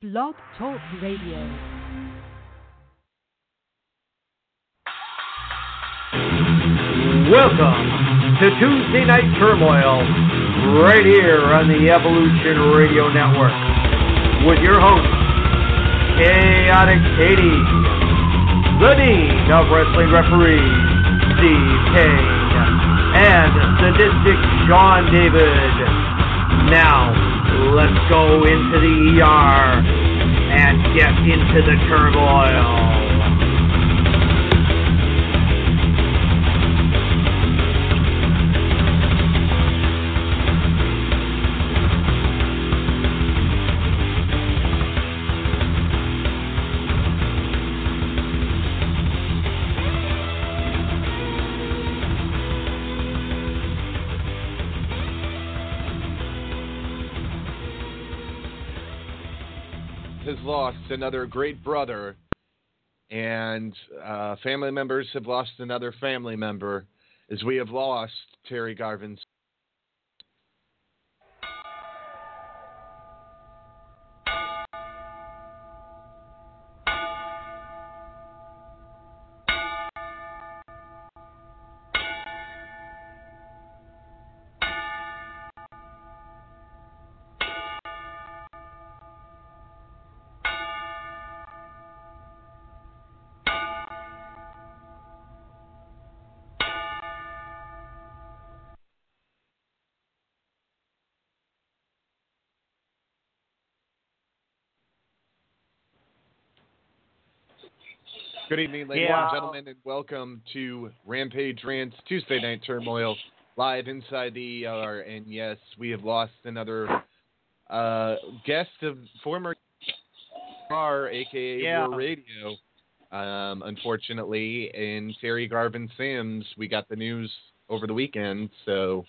Blog Talk Radio. Welcome to Tuesday Night Turmoil, right here on the Evolution Radio Network, with your host, Chaotic Katie, the Dean of Wrestling Referees, Steve King, and Sadistic Sean David. Now, let's go into the ER and get into the turmoil. Another great brother, and uh, family members have lost another family member, as we have lost Terry Garvin's. Good evening, ladies Yeah. and gentlemen, and welcome to Rampage Rants Tuesday Night Turmoil, live inside the ER. And yes, we have lost another uh, guest of former R, aka Yeah. War Radio. Um, unfortunately, in Terry Garvin Sims, we got the news over the weekend. So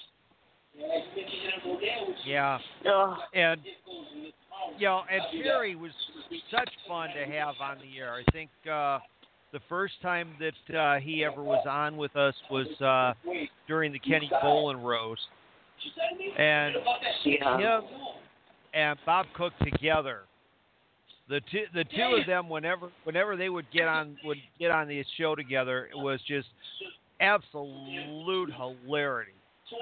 Yeah, and you know, and Terry was such fun to have on the air. I think uh, the first time that uh, he ever was on with us was uh, during the Kenny Bolin roast, and him and Bob Cook together. The two, the two of them, whenever whenever they would get on would get on the show together, it was just absolute hilarity.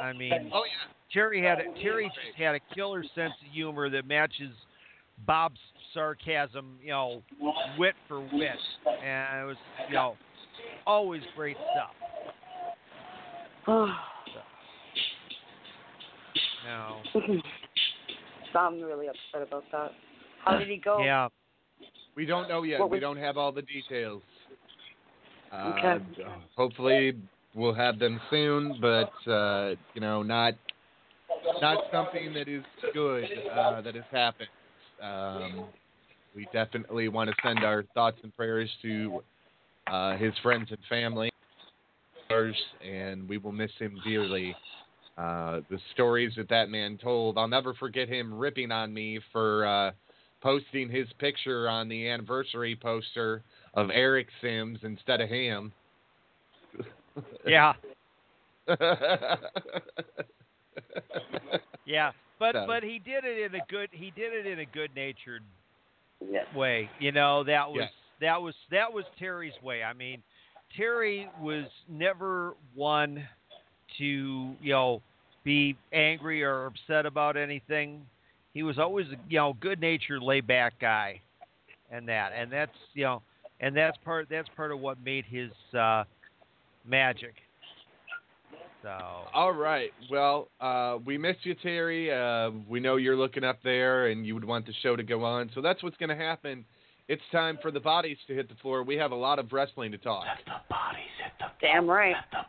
I mean, oh yeah, Terry had a, Terry just had a killer sense of humor that matches Bob's sarcasm, you know, wit for wit, and it was you know always great stuff. No, I'm really upset about that. How did he go? yeah, we don't know yet. What We was- don't have all the details. Uh, Okay. Hopefully, we'll have them soon, but uh, you know, not not something that is good uh, that has happened. Um, we definitely want to send our thoughts and prayers to uh, his friends and family, and we will miss him dearly. Uh, the stories that that man told, I'll never forget him ripping on me for uh, posting his picture on the anniversary poster of Eric Sims instead of him. yeah, yeah. But So- but he did it in a good he did it in a good natured Yeah. way. You know, that was Yes. that was that was Terry's way. I mean, Terry was never one to, you know, be angry or upset about anything. He was always a you know, good natured, laid back guy and that. And that's you know and that's part that's part of what made his uh magic. So All right. Well, uh, we miss you, Terry. Uh, we know you're looking up there and you would want the show to go on. So that's what's going to happen. It's time for the bodies to hit the floor. We have a lot of wrestling to talk. Let the bodies hit the floor. Damn right. Beaten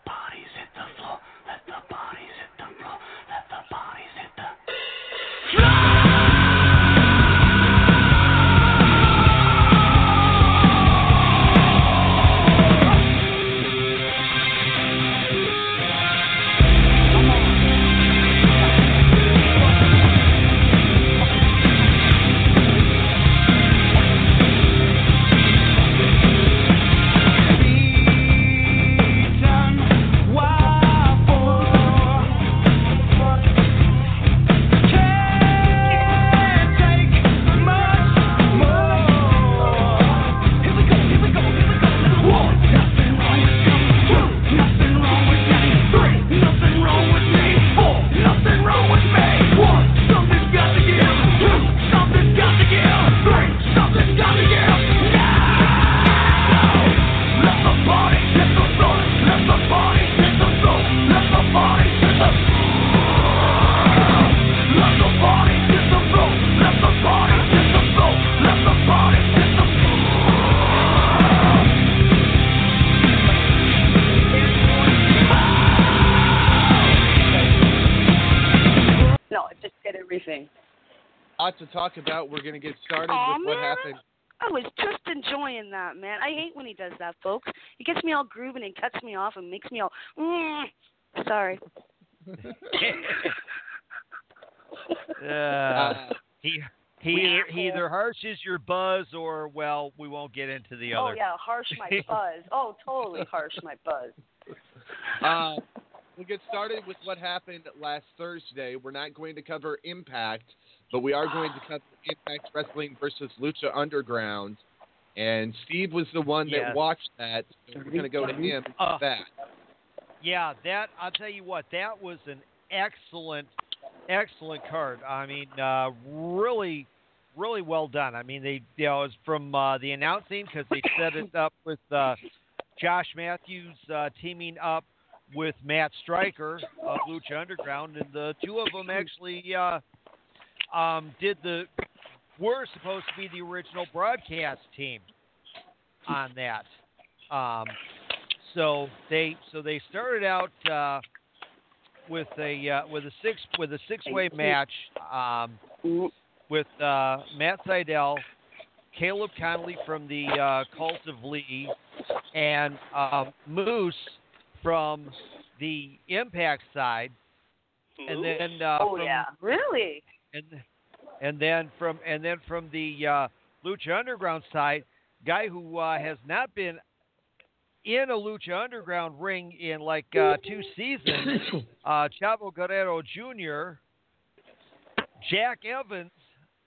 to talk about. We're going to get started Aw, with what man. happened. I was just enjoying that, man. I hate when he does that, folks. He gets me all grooving and cuts me off and makes me all. Mm. Sorry. uh, he he he either harshes your buzz or well, we won't get into the other. oh other. yeah, harsh my buzz. Oh, totally harsh my buzz. uh, we'll get started with what happened last Thursday. We're not going to cover Impact, but we are going to cover Impact Wrestling versus Lucha Underground. And Steve was the one that Yes. watched that, so we're going to go to him for Uh, that. Yeah, that I'll tell you what, that was an excellent, excellent card. I mean, uh, really, really well done. I mean, they, you know, it was from uh, the announcing because they set it up with uh, Josh Matthews uh, teaming up with Matt Striker of Lucha Underground, and the two of them actually uh, um, did the were supposed to be the original broadcast team on that. Um, so they so they started out uh, with a uh, with a six with a six way match um, with uh, Matt Sydal, Caleb Konley from the uh, Cult of Lee, and um, Moose from the Impact side, and then uh, Oh from, yeah, really? And and then from and then from the uh, Lucha Underground side, guy who uh, has not been in a Lucha Underground ring in like uh, two seasons, uh, Chavo Guerrero Jr., Jack Evans,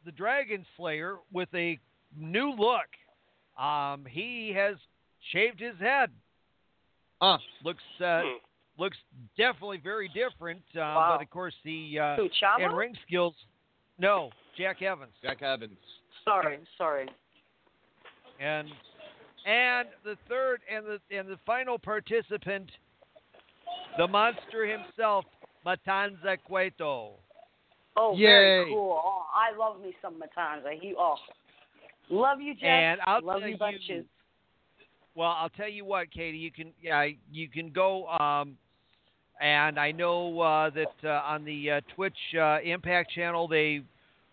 the Dragon Slayer, with a new look. Um, he has shaved his head. Uh, Looks uh, Hmm. looks definitely very different. Uh, Wow. But of course, the uh, Who, and ring skills. No, Jack Evans. Jack Evans. Sorry, sorry. And and the third and the and the final participant, the monster himself, Matanza Cueto. Oh, Yay. very cool. Oh, I love me some Matanza. He oh, love you, Jack. And I'll love tell you you- bunches. Well, I'll tell you what, Katie, you can yeah, you can go um and I know uh, that uh, on the uh, Twitch uh, Impact channel they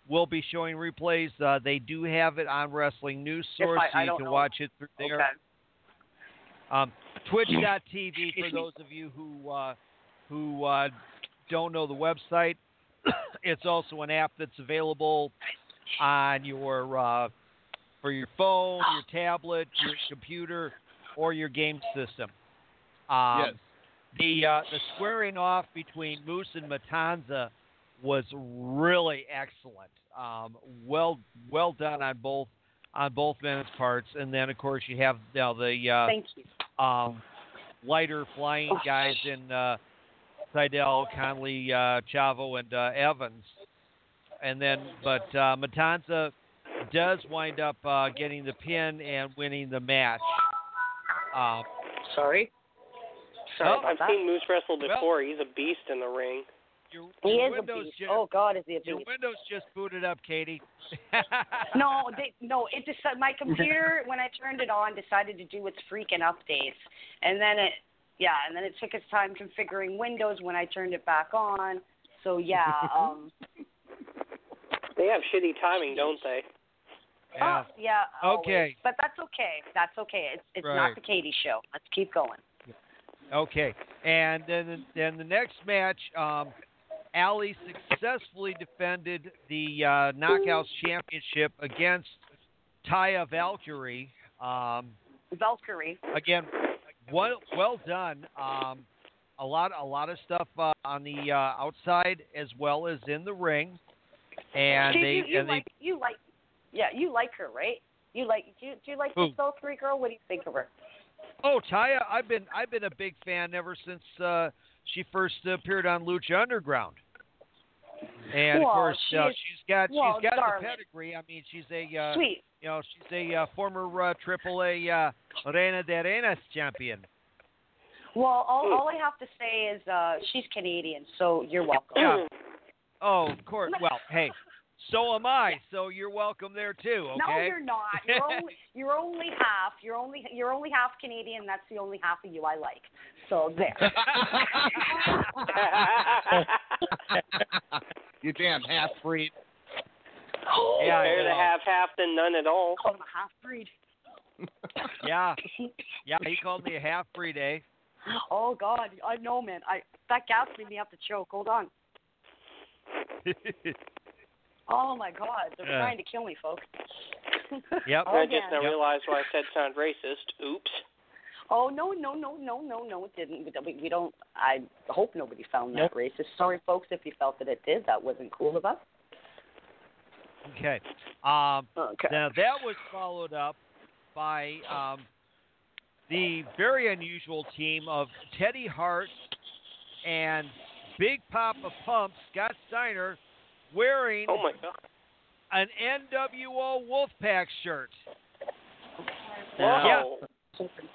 will be showing replays. Uh, they do have it on Wrestling News If Source, I- so you can know. watch it through there. Okay. Um, Twitch.tv for those of you who uh, who uh, don't know the website. it's also an app that's available on your uh, for your phone, your tablet, your computer, or your game system. Um, yes. The uh, the squaring off between Moose and Matanza was really excellent. Um, well well done on both on both men's parts, and then of course you have now the uh, Thank you. um, lighter flying guys in uh, Sydal, Konley, uh, Chavo, and uh, Evans. And then, but uh, Matanza does wind up uh, getting the pin and winning the match. Uh, Sorry. Sorry Oh, I've that. seen Moose wrestle Well- before. He's a beast in the ring. Your, He your is a Windows beast. Just, Oh God, is he a your? Windows just booted up, Katie. No, they, no. It decided my computer when I turned it on decided to do its freaking updates, and then it, yeah, and then it took its time configuring Windows when I turned it back on. So yeah, um, They have shitty timing, don't they? Yeah. oh, yeah. always. Okay. but that's okay. That's okay. It's it's Right. not the Katie show. Let's keep going. Okay, and then then the next match, um, Allie successfully defended the uh, Knockouts Championship against Taya Valkyrie. Um, Valkyrie. again, well well done. Um, a lot a lot of stuff uh, on the uh, outside as well as in the ring, and they you, you and they like you like yeah you like her right? You like do you, do you like Who? this Valkyrie girl? What do you think of her? Oh, Taya, I've been I've been a big fan ever since uh, she first appeared on Lucha Underground. And Well, of course, she uh, she's got well, she's got darling. the pedigree. I mean, she's a uh, Sweet. you know she's a uh, former uh, AAA uh, Reina de Reinas champion. Well, all, Hmm. all I have to say is uh, she's Canadian, so you're welcome. Yeah. Oh, of course. Well, hey, so am I. So you're welcome there too. No, you're not. You're only you're only half. You're only you're only half Canadian. That's the only half of you I like. So there. you damn half breed. Yeah, Better to yeah. have half than none at all. Call him a half breed. Yeah, yeah. He called me a half breed, eh? Oh God, I know, man. I that gas made me have to choke. Hold on. Oh my God, they're Yeah. trying to kill me, folks. Yep. Oh, I just now Yep. realized why I said sound racist. Oops. Oh no, no, no, no, no, no, it didn't. We, we don't. I hope nobody found that racist. Sorry, folks, if you felt that it did. That wasn't cool of us. Okay. Um, Okay. now that was followed up by um, the very unusual team of Teddy Hart and Big Papa Pump Scott Steiner wearing Oh my god. an NWO Wolfpack shirt. Whoa.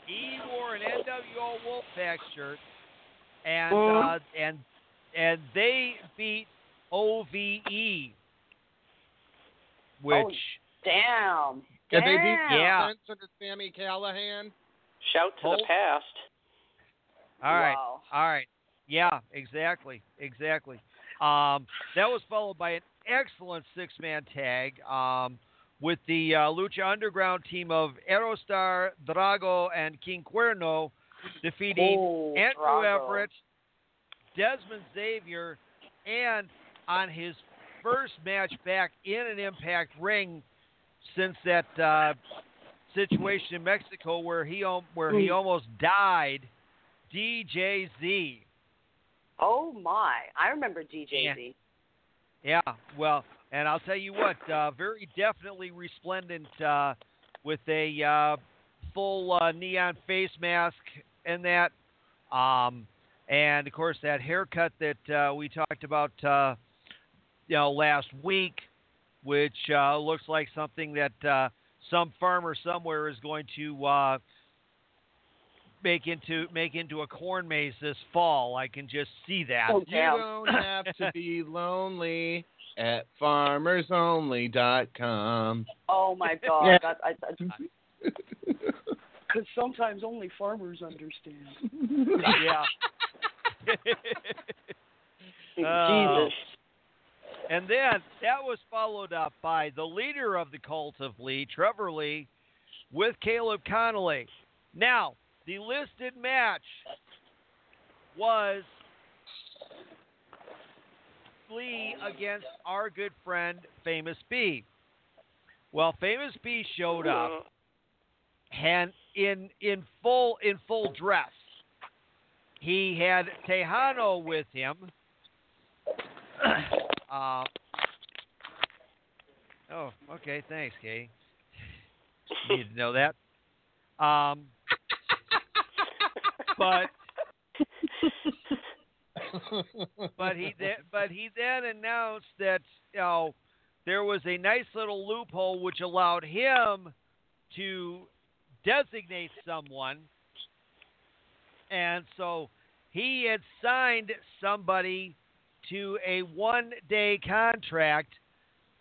He wore an NWO Wolfpack shirt, and uh, and and they beat OVE, which Oh, Damn. Did they beat Damn. Yeah. Vince under Sammy Callihan? Shout to Hold- the past. all right, Wow. all right, yeah, exactly, exactly. Um, that was followed by an excellent six-man tag um, with the uh, Lucha Underground team of Aerostar, Drago, and King Cuerno defeating Oh, Andrew Drago. Everett, Desmond Xavier, and on his first match back in an Impact ring since that uh, situation in Mexico where he where he Mm. almost died, DJZ. Oh my! I remember DJZ. Yeah, well, and I'll tell you what, uh, very definitely resplendent uh, with a uh, full uh, neon face mask and that, um, and of course that haircut that uh, we talked about, uh, you know, last week, which uh, looks like something that uh, some farmer somewhere is going to uh, make into make into a corn maze this fall. I can just see that. Oh, You damn. don't have to be lonely at farmersonly.com. Oh my God! Yeah. That, I, because sometimes only farmers understand. yeah. Jesus. Oh. And then that was followed up by the leader of the cult of Lee, Trevor Lee, with Caleb Konley. Now, the listed match was Lee against our good friend Famous B. Well, Famous B showed up and in in full in full dress. He had Tejano with him. uh, oh, okay. Thanks, Katie. Needed to know that. Um, but but he then but he then announced that you know there was a nice little loophole which allowed him to designate someone, and so he had signed somebody to a one-day contract,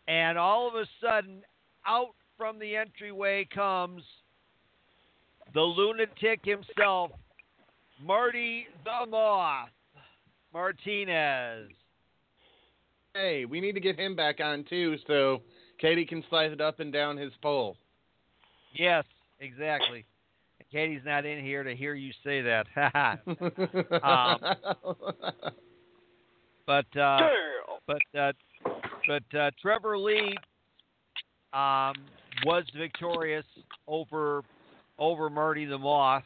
and all of a sudden, out from the entryway comes the lunatic himself, Marty the Moth Martinez. hey, we need to get him back on too, so Katie can slice it up and down his pole. Yes, exactly. Katie's not in here to hear you say that. but uh, but uh, but uh, Trevor Lee um, was victorious over over Marty the Moth.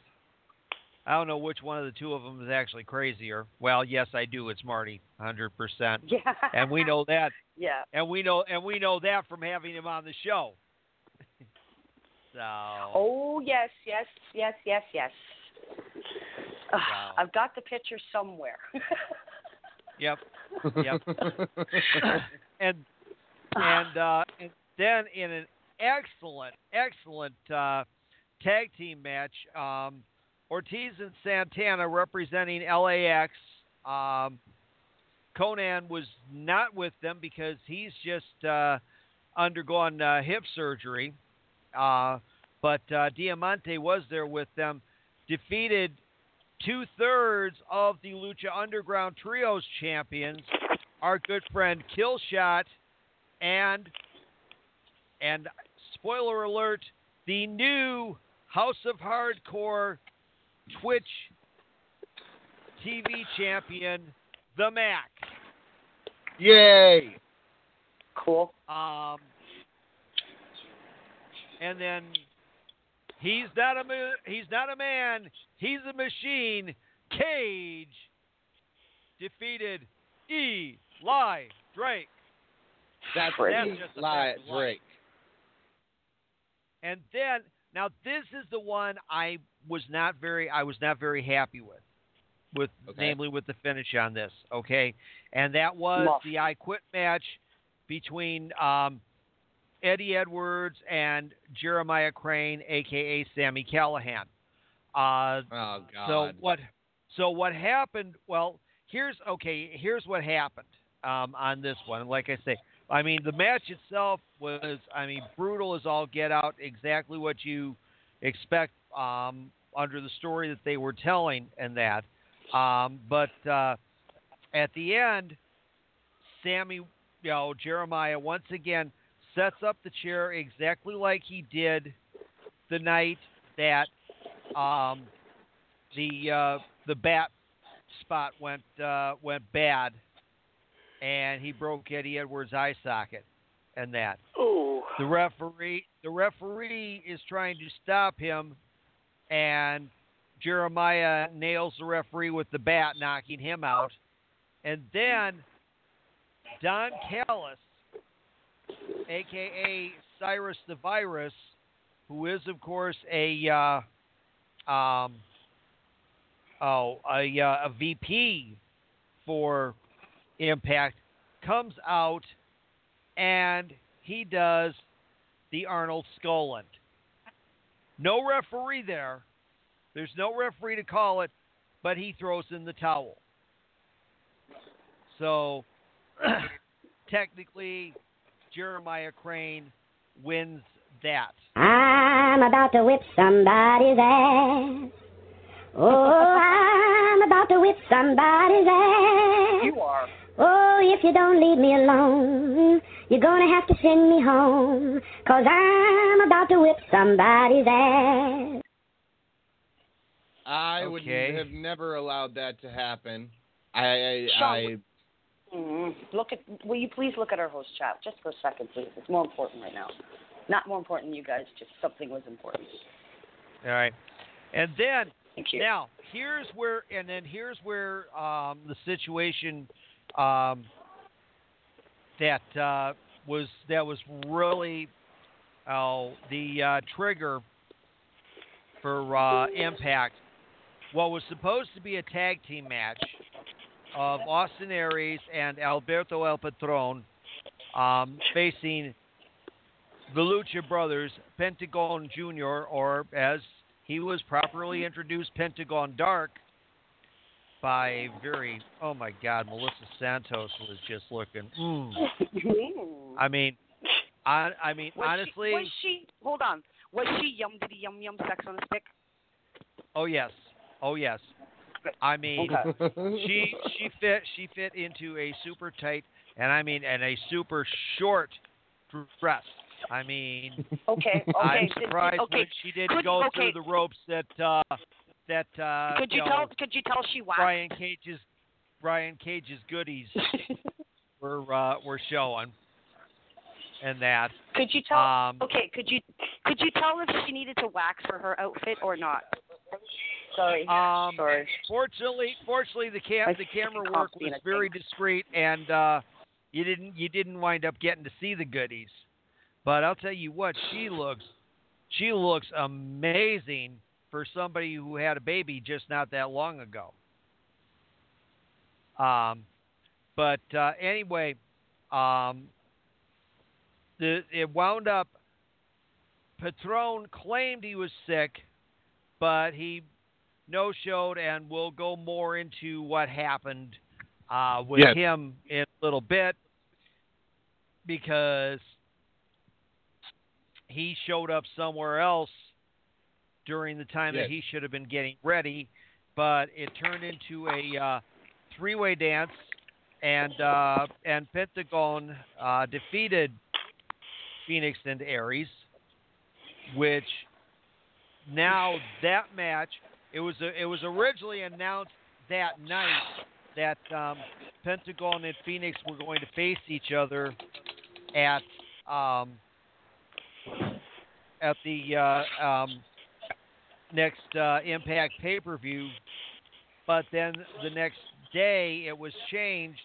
I don't know which one of the two of them is actually crazier. Well, yes, I do. It's Marty, hundred percent, Yeah. and we know that, Yeah. and we know and we know that from having him on the show. so Oh yes, yes, yes, yes, yes. Wow. I've got the picture somewhere. yep, Yep. and and uh, and then in an excellent, excellent uh, tag team match, um, Ortiz and Santana representing LAX. Um, Konnan was not with them because he's just uh, undergone uh, hip surgery. Uh, but uh, Diamante was there with them, defeated two thirds of the Lucha Underground Trios champions, our good friend Killshot and and spoiler alert, the new House of Hardcore Twitch TV champion, the Mac. Yay! Cool. Um, and then he's not a he's not a man, he's a machine. Cage defeated Eli Drake. That's Pretty. That's just a Eli fact of life. Drake. And then now this is the one I was not very I was not very happy with. With Okay. namely with the finish on this, okay? And that was the I quit match between um, Eddie Edwards and Jeremiah Crane, aka Sammy Callihan. Uh, Oh God. so what? So what happened? Well, here's okay. Here's what happened um, on this one. Like I say, I mean the match itself was, I mean, brutal as all get out. Exactly what you expect um, under the story that they were telling, and that. Um, but uh, at the end, Sammy, you know, Jeremiah once again sets up the chair exactly like he did the night that um, the uh, the bat spot went uh, went bad, and he broke Eddie Edwards' eye socket, and that Ooh. the referee the referee is trying to stop him, and Jeremiah nails the referee with the bat, knocking him out, and then Don Callis, aka Cyrus the Virus, who is of course a uh, um, oh a, uh, a VP for Impact, comes out and he does the Arnold Skaaland. No referee there. There's no referee to call it, but he throws in the towel. So technically, Jeremiah Crane wins that. I'm about to whip somebody's ass. Oh, I'm about to whip somebody's ass. You are. Oh, if you don't leave me alone, you're gonna have to send me home. Cause I'm about to whip somebody's ass. I would have never allowed that to happen. I I, Sean, I Mm, look at. Will you please look at our host chat just for a second, please? It's more important right now. Not more important, than you guys. Just something was important. All right. And then Thank you. Now, here's where, and then here's where um, the situation um, that uh, was that was really uh, the trigger for uh, Impact. What was supposed to be a tag team match of Austin Aries and Alberto El Patron um, facing the Lucha Brothers, Pentagon Jr., or as he was properly introduced, Pentagon Dark, by a very, oh my God, Melissa Santos was just looking. Mm. I mean, I, I mean, was honestly, she, was she? Hold on. Was she yum diddy yum yum sex on a stick? oh yes, oh yes. I mean, Okay. she she fit she fit into a super tight and I mean and a super short dress. I mean, Okay. Okay. I'm surprised okay. she didn't Could- go okay. through the ropes that uh that uh Could you know, tell? Could you tell she waxed? Brian Cage's Brian Cage's goodies were uh were showing and that. could you tell? Um okay. Could you could you tell if she needed to wax for her outfit or not? Sorry. um Sorry. fortunately fortunately the cam the camera work was very thing. discreet and uh you didn't you didn't wind up getting to see the goodies. But I'll tell you what, she looks she looks amazing for somebody who had a baby just not that long ago. Um but uh anyway, um the it wound up Patron claimed he was sick, but he no showed and we'll go more into what happened uh, with Yes. him in a little bit because he showed up somewhere else during the time Yes. that he should have been getting ready, but it turned into a uh, three-way dance, and uh, and Pentagon uh, defeated Fenix and Aries, which now that match it was it was originally announced that night that um, Pentagon and Fenix were going to face each other at um, at the uh, um, next uh, Impact pay per view, but then the next day it was changed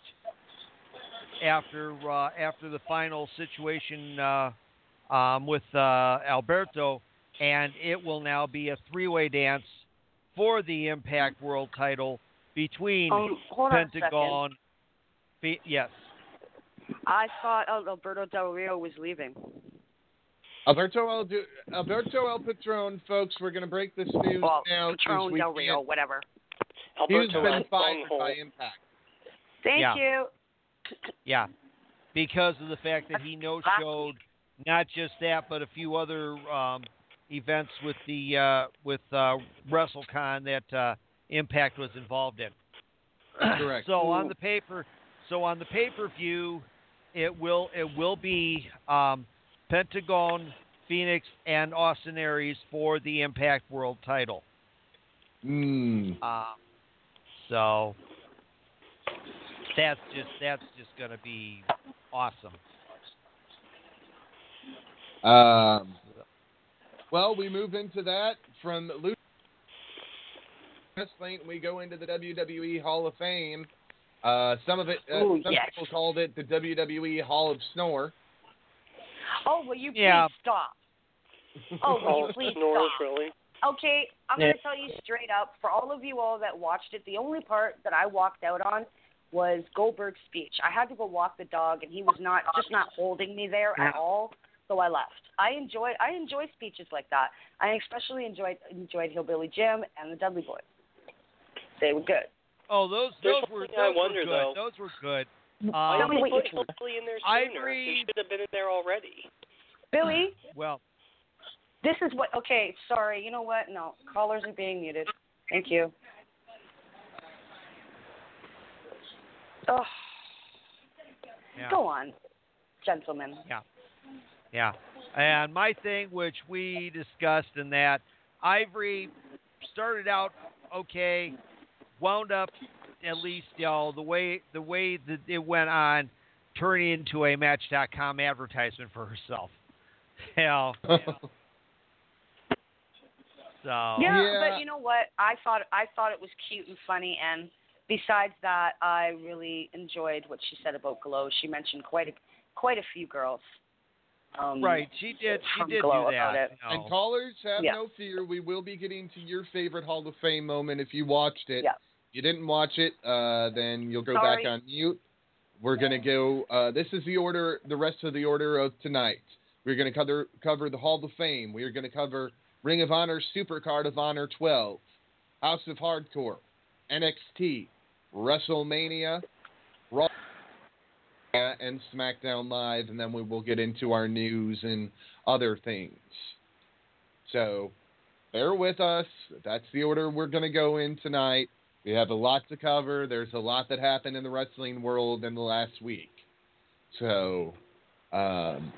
after uh, after the final situation uh, um, with uh, Alberto, and it will now be a three way dance for the Impact World Title between hold on a second. Pentagon. Fe- yes. I thought oh, Alberto Del Rio was leaving. Alberto El Du- Alberto El Patron, folks. We're going to break this news Well, now. 'cause Patron Del Rio, can't- whatever. He's Alberto been El fired Bunghole. by Impact. Thank Yeah. you. Yeah, because of the fact that he no showed not just that, but a few other um, events with the uh, with uh, WrestleCon that uh, Impact was involved in. Correct. So on the paper, so on the pay per view, it will it will be um, Pentagon, Fenix, and Austin Aries for the Impact World Title. Mm. Um, so that's just that's just gonna be awesome. Um, well, we move into that from Lucha Wrestling. We go into the WWE Hall of Fame. Uh, some of it, uh, Ooh, some yes. people called it the WWE Hall of Snore. Oh, will you please Yeah. stop? Oh, will Oh, you please snores, stop? really? Okay, I'm Yeah. going to tell you straight up. For all of you all that watched it, the only part that I walked out on was Goldberg's speech. I had to go walk the dog, and he was not just not holding me there at all. So I left. I enjoy I enjoy speeches like that. I especially enjoyed enjoyed Hillbilly Jim and the Dudley Boyz. They were good. Oh, those There's those were something I those were wonder, good. though. Those were good. Why Tell Um, me didn't what put you in there I sooner? agree. He should have been in there already. Billy, well, this is what. Okay, sorry. You know what? No, callers are being muted. Thank you. Oh, yeah. go on, gentlemen. Yeah. Yeah. And my thing, which we discussed in that, Ivory started out okay, wound up at least you know the way the way that it went on, turning into a Match.com advertisement for herself. You know, so Yeah, Yeah. but you know what? I thought I thought it was cute and funny, and besides that, I really enjoyed what she said about Glow. She mentioned quite a quite a few girls. Um, right, she did she did Glow do about that. it. you. And callers, have Yeah. no fear. We will be getting to your favorite Hall of Fame moment if you watched it. Yeah. You didn't watch it, uh, then you'll go Sorry. back on mute. We're gonna go. Uh, this is the order. The rest of the order of tonight. We're gonna cover cover the Hall of Fame. We are gonna cover Ring of Honor Super Card of Honor 12, House of Hardcore, NXT, WrestleMania, Raw, and SmackDown Live, and then we will get into our news and other things. So bear with us. That's the order we're going to go in tonight. We have a lot to cover. There's a lot that happened in the wrestling world in the last week. So, um,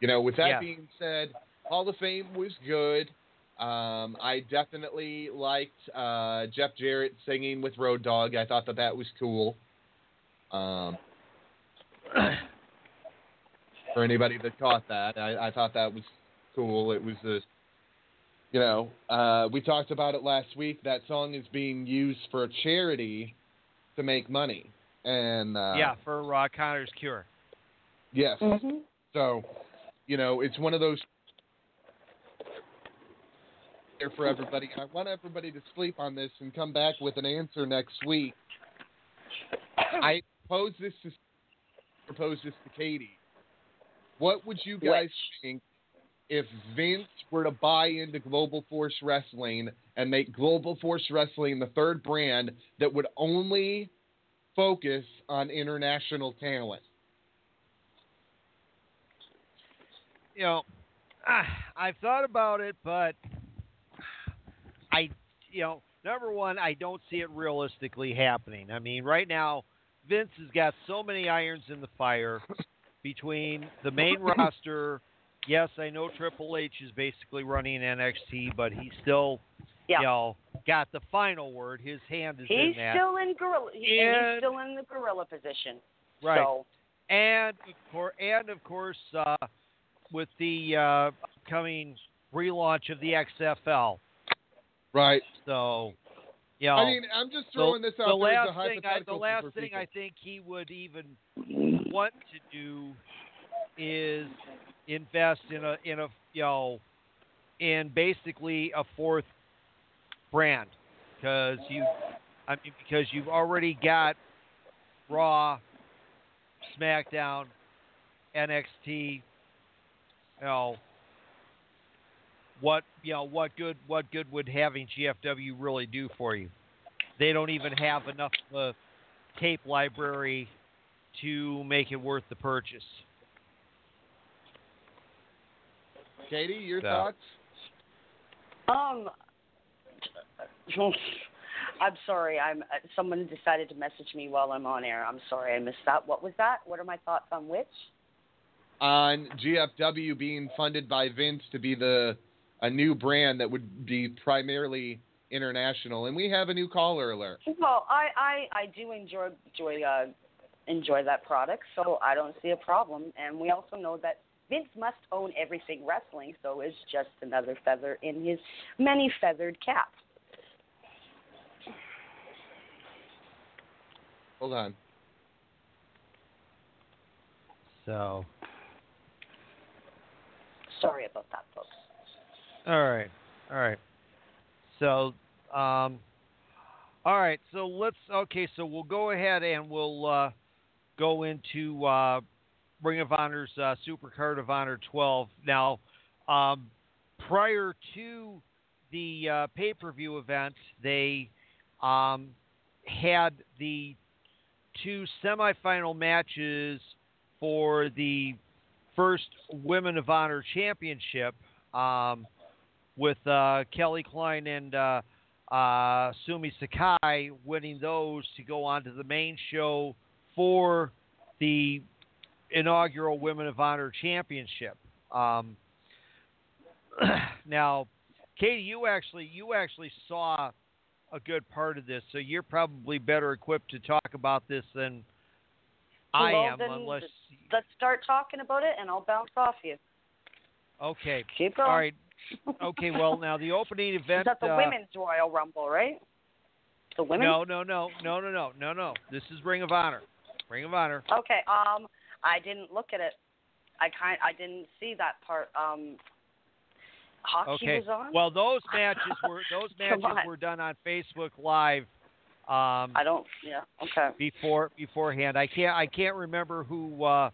you know, with that Yeah. being said, Hall of Fame was good. Um, I definitely liked uh, Jeff Jarrett singing with Road Dogg. I thought that that was cool. Um, for anybody that caught that, I, I thought that was cool. It was a, you know, uh, we talked about it last week. That song is being used for a charity to make money, and uh, yeah, for uh, Connor's cure. yes. Mhm. So, you know, it's one of those there for everybody. I want everybody to sleep on this and come back with an answer next week. I pose this to propose this to Katie. What would you guys Which? think if Vince were to buy into Global Force Wrestling and make Global Force Wrestling the third brand that would only focus on international talent? you know, ah, I've thought about it, but I, you know, number one, I don't see it realistically happening. I mean, right now, Vince has got so many irons in the fire between the main roster yes, I know Triple H is basically running NXT, but he's still, Yeah. you know, got the final word. His hand is He's in that. still in gorilla. and And- he's still in the gorilla position. right. So And of course, and of course, uh, with the uh, upcoming relaunch of the XFL, Right. so you know, I mean, I'm just throwing the, this the out there as last a thing, I, the last thing people. I think he would even want to do is invest in a in a you know in basically a fourth brand because you I mean because you've already got Raw, SmackDown, NXT, you know what you know what good what good would having GFW really do for you? They don't even have enough of a tape library to make it worth the purchase. Katie, your So. thoughts? Um, I'm sorry. I'm. uh, Someone decided to message me while I'm on air. I'm sorry, I missed that. What was that? What are my thoughts on which? On GFW being funded by Vince to be the a new brand that would be primarily international, and we have a new caller alert. Well, I I I do enjoy enjoy uh enjoy that product, so I don't see a problem. And we also know that Vince must own everything wrestling, so it's just another feather in his many feathered cap. Hold on. So, Sorry about that, folks. all right, all right. So, um, all right. So let's. Okay. So we'll go ahead and we'll uh, go into uh, Ring of Honor's uh, Supercard of Honor 12. Now, um, prior to the uh, pay-per-view event, they um, had the two semifinal matches for the first Women of Honor Championship um, with uh, Kelly Klein and uh, uh, Sumie Sakai winning those to go on to the main show for the inaugural Women of Honor Championship. Um, now, Katie, you actually you actually saw a good part of this, so you're probably better equipped to talk about this than I Well, am, unless. Let's start talking about it, and I'll bounce off you. Okay. Keep going. All right. Okay. Well, now the opening event. Is that the uh, women's Royal Rumble, right? The women. No, no, no, no, no, no, no, no. This is Ring of Honor. Ring of Honor. Okay. Um, I didn't look at it. I kind. I didn't see that part. Um, hockey Okay. was on. Well, those matches were those matches were done on Facebook Live. Um, I don't. Yeah. Okay. before beforehand. I can't I can't remember who uh,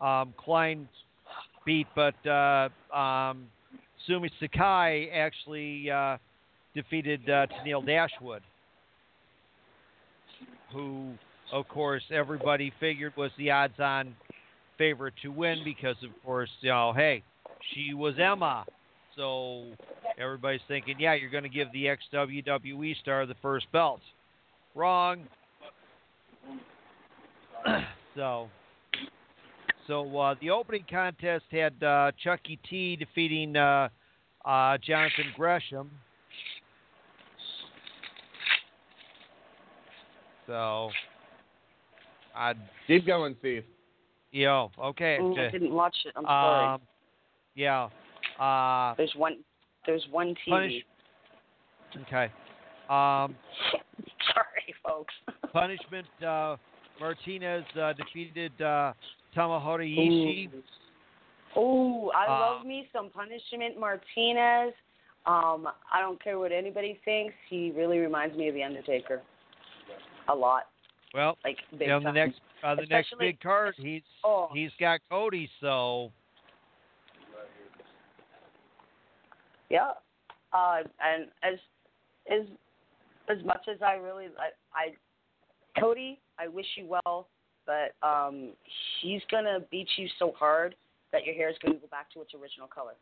um, Klein beat, but uh, um, Sumie Sakai actually uh, defeated uh, Tennille Dashwood, who, of course, everybody figured was the odds-on favorite to win because, of course, you know, hey, she was Emma. So everybody's thinking, yeah, you're going to give the ex WWE star the first belt. Wrong. so, so uh, the opening contest had uh, Chucky T defeating uh, uh, Jonathan Gresham. So, I, Keep going, Steve. you know, okay. Mm, I j- didn't watch it. I'm sorry. um, yeah. Uh, There's one. There's one TV. punish. Okay. Um, sorry, folks. punishment. Uh, Martinez uh, defeated uh, Tomohiro Ishii. Oh, I Uh, love me some punishment Martinez. Um, I don't care what anybody thinks. He really reminds me of the Undertaker. A lot, Well, like big on the next on the next big card, he's Oh. he's got Cody. So Yeah. Uh, and as as as much as I really I, I Cody, I wish you well, but um he's gonna beat you so hard that your hair is gonna go back to its original color.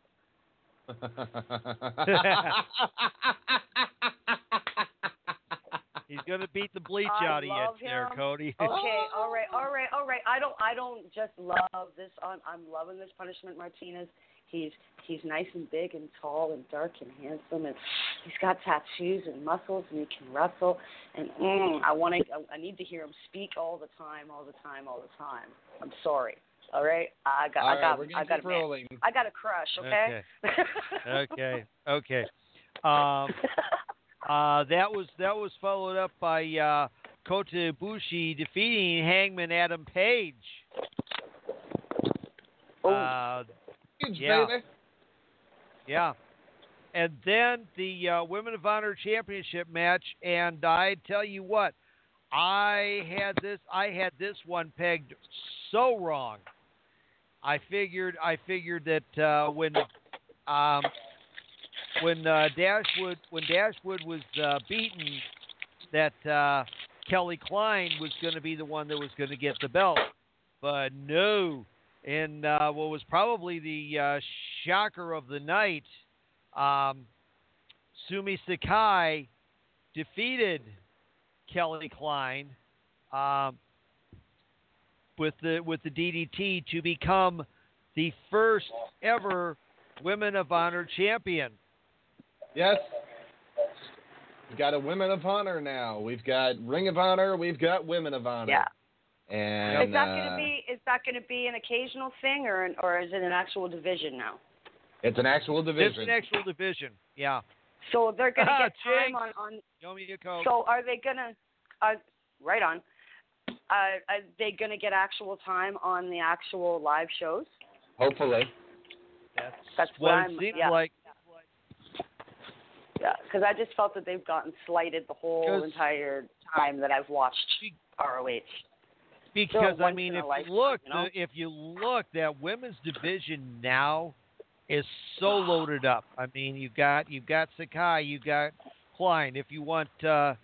he's gonna beat the bleach I out of you there. Cody. Okay, all right, all right, all right. I don't I don't just love this on I'm loving this punishment Martinez. He's he's nice and big and tall and dark and handsome and he's got tattoos and muscles and he can wrestle and mm, I want to I need to hear him speak all the time, all the time, all the time. I'm sorry. All right, I got All I got we're I got a man. I got a crush. Okay. Okay. Okay. Um, uh, that was that was followed up by uh, Kota Ibushi defeating Hangman Adam Page. Oh. Uh, Yeah. baby. yeah. And then the uh, Women of Honor Championship match, and I tell you what, I had this I had this one pegged so wrong. I figured I figured that uh, when um, when uh, Dashwood when Dashwood was uh, beaten, that uh, Kelly Klein was going to be the one that was going to get the belt, but no. And uh, what was probably the uh, shocker of the night, um, Sumie Sakai defeated Kelly Klein um, with the with the DDT to become the first ever Women of Honor champion. Yes. We've got a Women of Honor now. We've got Ring of Honor. We've got Women of Honor. yeah. And Is that uh, going to be is that going to be an occasional thing or an, or is it an actual division now? It's an actual division. It's an actual division. Yeah. So they're going to get time on on. Show me code. So are they going to? Uh, right on. Uh, are they going to get actual time on the actual live shows? Hopefully. That's, That's what what it I'm- seems yeah. like. Yeah, because I just felt that they've gotten slighted the whole entire time that I've watched ROH. Because I mean, if you look, you know? the, if you look, that women's division now is so loaded up. I mean, you've got you've got Sakai, you've got Klein. If you want uh,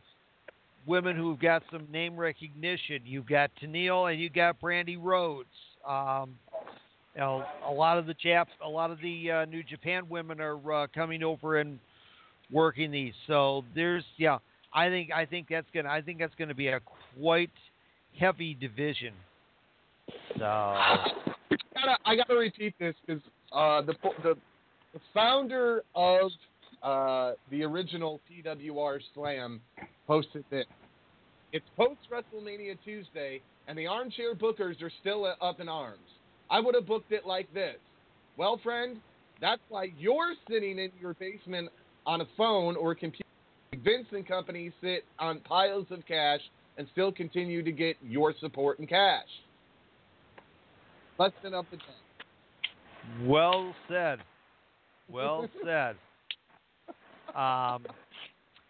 women who've got some name recognition, you've got Tenille and you've got Brandi Rhodes. Um, you know, a lot of the Jap, a lot of the uh, New Japan women are uh, coming over and working these. So there's, yeah, I think I think that's gonna I think that's gonna be a quite heavy division. So gotta, I gotta repeat this because uh, the, the founder of uh, the original PWR Slam posted this. It's post WrestleMania Tuesday, and the armchair bookers are still up in arms. I would have booked it like this. Well, friend, that's why you're sitting in your basement on a phone or computer. Vince and company sit on piles of cash and still continue to get your support in cash. Busting up the tank. well said, well said. Um,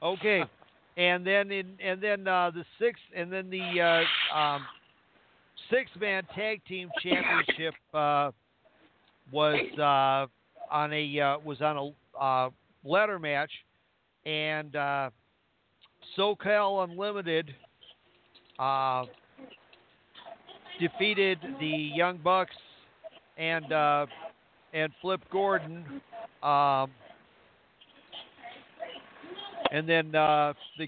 okay, and then in and then uh, the sixth and then the uh, um, six man tag team championship uh, was uh, on a uh, was on a uh, ladder match, and uh, SoCal Unlimited uh, defeated the Young Bucks and uh, and Flip Gordon. Um, and then uh, the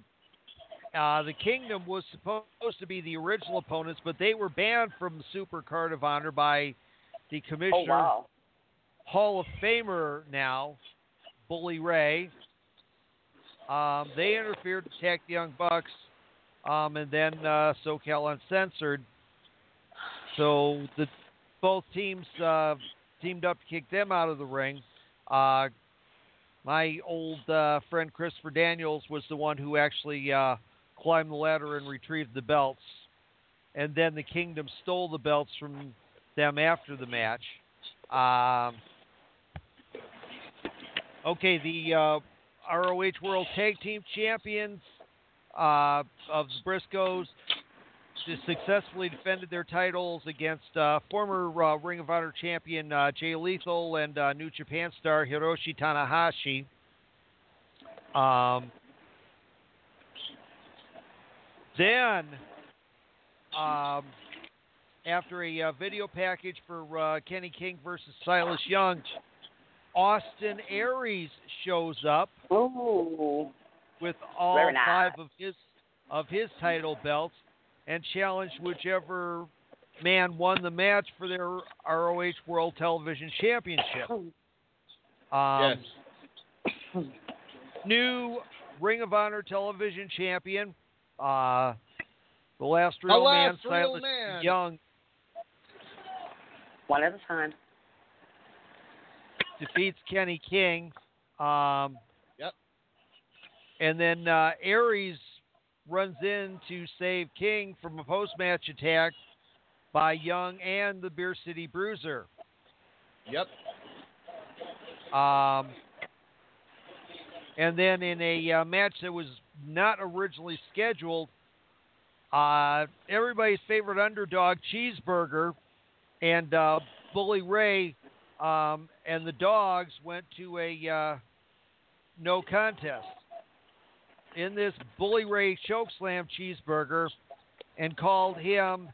uh, the Kingdom was supposed to be the original opponents, but they were banned from the Super Card of Honor by the Oh Commissioner wow. Hall of Famer now, Bully Ray. Um, they interfered to attack the Young Bucks, um, and then uh, SoCal Uncensored. So the both teams uh, teamed up to kick them out of the ring. Uh, my old uh, friend Christopher Daniels was the one who actually uh, climbed the ladder and retrieved the belts, and then the Kingdom stole the belts from them after the match. Um, okay, the uh, ROH World Tag Team Champions uh, of the Briscoes successfully defended their titles against uh, former uh, Ring of Honor champion uh, Jay Lethal and uh, New Japan star Hiroshi Tanahashi. Um, then, um, after a uh, video package for uh, Kenny King versus Silas Young, Austin Aries shows up Ooh. with all Very nice. five of his of his title belts and challenged whichever man won the match for their ROH World Television Championship. Um, yes. New Ring of Honor television champion. Uh, the last real The last man, real Silas man. Young, One at a time. Defeats Kenny King. Um, Yep. And then uh, Aries runs in to save King from a post-match attack by Young and the Beer City Bruiser. Yep. Um, and then in a uh, match that was not originally scheduled, uh, everybody's favorite underdog, Cheeseburger, and uh, Bully Ray um, and the Dogs went to a uh, no contest. In this, Bully Ray chokeslammed Cheeseburger and called him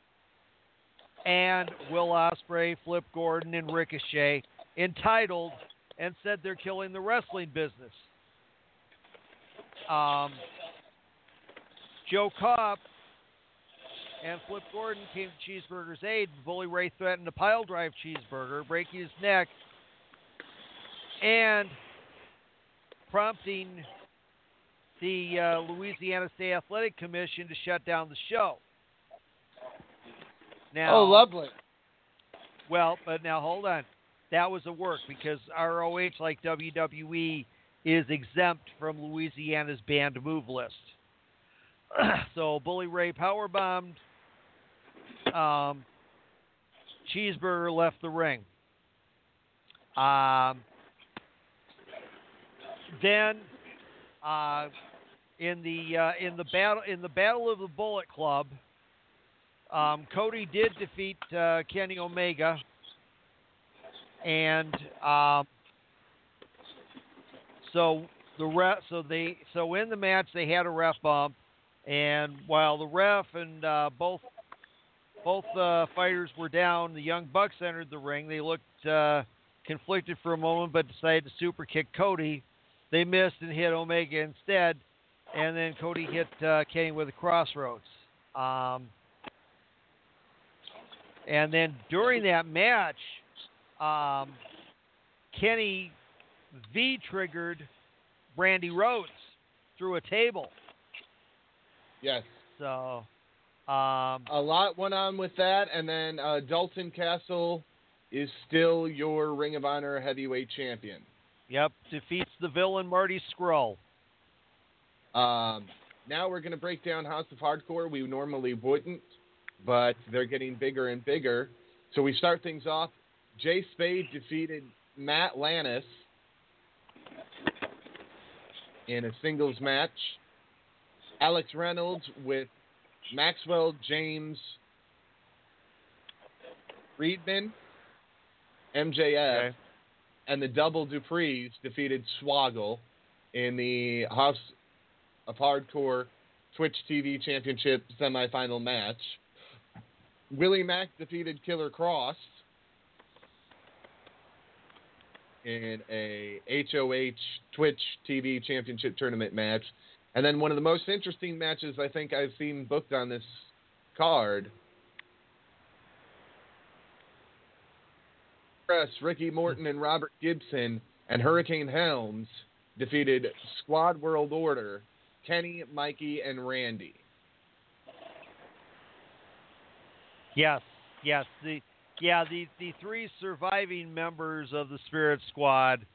and Will Ospreay, Flip Gordon, and Ricochet entitled and said they're killing the wrestling business. Um, Joe Koff and Flip Gordon came to Cheeseburger's aid. Bully Ray threatened to pile drive Cheeseburger, breaking his neck, and prompting the uh, Louisiana State Athletic Commission to shut down the show. Now, Oh, lovely. well, but now hold on. That was a work because ROH, like WWE, is exempt from Louisiana's banned move list. so Bully Ray powerbombed. Um, Cheeseburger left the ring. Um, then, uh, in the uh, in the battle in the battle of the Bullet Club, um, Cody did defeat uh, Kenny Omega, and um, so the ref, so they so in the match they had a ref bump, and while the ref and uh, both both uh, fighters were down, the Young Bucks entered the ring. They looked uh, conflicted for a moment, but decided to super kick Cody. They missed and hit Omega instead, and then Cody hit uh, Kenny with a Cross Rhodes. Um, and then during that match, um, Kenny V triggered Brandi Rhodes through a table. Yes. So, um, A lot went on with that, and then uh, Dalton Castle is still your Ring of Honor heavyweight champion. yep, defeats the villain Marty Scurll. Um, now we're going to break down House of Hardcore. We normally wouldn't, but they're getting bigger and bigger. So we start things off. Jay Spade defeated Matt Lannis in a singles match. Alex Reynolds with Maxwell James Friedman, MJF, Okay. and the Double Duprees defeated Swoggle in the House of Hardcore Twitch TV Championship semifinal match. Willie Mack defeated Killer Kross in a HOH Twitch TV Championship tournament match. And then one of the most interesting matches I think I've seen booked on this card. Press, Ricky Morton and Robert Gibson and Hurricane Helms defeated Squad World Order, Kenny, Mikey, and Randy. Yes, yes. The yeah the the three surviving members of the Spirit Squad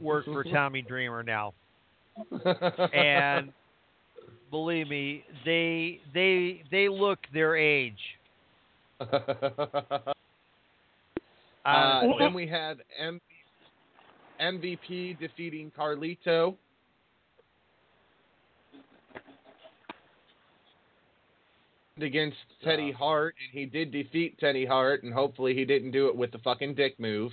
work for Tommy Dreamer now, and believe me, they they they look their age. Uh, then we had M- MVP defeating Carlito. Against Teddy Hart, and he did defeat Teddy Hart, and hopefully he didn't do it with the fucking dick move.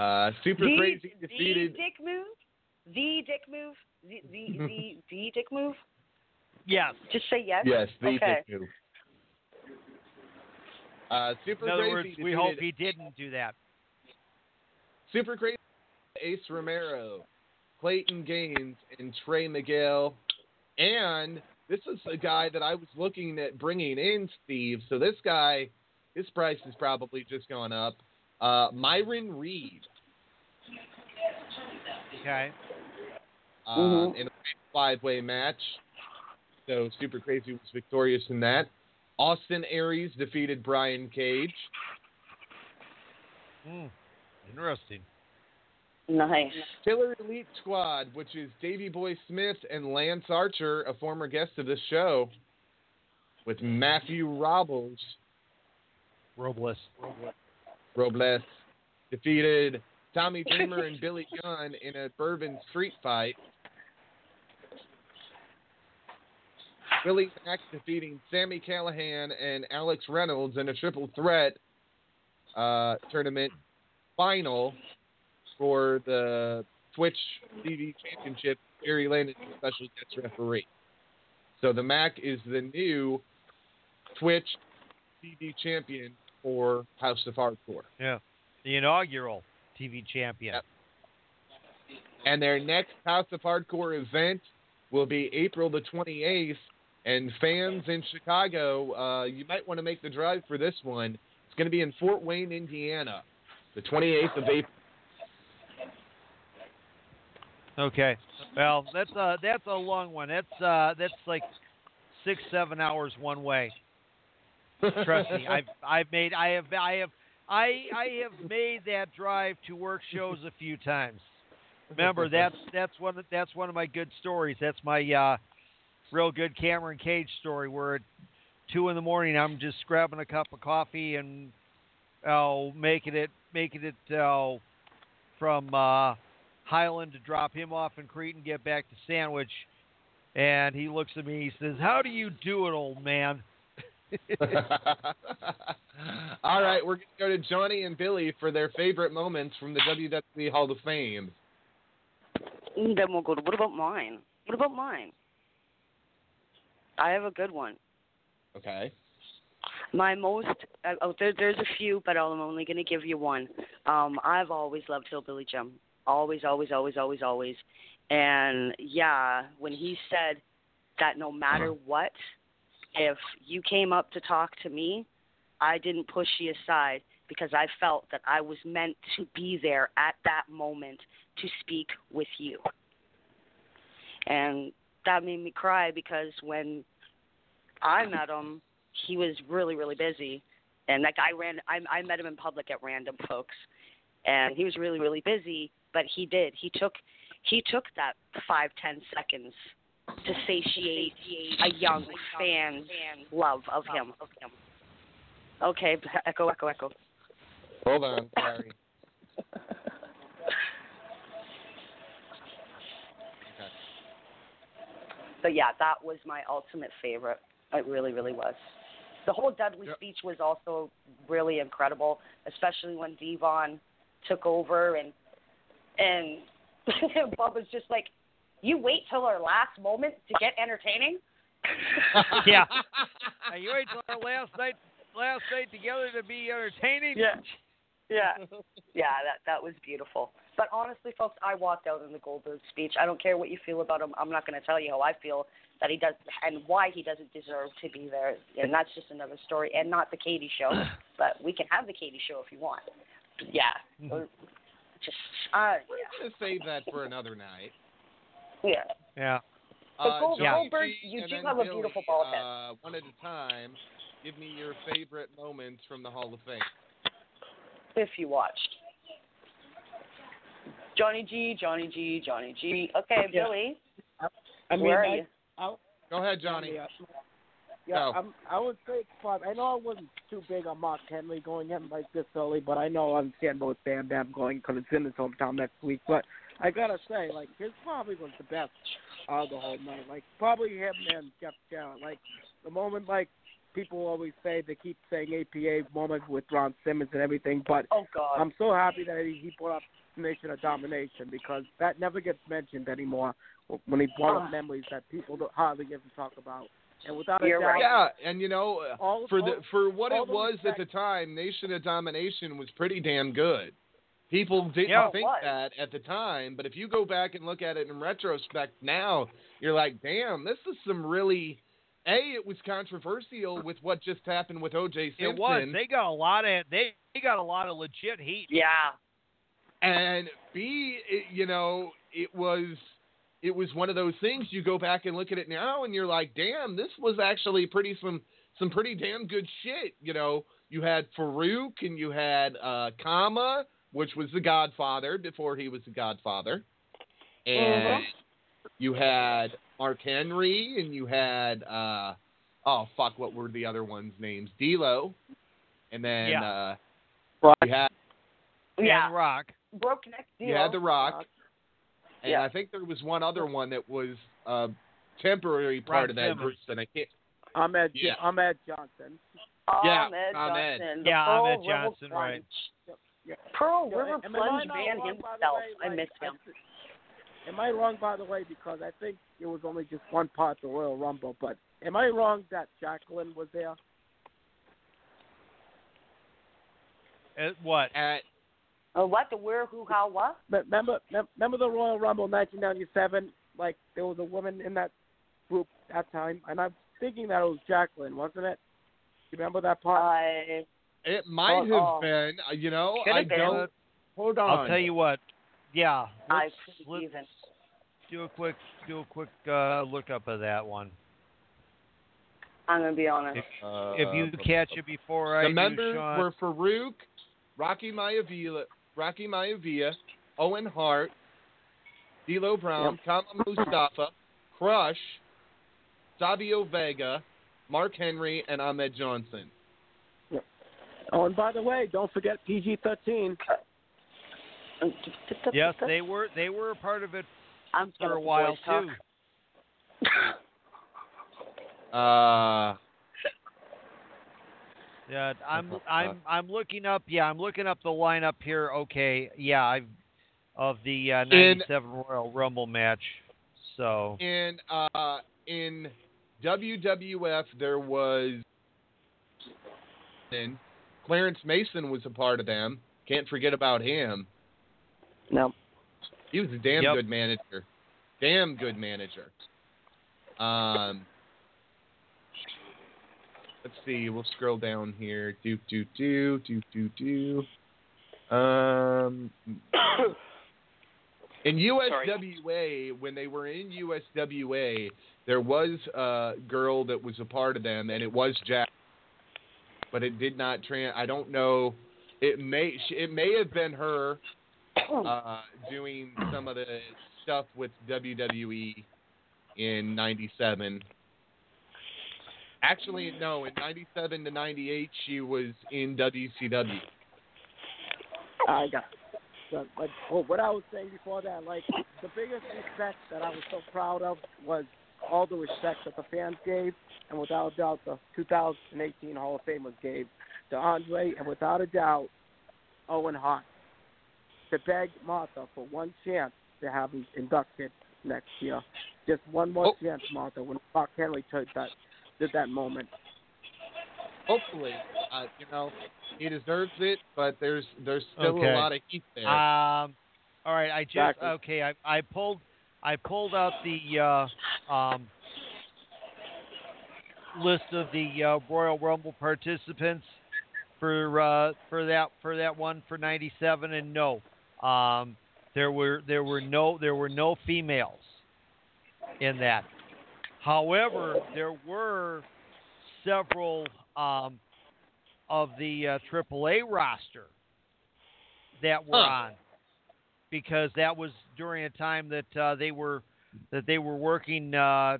Uh, Super the, Crazy the defeated. dick move. The dick move. The the the, the dick move. yes. Just say yes. Yes, the okay. dick move. Uh, Super In other Crazy words, we hope he didn't do that. Super Crazy Ace Romero, Clayton Gaines, and Trey Miguel, and this is a guy that I was looking at bringing in, Steve. So this guy, his price has probably just gone up. Uh, Myron Reed. Okay. uh, Mhm. in a five-way match. So Super Crazy was victorious in that. Austin Aries defeated Brian Cage. Hmm. Interesting. Nice. Killer Elite Squad, which is Davey Boy Smith and Lance Archer, a former guest of this show, with Matthew Robles. Robles. Robles defeated Tommy Dreamer and Billy Gunn in a bourbon street fight. Billy Mack defeating Sammy Callihan and Alex Reynolds in a triple threat uh, tournament final for the Twitch TV Championship. Barry Landon is special guest referee. So the Mac is the new Twitch TV champion for House of Hardcore. Yeah. The inaugural TV champion. Yep. And their next House of Hardcore event will be April the 28th. And fans in Chicago, uh, you might want to make the drive for this one. It's going to be in Fort Wayne, Indiana, the 28th of April. Okay. Well, that's uh that's a long one. That's uh that's like six seven hours one way. Trust me, I've I've made I have I have I I have made that drive to work shows a few times. Remember that's that's one of, that's one of my good stories. That's my uh, real good Cameron Cage story where at two in the morning I'm just grabbing a cup of coffee and uh, making it making it uh, from uh, Highland to drop him off in Crete and get back to Sandwich. And he looks at me. He says, "How do you do it, old man?" All right, we're going to go to Johnny and Billy for their favorite moments from the WWE Hall of Fame. Then we'll go to what about mine? What about mine? I have a good one. Okay. My most uh, oh there, there's a few, but I'm only going to give you one. Um, I've always loved Hillbilly Jim. Always, always, always, always, always. And yeah, when he said that no matter what, if you came up to talk to me, I didn't push you aside because I felt that I was meant to be there at that moment to speak with you. And that made me cry because when I met him, he was really, really busy. And that guy ran, I, I met him in public at random, folks. And he was really, really busy, but he did. He took, he took that five, ten seconds to satiate a young fan's love of him. Okay, echo, echo, echo. Hold on. Sorry. But yeah, that was my ultimate favorite. It really, really was. The whole Dudley Yep. speech was also really incredible, especially when Devon took over and and Bob was just like, "You wait till our last moment to get entertaining." Yeah. Now, you wait till our last night last night together to be entertaining. Yeah. Yeah. Yeah, that that was beautiful. But honestly, folks, I walked out in the Goldberg speech. I don't care what you feel about him. I'm not going to tell you how I feel that he does and why he doesn't deserve to be there. And that's just another story, and not the Katie show. But we can have the Katie show if you want. Yeah. Mhm. Just uh, We're going to save that for another night. Yeah. Yeah. But Uh, Gold- Johnny Goldberg, G you do then have a beautiful bald head. Uh, one at a time. Give me your favorite moments from the Hall of Fame. If you watched. Johnny G, Johnny G, Johnny G. Okay, Yeah. Billy, I mean, where are I, you? I, Go ahead, Johnny. Yeah, yeah Go. I'm, I would say it's. I know I wasn't too big on Mark Henry going in like this early, but I know I understand both Bam Bam going because it's in his hometown next week. But I gotta say, like, his probably was the best out of the whole night. Like, probably him and Jeff Jarrett. Like, the moment, like, people always say they keep saying APA moment with Ron Simmons and everything, but Oh God. I'm so happy that he, he brought up Nation of Domination because that never gets mentioned anymore when he brought Ah. up memories that people don't hardly ever talk about. And without You're a doubt, right. Yeah, and you know, uh, all, for all, the for what all it the was at the time, Nation of Domination was pretty damn good. People didn't Yeah, think that at the time, but if you go back and look at it in retrospect now, you're like, damn, this is some really. A, it was controversial with what just happened with O.J. Simpson. It was. They got a lot of they, they got a lot of legit heat. Yeah. and B, it, you know, it was it was one of those things. You go back and look at it now, and you're like, damn, this was actually pretty some some pretty damn good shit. You know, you had Farouk and you had uh, Kama, which was the Godfather before he was the Godfather, and you had Mark Henry, and you had uh, oh fuck, what were the other ones' names? D'Lo, and then Yeah. uh, Rock. you had Yeah. And Rock. Broke neck deal. you had The Rock. Rock. And Yeah. I think there was one other one that was a temporary part Ron of that Simmons. group that I can't. Ahmed Yeah. Ahmed Johnson. Yeah, Ahmed Ahmed. Johnson. the Yeah, Ahmed Johnson, right. Plunge. Yeah. Pearl River am Plunge not man wrong, by the himself. way? I miss him. thi- Am I wrong, by the way? Because I think it was only just one part of the Royal Rumble. But am I wrong that Jacqueline was there? At what? At Uh, what? The where? Who? How? What? Me- Remember, remember the Royal Rumble 1997? Like there was a woman in that group at that time, and I'm thinking that it was Jacqueline, wasn't it? You remember that part? I it might have oh. been, uh, you know, Could I don't. Hold on. I'll tell you what. Yeah. I Let's, let's even. do a quick do a quick uh, look up of that one. I'm gonna be honest. If, Uh, if you catch it before I the do, members Sean, were Farouk, Rocky Maivia, Rocky Maivia, Owen Hart, D'Lo Brown, Kama Mustafa, Crush, Savio Vega, Mark Henry, and Ahmed Johnson. Oh, and by the way, don't forget PG-13. yes, they were they were a part of it I'm for a gonna while too. Uh, Yeah, I'm I'm I'm looking up. Yeah, I'm looking up the lineup here. Okay, yeah, I've of the uh, '97 Royal Rumble match. So in uh, in WWF there was and Clarence Mason was a part of them. Can't forget about him. No. He was a damn Yep. good manager. Damn good manager. Um, let's see. We'll scroll down here. Do do do do do do. Um, in USWA, when they were in USWA, there was a girl that was a part of them, and it was Jack. But it did not trans. I don't know. It may it may have been her uh, doing some of the stuff with WWE in '97. Actually, no. In '97 to '98, she was in WCW. I got. But, but oh, what I was saying before that, like the biggest success that I was so proud of was all the respect that the fans gave, and without a doubt, the 2018 Hall of Famers gave to Andre, and without a doubt, Owen Hart to beg Martha for one chance to have him inducted next year. Just one more Oh. chance, Martha, when Mark Henry took that did that moment. Hopefully, uh, you know, he deserves it, but there's there's still Okay. a lot of heat there. Um, all right, I just Exactly. okay. I I pulled I pulled out the uh, um, list of the uh, Royal Rumble participants for uh, for that for that one for '97, and no, um, there were there were no there were no females in that. However, there were several um, of the uh, AAA roster that were Huh. on because that was during a time that uh, they were that they were working uh,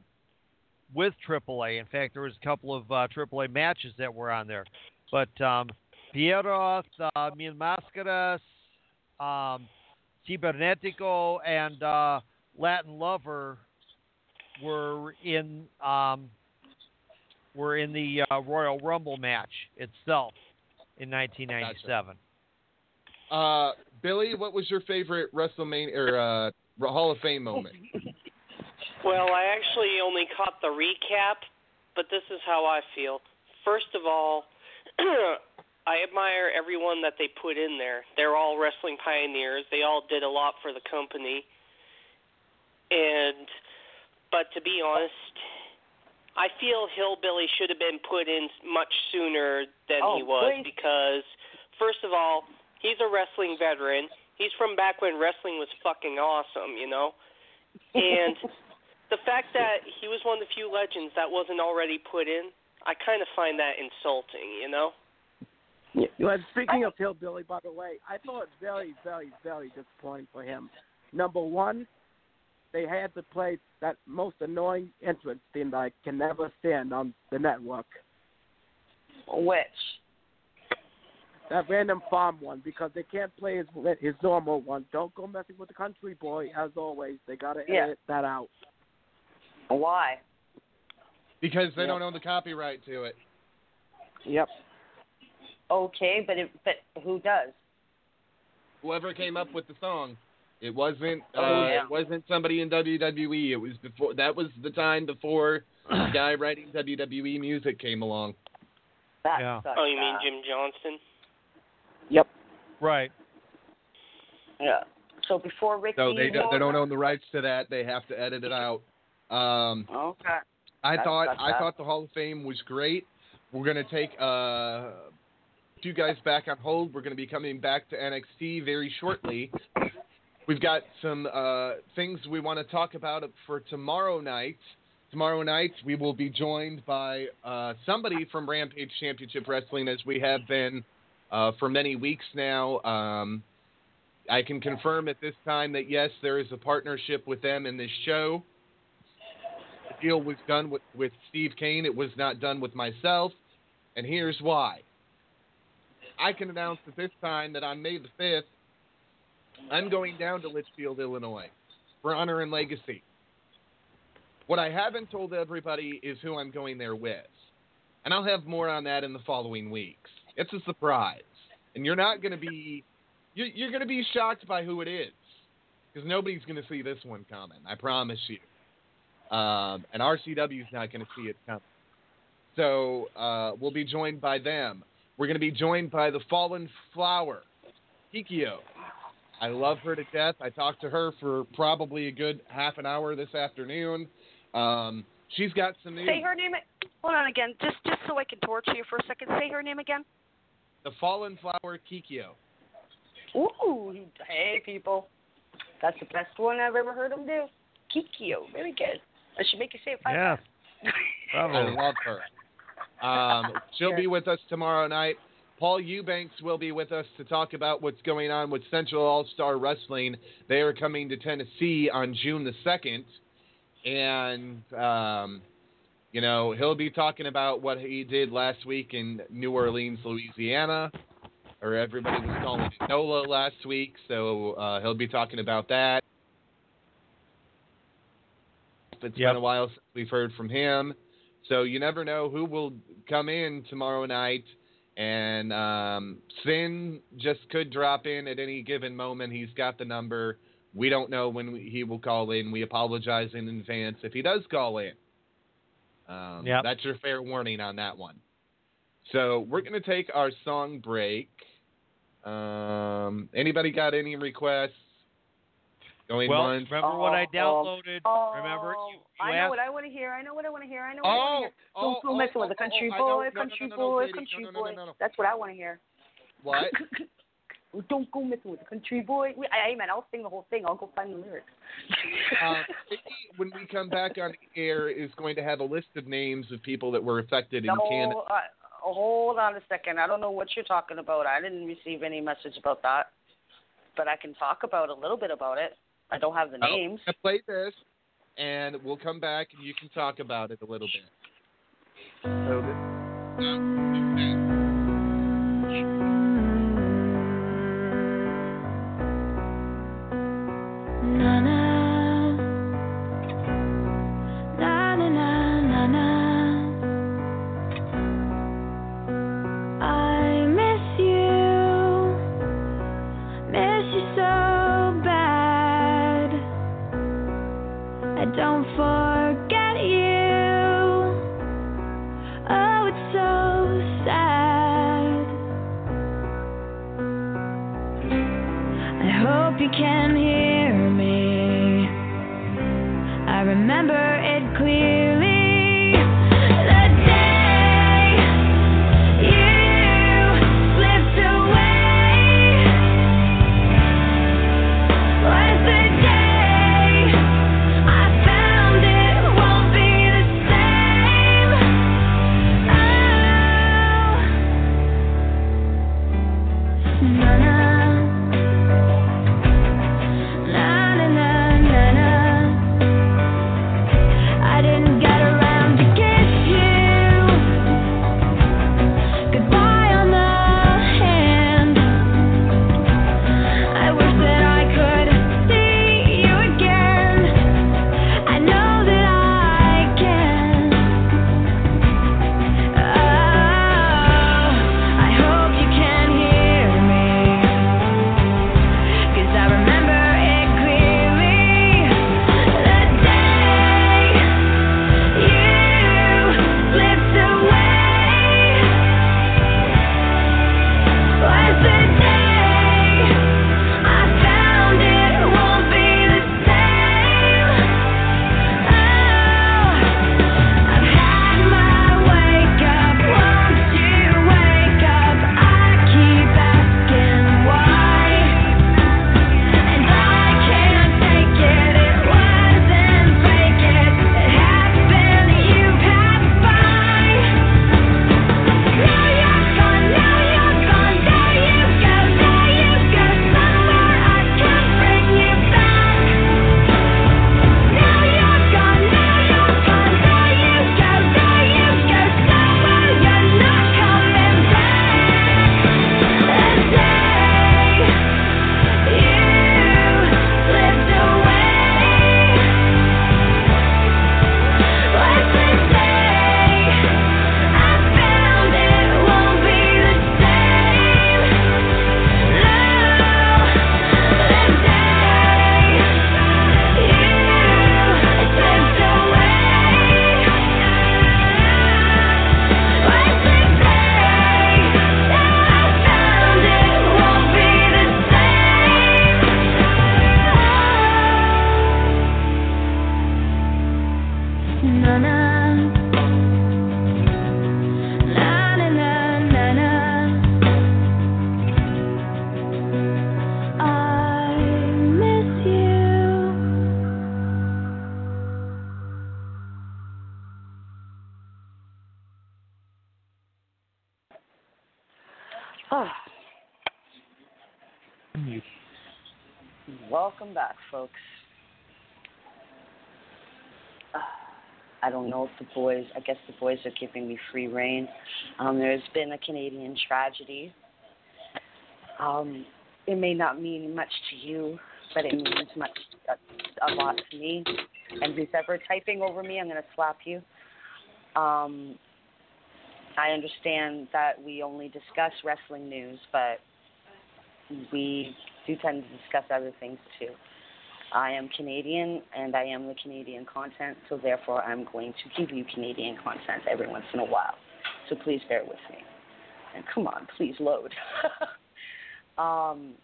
with AAA. In fact, there was a couple of uh, AAA matches that were on there. But um, Pierroth, uh, Mil Máscaras, um, Cibernetico, and uh, Latin Lover were in um, were in the uh, Royal Rumble match itself in 1997. Uh, Billy, what was your favorite WrestleMania or uh, Hall of Fame moment? Well, I actually only caught the recap, but this is how I feel. First of all, I I admire everyone that they put in there. They're all wrestling pioneers. They all did a lot for the company. And but to be honest, I feel Hillbilly should have been put in much sooner than Oh, he was please. because first of all, he's a wrestling veteran. He's from back when wrestling was fucking awesome, you know. And the fact that he was one of the few legends that wasn't already put in, I kind of find that insulting, you know. Yeah, well, speaking of Hillbilly, by the way, I thought very, very, very disappointing for him. Number one, they had to play that most annoying entrance theme that I can never stand on the network. Which? That random farm one because they can't play his his normal one. Don't go messing with the country boy. As always, they gotta Yeah. edit that out. Why? Because they Yep. don't own the copyright to it. Yep. Okay, but it, but who does? Whoever came up with the song. It wasn't uh Oh, yeah. it wasn't somebody in WWE. It was before that was the time before the guy writing WWE music came along. That Yeah. sucks. Oh, you mean ass. Jim Johnston? Yep. Right. Yeah. So before Ricky. So they don't, they don't own the rights to that. They have to edit it out. Um Okay. I That's- thought that's I that. thought the Hall of Fame was great. We're gonna take uh two guys back on hold. We're gonna be coming back to NXT very shortly. We've got some uh, things we want to talk about for tomorrow night. Tomorrow night we will be joined by uh, somebody from Rampage Championship Wrestling, as we have been uh, for many weeks now. Um, I can confirm at this time that yes, there is a partnership with them in this show the deal was done with, with Steve Kane. It was not done with myself. And here's why. I can announce at this time that on May the 5th, I'm going down to Litchfield, Illinois for Honor and Legacy. What I haven't told everybody is who I'm going there with. And I'll have more on that in the following weeks. It's a surprise. And you're not going to be, you're, you're going to be shocked by who it is. Because nobody's going to see this one coming. I promise you um, and RCW is not going to see it coming. So uh, we'll be joined by them. We're going to be joined by the Fallen Flower, Kikyo. I love her to death. I talked to her for probably a good half an hour this afternoon. Um, she's got some news. Say her name. Hold on again, just just so I can torture you for a second. Say her name again. The Fallen Flower, Kikyo. Ooh, hey people, that's the best one I've ever heard him do. Kikyo, very good. I should make you say it five Yeah. times. I love her. Um, she'll be with us tomorrow night. Paul Eubanks will be with us to talk about what's going on with Central All Star Wrestling. They are coming to Tennessee on June the 2nd. And, um, you know, he'll be talking about what he did last week in New Orleans, Louisiana, or everybody was calling it NOLA last week. So uh, he'll be talking about that. It's Yep. been a while since we've heard from him. So you never know who will come in tomorrow night. And um, Sin just could drop in at any given moment. He's got the number. We don't know when we, he will call in. We apologize in advance if he does call in. Um, Yep. That's your fair warning on that one. So we're going to take our song break. Um, anybody got any requests? Going Well, once? remember what I Oh, downloaded? Oh, remember you, you I know asked what I want to hear. I know what I want to hear. I know what I want to Oh, hear. oh, Don't go oh, messing oh, with the oh, country oh, boy, don't- no, no, country no, no, boy, country boy. no, no. That's what I want to hear. What? Don't go messing with the country boy. Wait, I, I mean, I'll sing the whole thing. I'll go find the lyrics. uh, when we come back on air, is going to have a list of names of people that were affected in no, Canada. uh, hold on a second. I don't know what you're talking about. I didn't receive any message about that, but I can talk about a little bit about it. I don't have the Oh, names. I'm play this, and we'll come back and you can talk about it a little bit. So this, Na I boys, I guess the boys are giving me free reign. Um, there's been a Canadian tragedy. Um, it may not mean much to you, but it means much, a, a lot to me. And who's ever typing over me, I'm going to slap you. Um, I understand that we only discuss wrestling news, but we do tend to discuss other things too. I am Canadian and I am the Canadian content, so therefore I'm going to give you Canadian content every once in a while. So please bear with me. And come on, please load. um,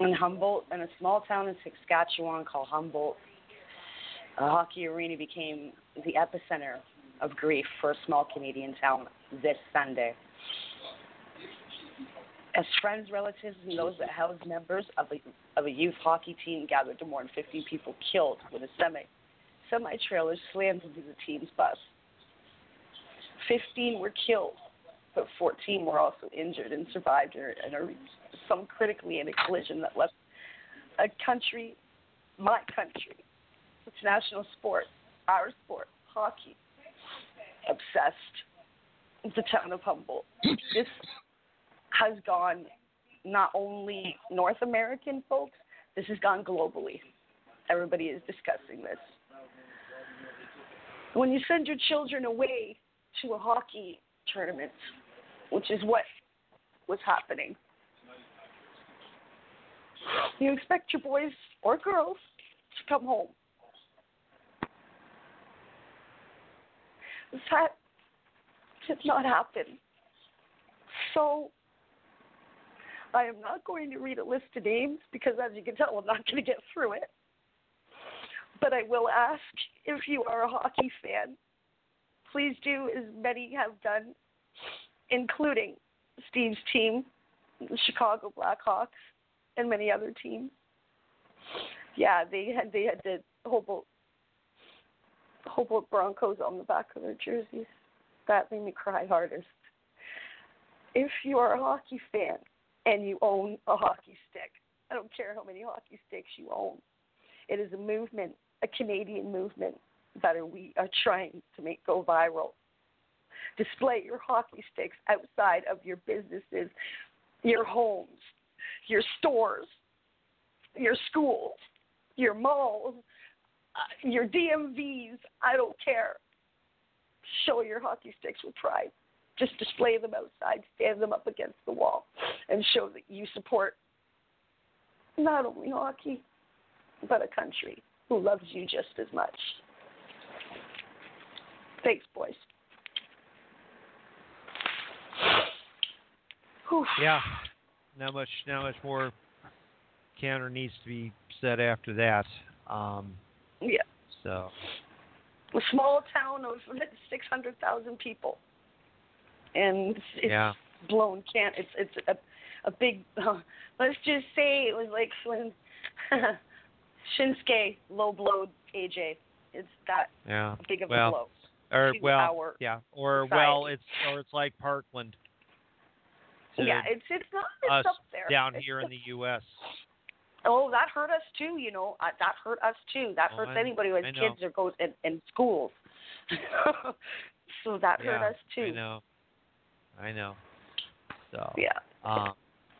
in Humboldt, in a small town in Saskatchewan called Humboldt, a hockey arena became the epicenter of grief for a small Canadian town this Sunday. As friends, relatives, and those that housed members of a, of a youth hockey team gathered to mourn 15 people killed when a semi semi trailer slammed into the team's bus. 15 were killed, but 14 were also injured and survived, and are some critically in a collision that left a country, my country, its national sport, our sport, hockey, obsessed the town of Humboldt. This has gone not only North American folks, this has gone globally. Everybody is discussing this. When you send your children away to a hockey tournament, which is what was happening, you expect your boys or girls to come home. That did not happen. So I am not going to read a list of names because, as you can tell, I'm not going to get through it. But I will ask if you are a hockey fan, please do as many have done, including Steve's team, the Chicago Blackhawks, and many other teams. Yeah, they had they had the Humboldt Humboldt Broncos on the back of their jerseys. That made me cry hardest. If you are a hockey fan and you own a hockey stick, I don't care how many hockey sticks you own. It is a movement, a Canadian movement that are, we are trying to make go viral. Display your hockey sticks outside of your businesses, your homes, your stores, your schools, your malls, uh, your DMVs. I don't care. Show your hockey sticks with pride. Just display them outside, stand them up against the wall, and show that you support not only hockey, but a country who loves you just as much. Thanks, boys. Whew. Yeah. Not much. Not much more counter needs to be said after that. Um, Yeah. so A small town of 600,000 people. And it's, yeah. blown can it's it's a a big uh, let's just say it was like when Shinsuke low blowed AJ. It's that Yeah. big of Well, a blow. Or well, yeah. Or society. well, it's or it's like Parkland. to Yeah, it's it's not it's us up there. down It's- here in the U.S. Oh, that hurt us too. You know, uh, that hurt us too. That Oh, hurts I- anybody who has kids or goes in, in schools. so that hurt us too. I know. I know. So Yeah, um,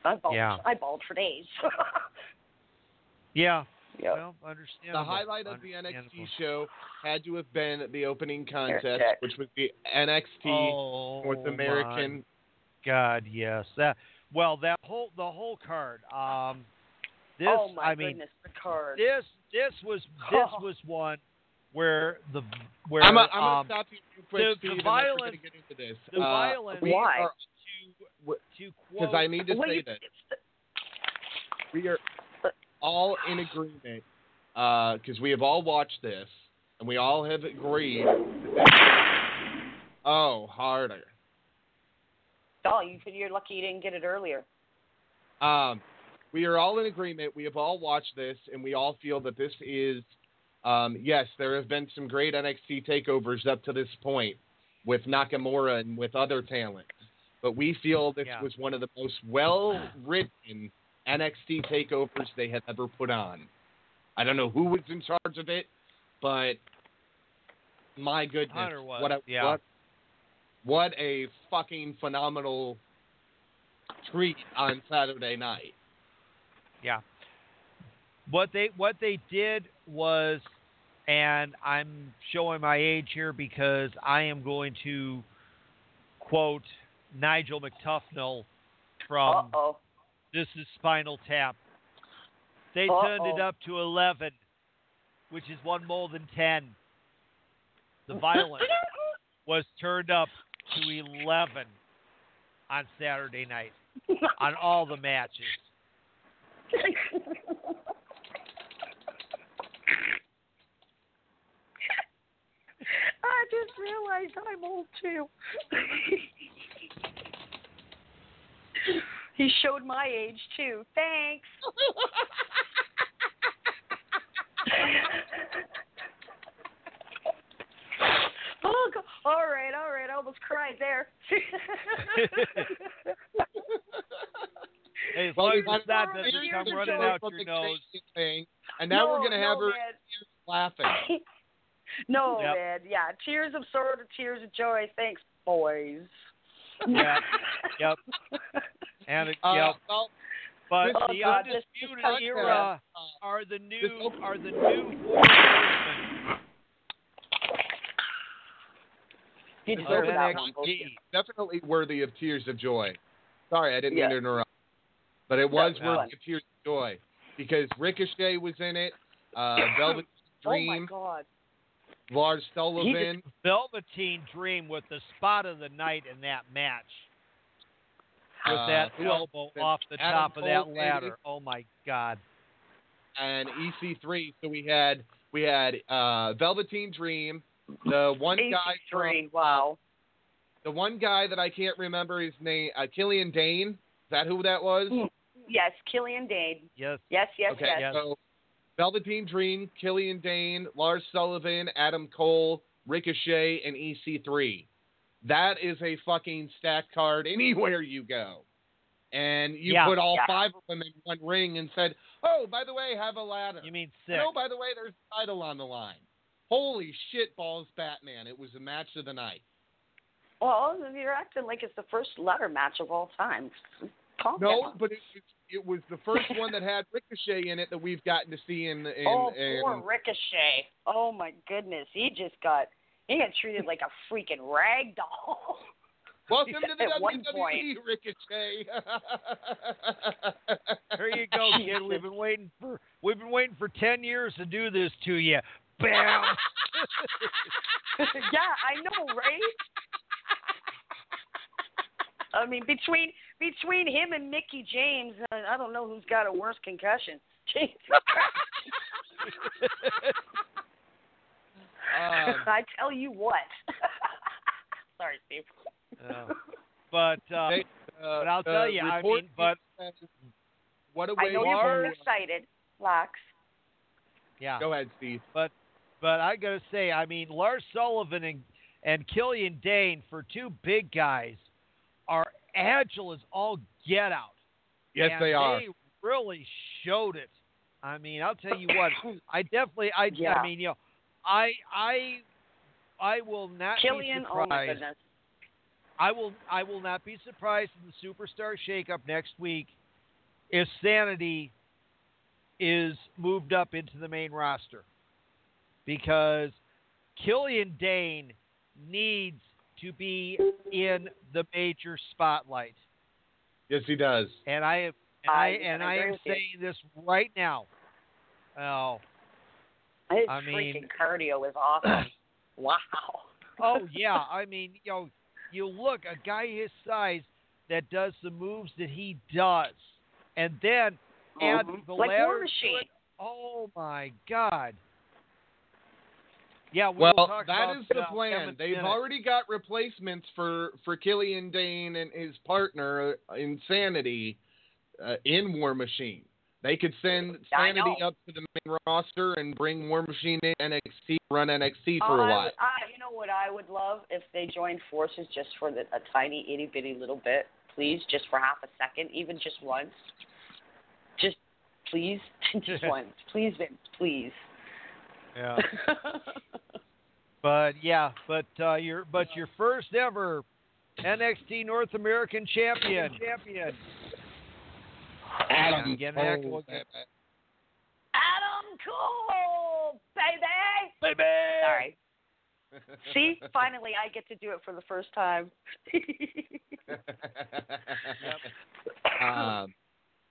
I bawled. Yeah. I bawled for days. yeah. yeah. Well, understandable. The highlight of the NXT show had to have been the opening contest, check. which was the NXT oh, North American. God, yes. That well, that whole the whole card. Um, this oh my I mean, goodness, the card. this this was this Oh. was one where the where I'm gonna I'm um, stop you real quick, the- the Steve, and violence- get into this. the Uh, violence- Why? are to to because I need to Well, say you- this. We are all in agreement because we have all watched this and we all have agreed. Oh, harder. Oh, you you're lucky you didn't get it earlier. Um, we are all in agreement. We have all watched this, and we all feel that this is, um, yes, there have been some great NXT takeovers up to this point with Nakamura and with other talent, but we feel this Yeah. was one of the most well-written NXT takeovers they have ever put on. I don't know who was in charge of it, but my goodness, what a yeah. what, what a fucking phenomenal treat on Saturday night. Yeah. What they what they did was, and I'm showing my age here because I am going to quote Nigel McTuffnell from oh. This is Spinal Tap. They turned it up to 11, which is one more than 10. The violence was turned up to 11 on Saturday night on all the matches. I just realized I'm old too. he showed my age too. Thanks. oh, go- all right, all right. I almost cried there. Hey, as long as got it's not four doesn't come running out from your nose. crazy Thing. And now we're gonna have no, her man. laughing. No, Yep. man. Yeah, tears of sorrow to tears of joy. Thanks, boys. Yeah, yep. And it, Uh, yep. well, But Oh, the God, this- undisputed this era uh, are the new open- are the new four horsemen You This deserve open that one. Definitely worthy of tears of joy. Sorry, I didn't Yeah. mean to interrupt, but it was No, no. worthy of tears of joy because Ricochet was in it. Uh, Velvet Oh my God. Lars Sullivan. Velveteen Dream with the spot of the night in that match. with Uh, that who elbow Then off the Adam top of that Cole, maybe. ladder. Oh my God. and EC3. So we had we had uh, Velveteen Dream, the one guy from wow. the one guy that I can't remember his name, uh, Killian Dain. Is that who that was? Mm. Yes, Killian Dain. Yes. Yes, yes, okay, yes. so Velveteen Dream, Killian Dain, Lars Sullivan, Adam Cole, Ricochet, and EC3. That is a fucking stack card anywhere you go. And you Yeah. put all Yeah. five of them in one ring and said, "Oh, by the way, have a ladder." You mean oh, six? oh, by the way, there's a title on the line. Holy shit balls, Batman! It was a match of the night. Well, you're acting like it's the first ladder match of all time. Calm No, down. but it, it, it was the first one that had Ricochet in it that we've gotten to see in. in, oh, in poor Ricochet. Oh my goodness, he just got he got treated like a freaking rag doll. Welcome to the At WWE, point. Ricochet. There you go, kid. We've been waiting for we've been waiting for ten years to do this to you. Bam. yeah, I know, right? I mean, between between him and Mickie James, uh, I don't know who's got a worse concussion. Jesus Um, I tell you what. Sorry, Steve. Uh, but uh, they- uh, but I'll the tell you, I mean, but says, what a I way I know you're to- excited, Lax. yeah. Go ahead, Steve. But I gotta say, I mean, Lars Sullivan and and Killian Dain for two big guys are agile as all get out. Yes, and they are. They really showed it. I mean, I'll tell you what. I definitely, I, Yeah. I mean, you know, I, I, I will not Killian, be oh my surprised. goodness. I will, I will not be surprised in the Superstar Shakeup next week if Sanity is moved up into the main roster because Killian Dain needs to be in the major spotlight. Yes, he does. And I am and I, I- and I I am with you. saying this right now. Oh, His I mean- freaking cardio is awesome. wow. oh yeah. I mean, you know, you look a guy his size that does the moves that he does, and then add Mhm. the like ladder War Machine. Oh my God. Yeah, we Well, will talk that about, is the uh, plan. Kevin They've Bennett. already got replacements for for Killian Dain and his partner uh, Insanity uh, in War Machine. They could send Sanity up to the main roster and bring War Machine in NXT, run NXT for Oh, a I while. would- I, you know what I would love if they joined forces just for the, a tiny itty bitty little bit, please, just for half a second, even just once. Just please, just once, please, Vince, please. Yeah. But yeah, but uh, your but your first ever NXT North American champion. Champion. Adam Again, Cole, Axel again. Adam Cole, baby. Baby. Sorry. See, finally, I get to do it for the first time. um,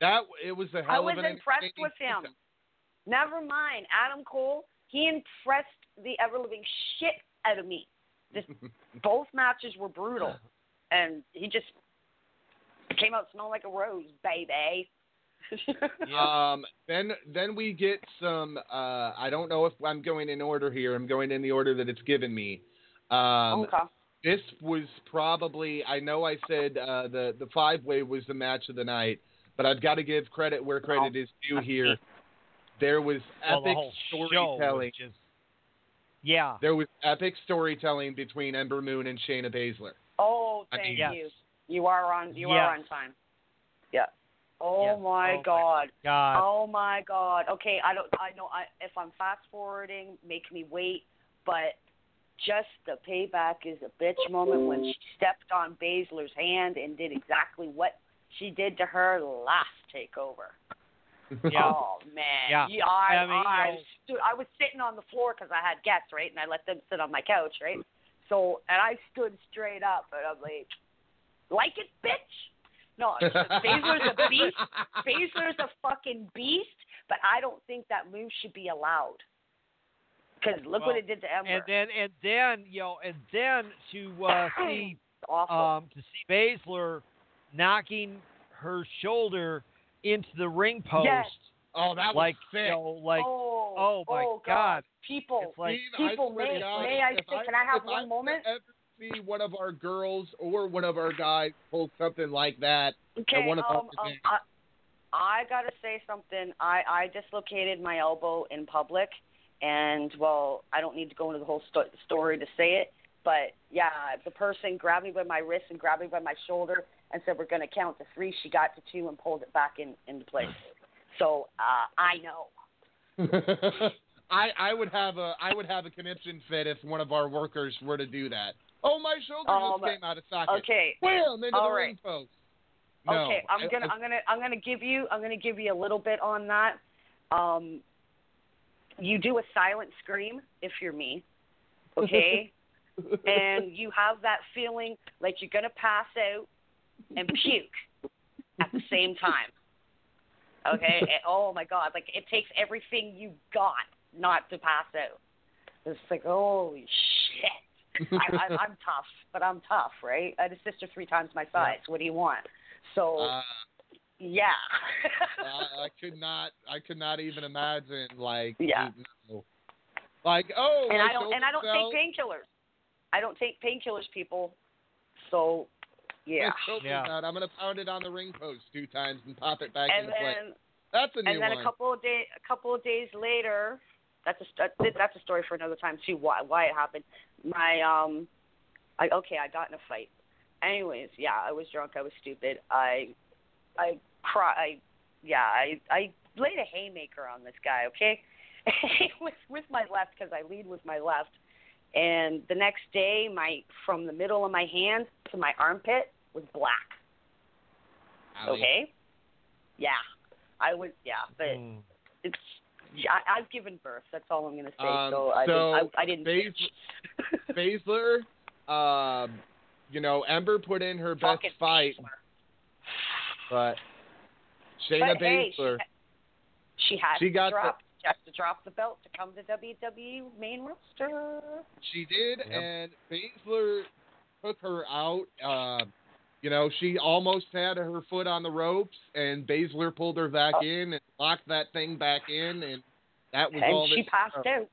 that it was a I hell was of an impressed with him. Never mind, Adam Cole. He impressed the ever living shit out of me. Just both matches were brutal, and he just came out smelling like a rose, baby. Um, then then we get some. Uh, I don't know if I'm going in order here. I'm going in the order that it's given me. Um, okay. This was probably. I know I said uh, the the five way was the match of the night, but I've got to give credit where credit is due here. There was Well, the epic whole show was storytelling. just yeah. There was epic storytelling between Ember Moon and Shayna Baszler. Oh, I thank mean- Yes. you. You are on. You Yes. are on time. Yeah. Oh Yes. my Oh my God. God. Oh my God. Okay, I don't. I know. I if I'm fast forwarding, make me wait. But just the payback is a bitch moment when she stepped on Baszler's hand and did exactly what she did to her last takeover. Yeah. Oh man. Yeah. I, I mean, I, stood, I was sitting on the floor because I had guests, right, and I let them sit on my couch, right. So and I stood straight up, and I'm like, like it, bitch. No, Baszler's a beast. Baszler's a fucking beast, but I don't think that move should be allowed. Because look Well, what it did to Ember. And then and then you know and then to uh, see um to see Baszler knocking her shoulder into the ring post. Yes. Oh, that was like sick. you know, like oh, oh my oh, God. People, It's like Steve, people, I may- God, may I if say- can I have if one I moment? Ever see one of our girls or one of our guys pull something like that Okay, at one of our um, um, events? I, I gotta say something. I I dislocated my elbow in public, and well, I don't need to go into the whole sto- story to say it, but yeah, the person grabbed me by my wrist and grabbed me by my shoulder and said we're gonna count to three. She got to two and pulled it back in into place. So uh, I know. I I would have a I would have a conniption fit if one of our workers were to do that. Oh, my shoulder Um, just came out of socket. Okay. Wham into all the right. ring post. No, okay, I'm gonna I- I'm gonna I'm gonna give you I'm gonna give you a little bit on that. Um, you do a silent scream if you're me, okay? and you have that feeling like you're gonna pass out and puke at the same time. Okay? And- oh my God! Like it takes everything you got not to pass out. It's like holy shit. I, I, I'm tough, but I'm tough, right? I had a sister three times my size. What do you want? So Uh, yeah. I, I could not. I could not even imagine. Like, Yeah. like oh, and I don't and I don't take painkillers. I don't take painkillers, people. So yeah. Yeah. out. I'm gonna pound it on the ring post two times and pop it back And into place. then That's a new and then one. a couple of day a couple of days later, that's a that's a story for another time too. Why why it happened? My um, I okay I got in a fight. Anyways, yeah, I was drunk. I was stupid. I I cry. I yeah I I laid a haymaker on this guy. Okay, with with my left because I lead with my left. And the next day, my from the middle of my hand to my armpit was black. Owie. Okay. Yeah, I was. Yeah, but Mm. it's. I, I've given birth. That's all I'm gonna say. Um, so I so didn't. I, I didn't. Bas- Baszler, um, you know, Ember put in her best fight, Baszler. but Shayna But hey, she, Baszler, ha- she had She to got the- drop. She has to drop the belt to come to WWE main roster. she did, Yep. and Baszler took her out. Uh, you know, she almost had her foot on the ropes, and Baszler pulled her back Oh. in and locked that thing back in, and that was all And she passed out.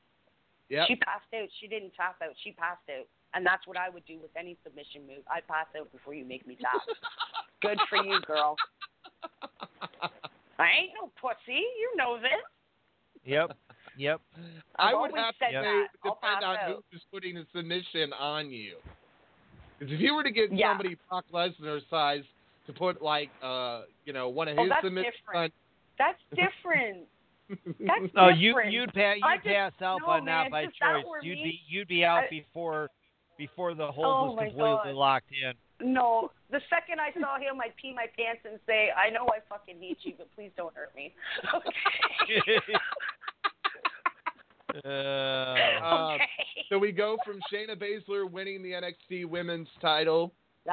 Yep. She passed out. She didn't tap out. She passed out. And that's what I would do with any submission move. I'd pass out before you make me tap. Good for you, girl. I ain't no pussy. You know this. Yep. Yep. I I've would always have to said say that. it depend on out. who's putting a submission on you. Because if you were to get Yeah. somebody Brock Lesnar size to put like uh you know one of Oh, his that's submissions different. That's different. That's Oh, you you'd, pass you'd just- pass out no, by man, now by choice. You'd me. be you'd be out I- before before the Oh, hold was completely God. locked in. No, the second I saw him, I'd pee my pants and say, "I know I fucking hate you, but please don't hurt me." Okay. Uh, okay. so we go from Shayna Baszler winning the NXT Women's title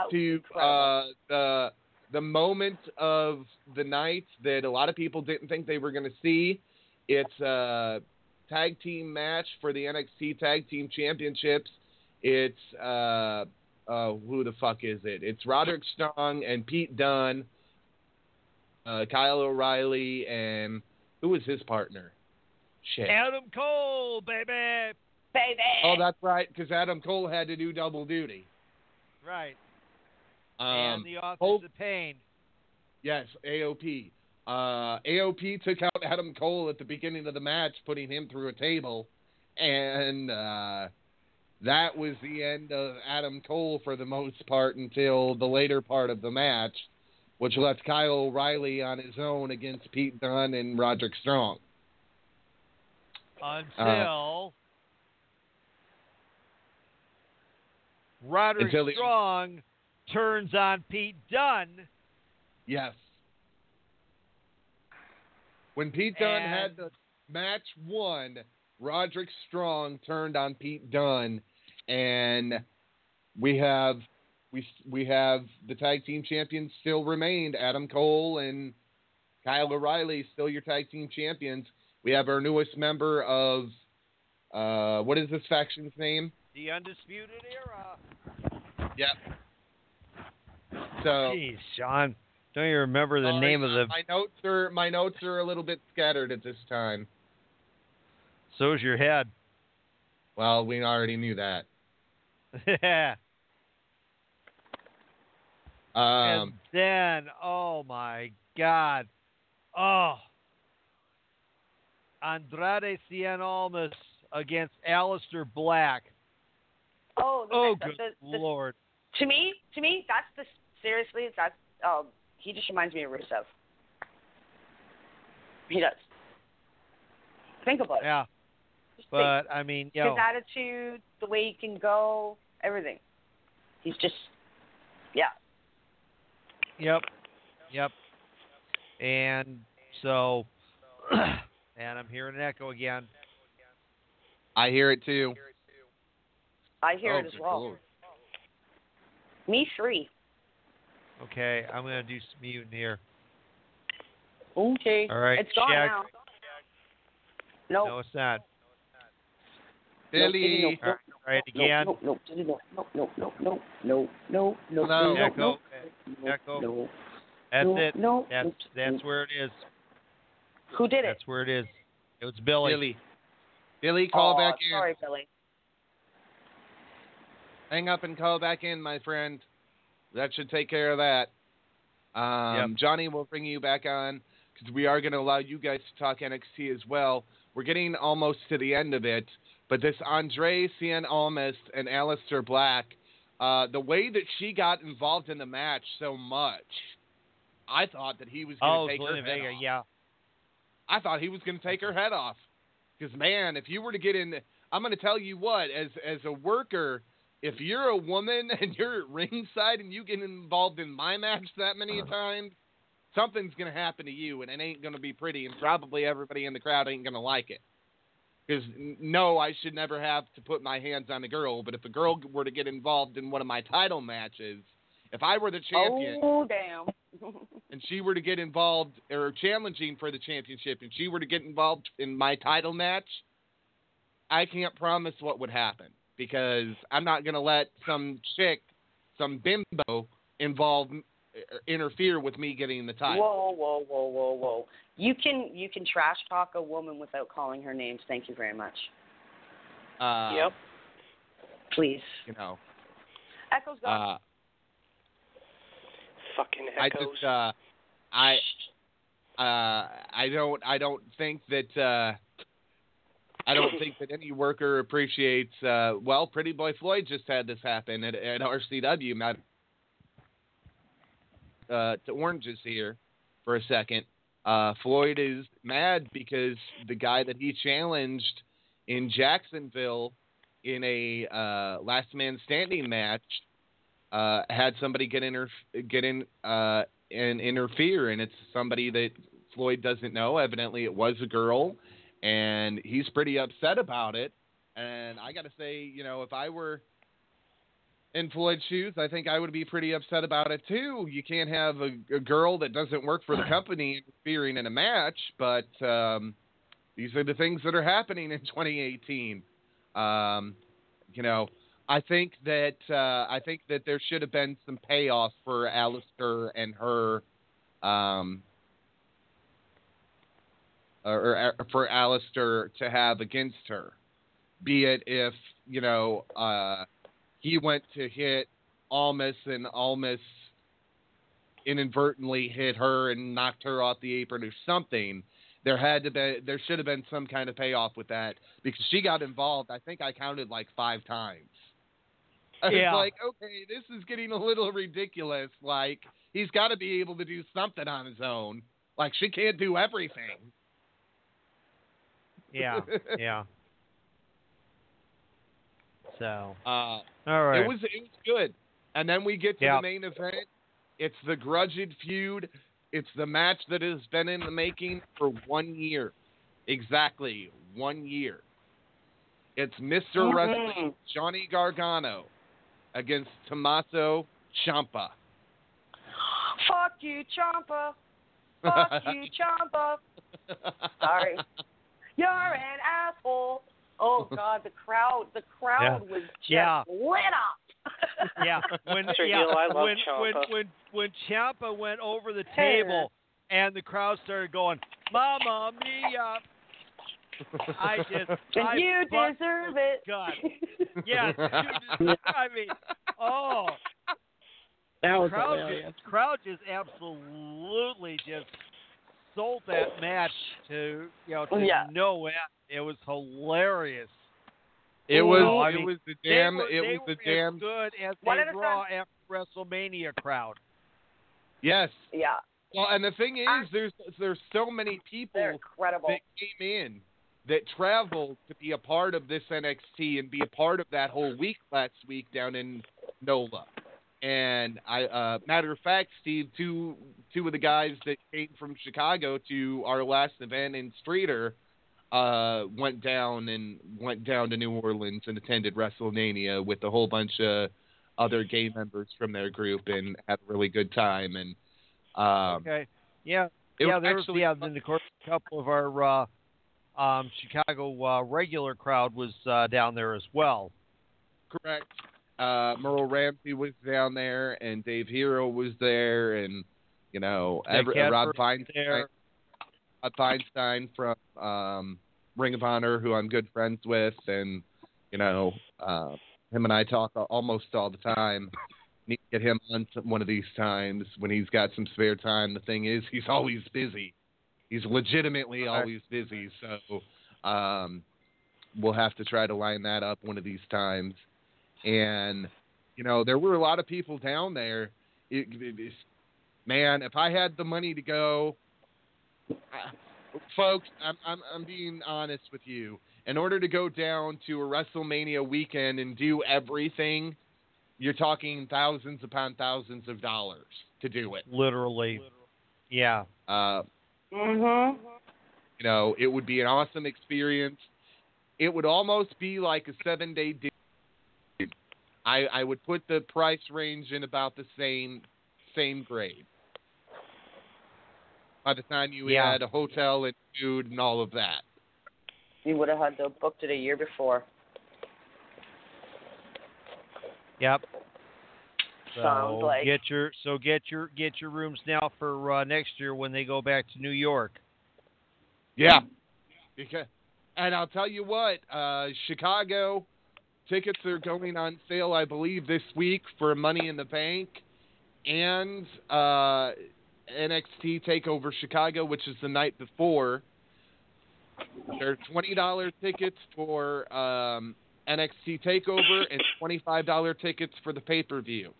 to uh, the the moment of the night that a lot of people didn't think they were going to see. It's a tag team match for the NXT Tag Team Championships. It's uh, uh, who the fuck is it? It's Roderick Strong and Pete Dunne, uh, Kyle O'Reilly, and who was his partner? Shit. Adam Cole, baby. baby. Oh, that's right, because Adam Cole had to do double duty. Right. Um, and the Office Cole- of Pain. Yes, AOP. Uh, AOP took out Adam Cole at the beginning of the match, putting him through a table, and uh, that was the end of Adam Cole for the most part until the later part of the match, which left Kyle O'Reilly on his own against Pete Dunne and Roderick Strong. Uh, until Roderick Until Strong turns on Pete Dunne. Yes. When Pete Dunne had the match won, Roderick Strong turned on Pete Dunne, and we have we we have the tag team champions still remained. Adam Cole and Kyle O'Reilly still your tag team champions. We have our newest member of uh, what is this faction's name? The Undisputed Era. Yep. So Jeez, Sean. Don't you remember the sorry, name of the? my notes are my notes are a little bit scattered at this time. So's your head. Well, we already knew that. Yeah. Um, and then, oh my God, oh, Andrade Cien Almas against Aleister Black. Oh, Oh, good the, the, lord. to me, to me, that's the seriously, that's um, he just reminds me of Rusev. He does. Think about it. Yeah, think. but I mean, yo, his attitude, the way he can go, everything. He's just, yeah. Yep. Yep. And so, and I'm hearing an echo again. I hear it too. I hear Oh, it as well. lord. Me three. Okay, I'm gonna do some muting here. Okay. All right, It's gone check. now. No. No, it's not. Billy. All right, try it again. No, no, no, no, no, no, no, no, no, no, Hello. no, no, Echo. no, Echo. no, That's no, it. No, That's no, that's no. where it is. Who did it? That's where it is. It was Billy. Billy. Billy, call Aw, back in. Sorry, Billy. Hang up and call back in, my friend. That should take care of that. Um, Johnny will bring you back on because we are going to allow you guys to talk NXT as well. We're getting almost to the end of it, but this Andre Cien Almas and Aleister Black, uh, the way that she got involved in the match so much, I thought that he was going to Oh, take her Zelina head Vega. off. Yeah. I thought he was going to take her head off. Because man, if you were to get in, I'm going to tell you what, as as a worker, if you're a woman and you're at ringside and you get involved in my match that many uh-huh. times, something's going to happen to you, and it ain't going to be pretty, and probably everybody in the crowd ain't going to like it. Because no, I should never have to put my hands on a girl, but if a girl were to get involved in one of my title matches, if I were the champion Oh, damn. And she were to get involved or challenging for the championship and she were to get involved in my title match, I can't promise what would happen because I'm not going to let some chick, some bimbo involve interfere with me getting the title. Whoa, whoa, whoa, whoa, whoa. You can you can trash talk a woman without calling her names. Thank you very much. Uh, Yep. Please. You know, Echo's gone. uh, Fucking I just, uh, I, uh, I don't, I don't think that, uh, I don't think that any worker appreciates. Uh, well, Pretty Boy Floyd just had this happen at, at RCW. Matt, uh, to oranges here for a second. Uh, Floyd is mad because the guy that he challenged in Jacksonville in a uh, last man standing match uh, had somebody get inter- get in uh, and interfere, and it's somebody that Floyd doesn't know. Evidently, it was a girl, and he's pretty upset about it. And I got to say, you know, if I were in Floyd's shoes, I think I would be pretty upset about it too. You can't have a, a girl that doesn't work for the company interfering in a match, but um, these are the things that are happening in 2018. Um, you know, I think that uh, I think that there should have been some payoff for Aleister and her, um, or, or for Aleister to have against her. Be it if you know uh, he went to hit Almas and Almas inadvertently hit her and knocked her off the apron or something. There had to be there should have been some kind of payoff with that because she got involved. I think I counted like five times. I was Yeah. like, okay, this is getting a little ridiculous. Like he's got to be able to do something on his own. Like she can't do everything. Yeah. Yeah. So. Uh, All right. It was it was good. And then we get to Yeah. the main event. It's the grudged feud. It's the match that has been in the making for one year. Exactly one year. It's mister Mhm. Wrestling Johnny Gargano against Tommaso Ciampa. Fuck you, Ciampa. Fuck you, Ciampa. Sorry. You're an asshole. Oh God, the crowd, the crowd was just Yeah. lit up. Yeah, when Sure yeah, deal, I love when, when Ciampa. when when Ciampa went over the table and the crowd started going, "Mamma mia!" I just, And I you deserve it. God. Yes, you I mean, oh, That was crowd hilarious. just, crowd just absolutely just sold that match to you know to Yeah. no end. It was hilarious. It was Oh, I it mean, was the damn were, it was the damn as good as One they a Raw after WrestleMania crowd. yes. Yeah, Well, and the thing is, I- there's there's so many people incredible. that came in that traveled to be a part of this NXT and be a part of that whole week last week down in NOLA. And I, uh, matter of fact, Steve, two two of the guys that came from Chicago to our last event in Streator uh, went down and went down to New Orleans and attended WrestleMania with a whole bunch of other gay members from their group and had a really good time. And um, Okay. Yeah. it yeah, was there was actually yeah, then of course a couple of our uh um Chicago uh regular crowd was uh down there as well. Correct. Uh, Merle Ramsey was down there, and Dave Hero was there, and you know, every, Rob Feinstein, there. Rob Feinstein from um, Ring of Honor, who I'm good friends with, and you know, uh, him and I talk almost all the time. Need to get him on one of these times when he's got some spare time. The thing is, he's always busy. He's legitimately Right. always busy. So um, we'll have to try to line that up one of these times. And you know, there were a lot of people down there. It, it, it's- man, if I had the money to go, uh, folks, I'm, I'm I'm being honest with you. In order to go down to a WrestleMania weekend and do everything, you're talking thousands upon thousands of dollars to do it. Literally. Yeah. Uh, Mhm. you know, it would be an awesome experience. It would almost be like a seven day deal. I, I would put the price range in about the same same grade. By the time you Yeah. add a hotel and food and all of that. You would have had to have booked it a year before. Yep. Sounds So like. get your so get your get your rooms now for uh, next year when they go back to New York. Yeah. Because and I'll tell you what, uh Chicago tickets are going on sale I believe this week for Money in the Bank and uh NXT Takeover Chicago, which is the night before. They're twenty dollar tickets for um NXT Takeover and twenty five dollar tickets for the pay per view.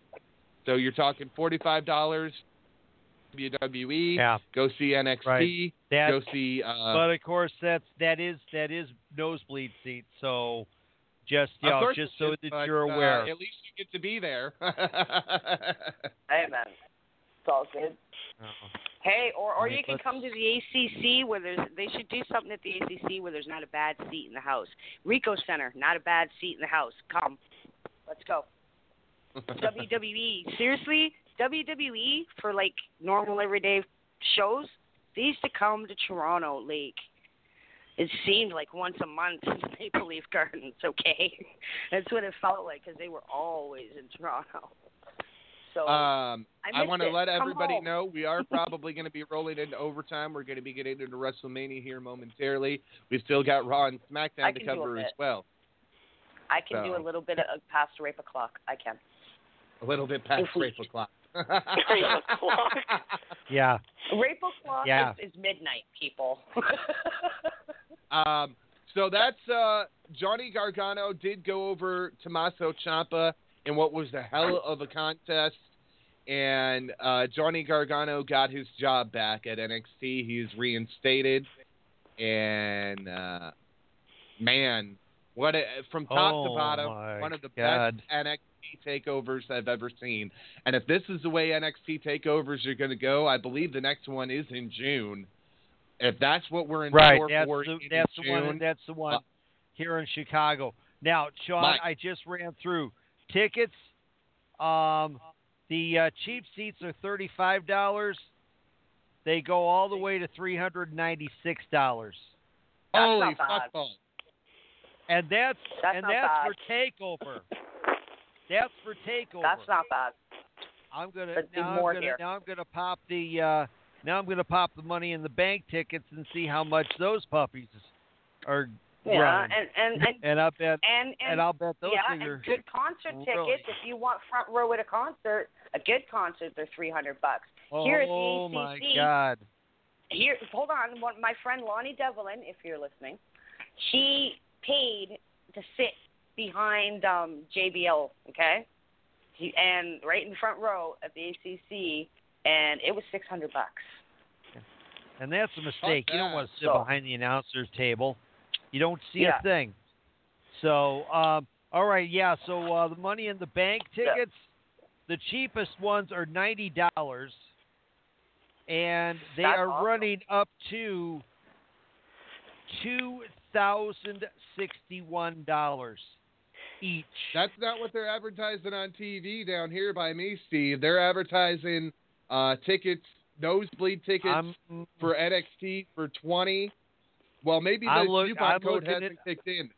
So you're talking forty five dollars WWE, Yeah. go see NXT, Right. That go see uh but of course that's that is that is nosebleed seats, so just you know, just so is, that but, you're uh, aware. at least you get to be there. Hey man, it's all good. Uh-huh. Hey, or or Right, you can let's- come to the ACC where there's they should do something at the ACC where there's not a bad seat in the house. Rico Center, not a bad seat in the house. Come, let's go. WWE, seriously, WWE for like normal everyday shows. They used to come to Toronto, like it seemed like once a month in Maple Leaf Gardens. Okay, that's what it felt like because they were always in Toronto. So um, I I want to let Come everybody home. know we are probably going to be rolling into overtime. We're going to be getting into WrestleMania here momentarily. We've still got Raw and SmackDown to can do a cover as well. I can do a little bit of past rape o'clock. I can. A little bit past If we- rape o'clock. Rape o'clock. Yeah. Rape o'clock Yeah. is, is midnight, people. Um, so that's uh, Johnny Gargano did go over Tommaso Ciampa in what was the hell of a contest, and uh, Johnny Gargano got his job back at NXT. He's reinstated, and uh, man, what a, from top to Oh, bottom, one of the God. best NXT takeovers I've ever seen. And if this is the way NXT takeovers are going to go, I believe the next one is in June. If that's what we're in Right. store That's for the, in that's the June, one. That's the one uh, here in Chicago. Now, Sean, Mike. I just ran through tickets. Um, the uh, cheap seats are thirty-five dollars. They go all the way to three hundred ninety-six dollars, Holy not bad. fuckball. and that's That's and that's bad. for takeover. That's for takeover. That's not bad. I'm gonna Let's now I'm gonna here. now I'm gonna pop the uh now I'm gonna pop the money in the bank tickets and see how much those puppies are Yeah, running. and and and and I bet and, and, and I'll bet those yeah, things are good concert really- tickets. If you want front row at a concert, a good concert, they're three hundred bucks. Here at the Oh my god. Here, hold on. One, my friend Lonnie Devlin, if you're listening, she paid to sit behind um, JBL. Okay, he, and right in the front row at the ACC, and it was six hundred bucks. And that's a mistake. You don't want to sit So- behind the announcer's table. You don't see Yeah. a thing. So, um, all right, yeah. So uh, the money in the bank Yeah. tickets, the cheapest ones are ninety dollars, and they That's are awesome. running up to two thousand sixty-one dollars each. That's not what they're advertising on TV down here by me, Steve. They're advertising uh, tickets, nosebleed tickets I'm for NXT for twenty. Well, maybe the look- coupon I'm code looking hasn't at- kicked in.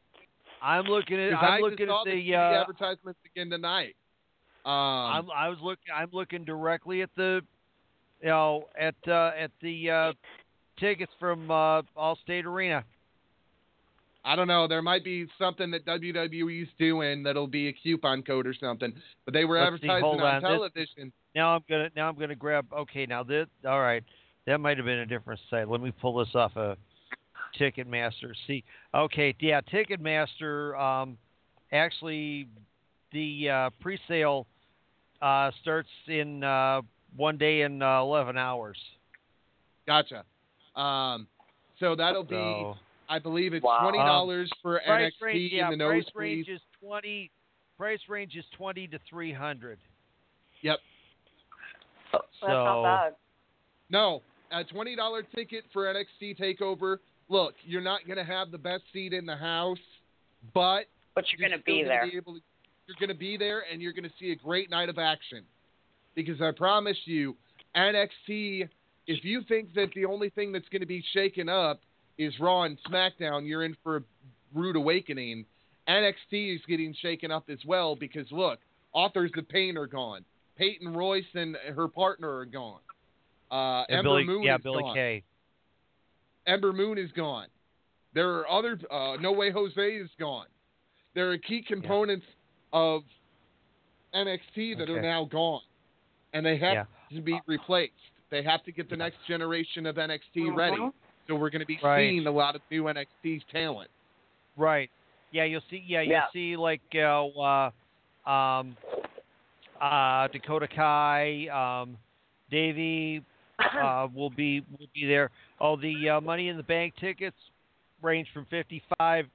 I'm looking at I'm I looking at the the uh, advertisements again tonight. Um, I'm I was look I'm looking directly at the you know at uh, at the uh, tickets from uh, Allstate Arena. I don't know. There might be something that WWE's doing that'll be a coupon code or something. But they were Let's advertising hold on on. This- television. Now I'm gonna now I'm gonna grab okay now this all right that might have been a different site. Let me pull this off of Ticketmaster. See okay yeah Ticketmaster um, actually the uh, pre-sale uh, starts in uh, one day in uh, eleven hours. Gotcha. Um, so that'll be, So I believe it's Wow. twenty dollars for price NXT range yeah in the price range is twenty price range is twenty to three hundred. Yep. Oh, that's So- not bad. No, a twenty dollar ticket for NXT Takeover. Look, you're not gonna have the best seat in the house, but But you're you're gonna still be gonna there. Be able to, you're gonna be there, and you're gonna see a great night of action. Because I promise you, NXT. If you think that the only thing that's gonna be shaken up is Raw and SmackDown, you're in for a rude awakening. NXT is getting shaken up as well because look, authors of pain are gone. Peyton Royce and her partner are gone. Uh, Yeah, Ember Billy, Moon yeah, is Billy gone. Kay. Ember Moon is gone. There are other. Uh, no Way Jose is gone. There are key components of NXT that are now gone, and they have Yeah. to be replaced. They have to get the next generation of NXT ready. So we're going to be Right. seeing a lot of new NXT talent. Right. Yeah, you'll see. Yeah, you'll Yeah. see like uh, uh, um, uh, Dakota Kai, um, Davey uh, will be will be there. Oh, the uh, Money in the Bank tickets range from fifty five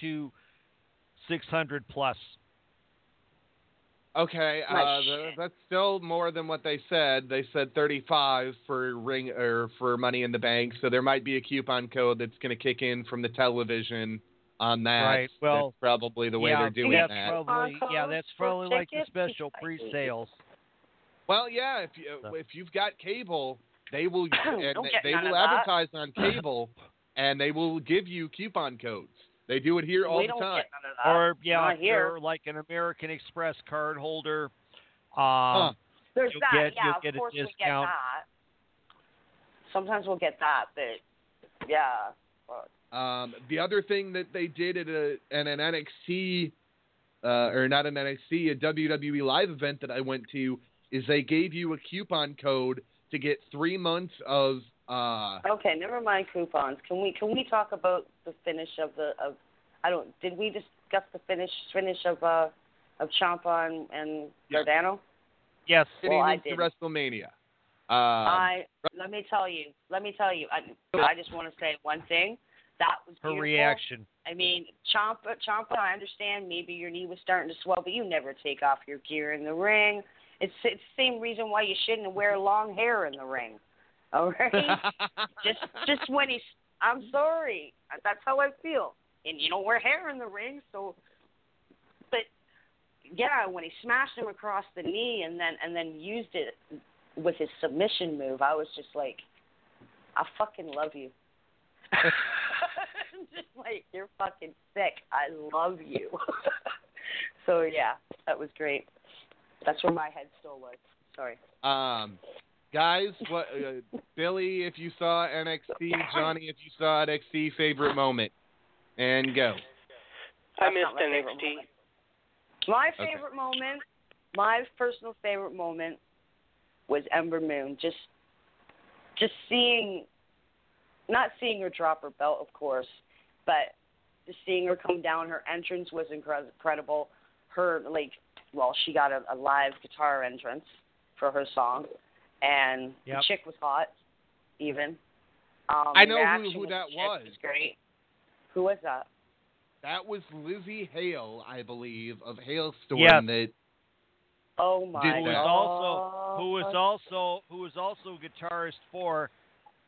to six hundred plus. Okay, uh, the, that's still more than what they said. They said 35 for ring or for Money in the Bank, so there might be a coupon code that's going to kick in from the television on that. Right, well, that's probably the way yeah, they're doing that's that. probably yeah, Coupon that's codes for probably like the special pre-sales. Well, yeah, if you if you've got cable, they will and they, they will advertise on cable, and they will give you coupon codes. They do it here all we the time. get none of that. Or yeah, Not if here. you're like an American Express card holder. Huh. Um, There's you'll that. get- yeah, you'll of get a course we get that. Sometimes we'll get that, but yeah. Um, the other thing that they did at a at an NXT uh, or not an NXT, a WWE live event that I went to is they gave you a coupon code to get three months of uh, okay, never mind coupons. Can we can we talk about the finish of the of? I don't. Did we discuss the finish finish of uh of Ciampa and, and Yeah. Gargano? yes. Well, I didn't. WrestleMania. Um, I let me tell you. Let me tell you. I I just want to say one thing. That was Her beautiful. reaction. I mean, Ciampa, Ciampa, I understand maybe your knee was starting to swell, but you never take off your gear in the ring. It's it's the same reason why you shouldn't wear long hair in the ring. All right? just just when he's I'm sorry. That's how I feel. And you don't wear hair in the ring, so but yeah, when he smashed him across the knee and then and then used it with his submission move, I was just like I fucking love you. just like you're fucking sick. I love you. So yeah, that was great. That's where my head still was. Sorry. Um, guys, what uh, Billy, if you saw NXT, Johnny, if you saw NXT, favorite moment, and go. I That's missed not my favorite NXT. moment. My Okay. favorite moment, my personal favorite moment, was Ember Moon. Just, just seeing, not seeing her drop her belt, of course, but just seeing her come down. Her entrance was incre- incredible. Her like, well, she got a, a live guitar entrance for her song, and Yep. the chick was hot, even. Um, I know who- who that chick was. great. Who was that? That was Lzzy Hale, I believe, of Halestorm. Yes. That Oh my Did Who was also who was also who was also guitarist for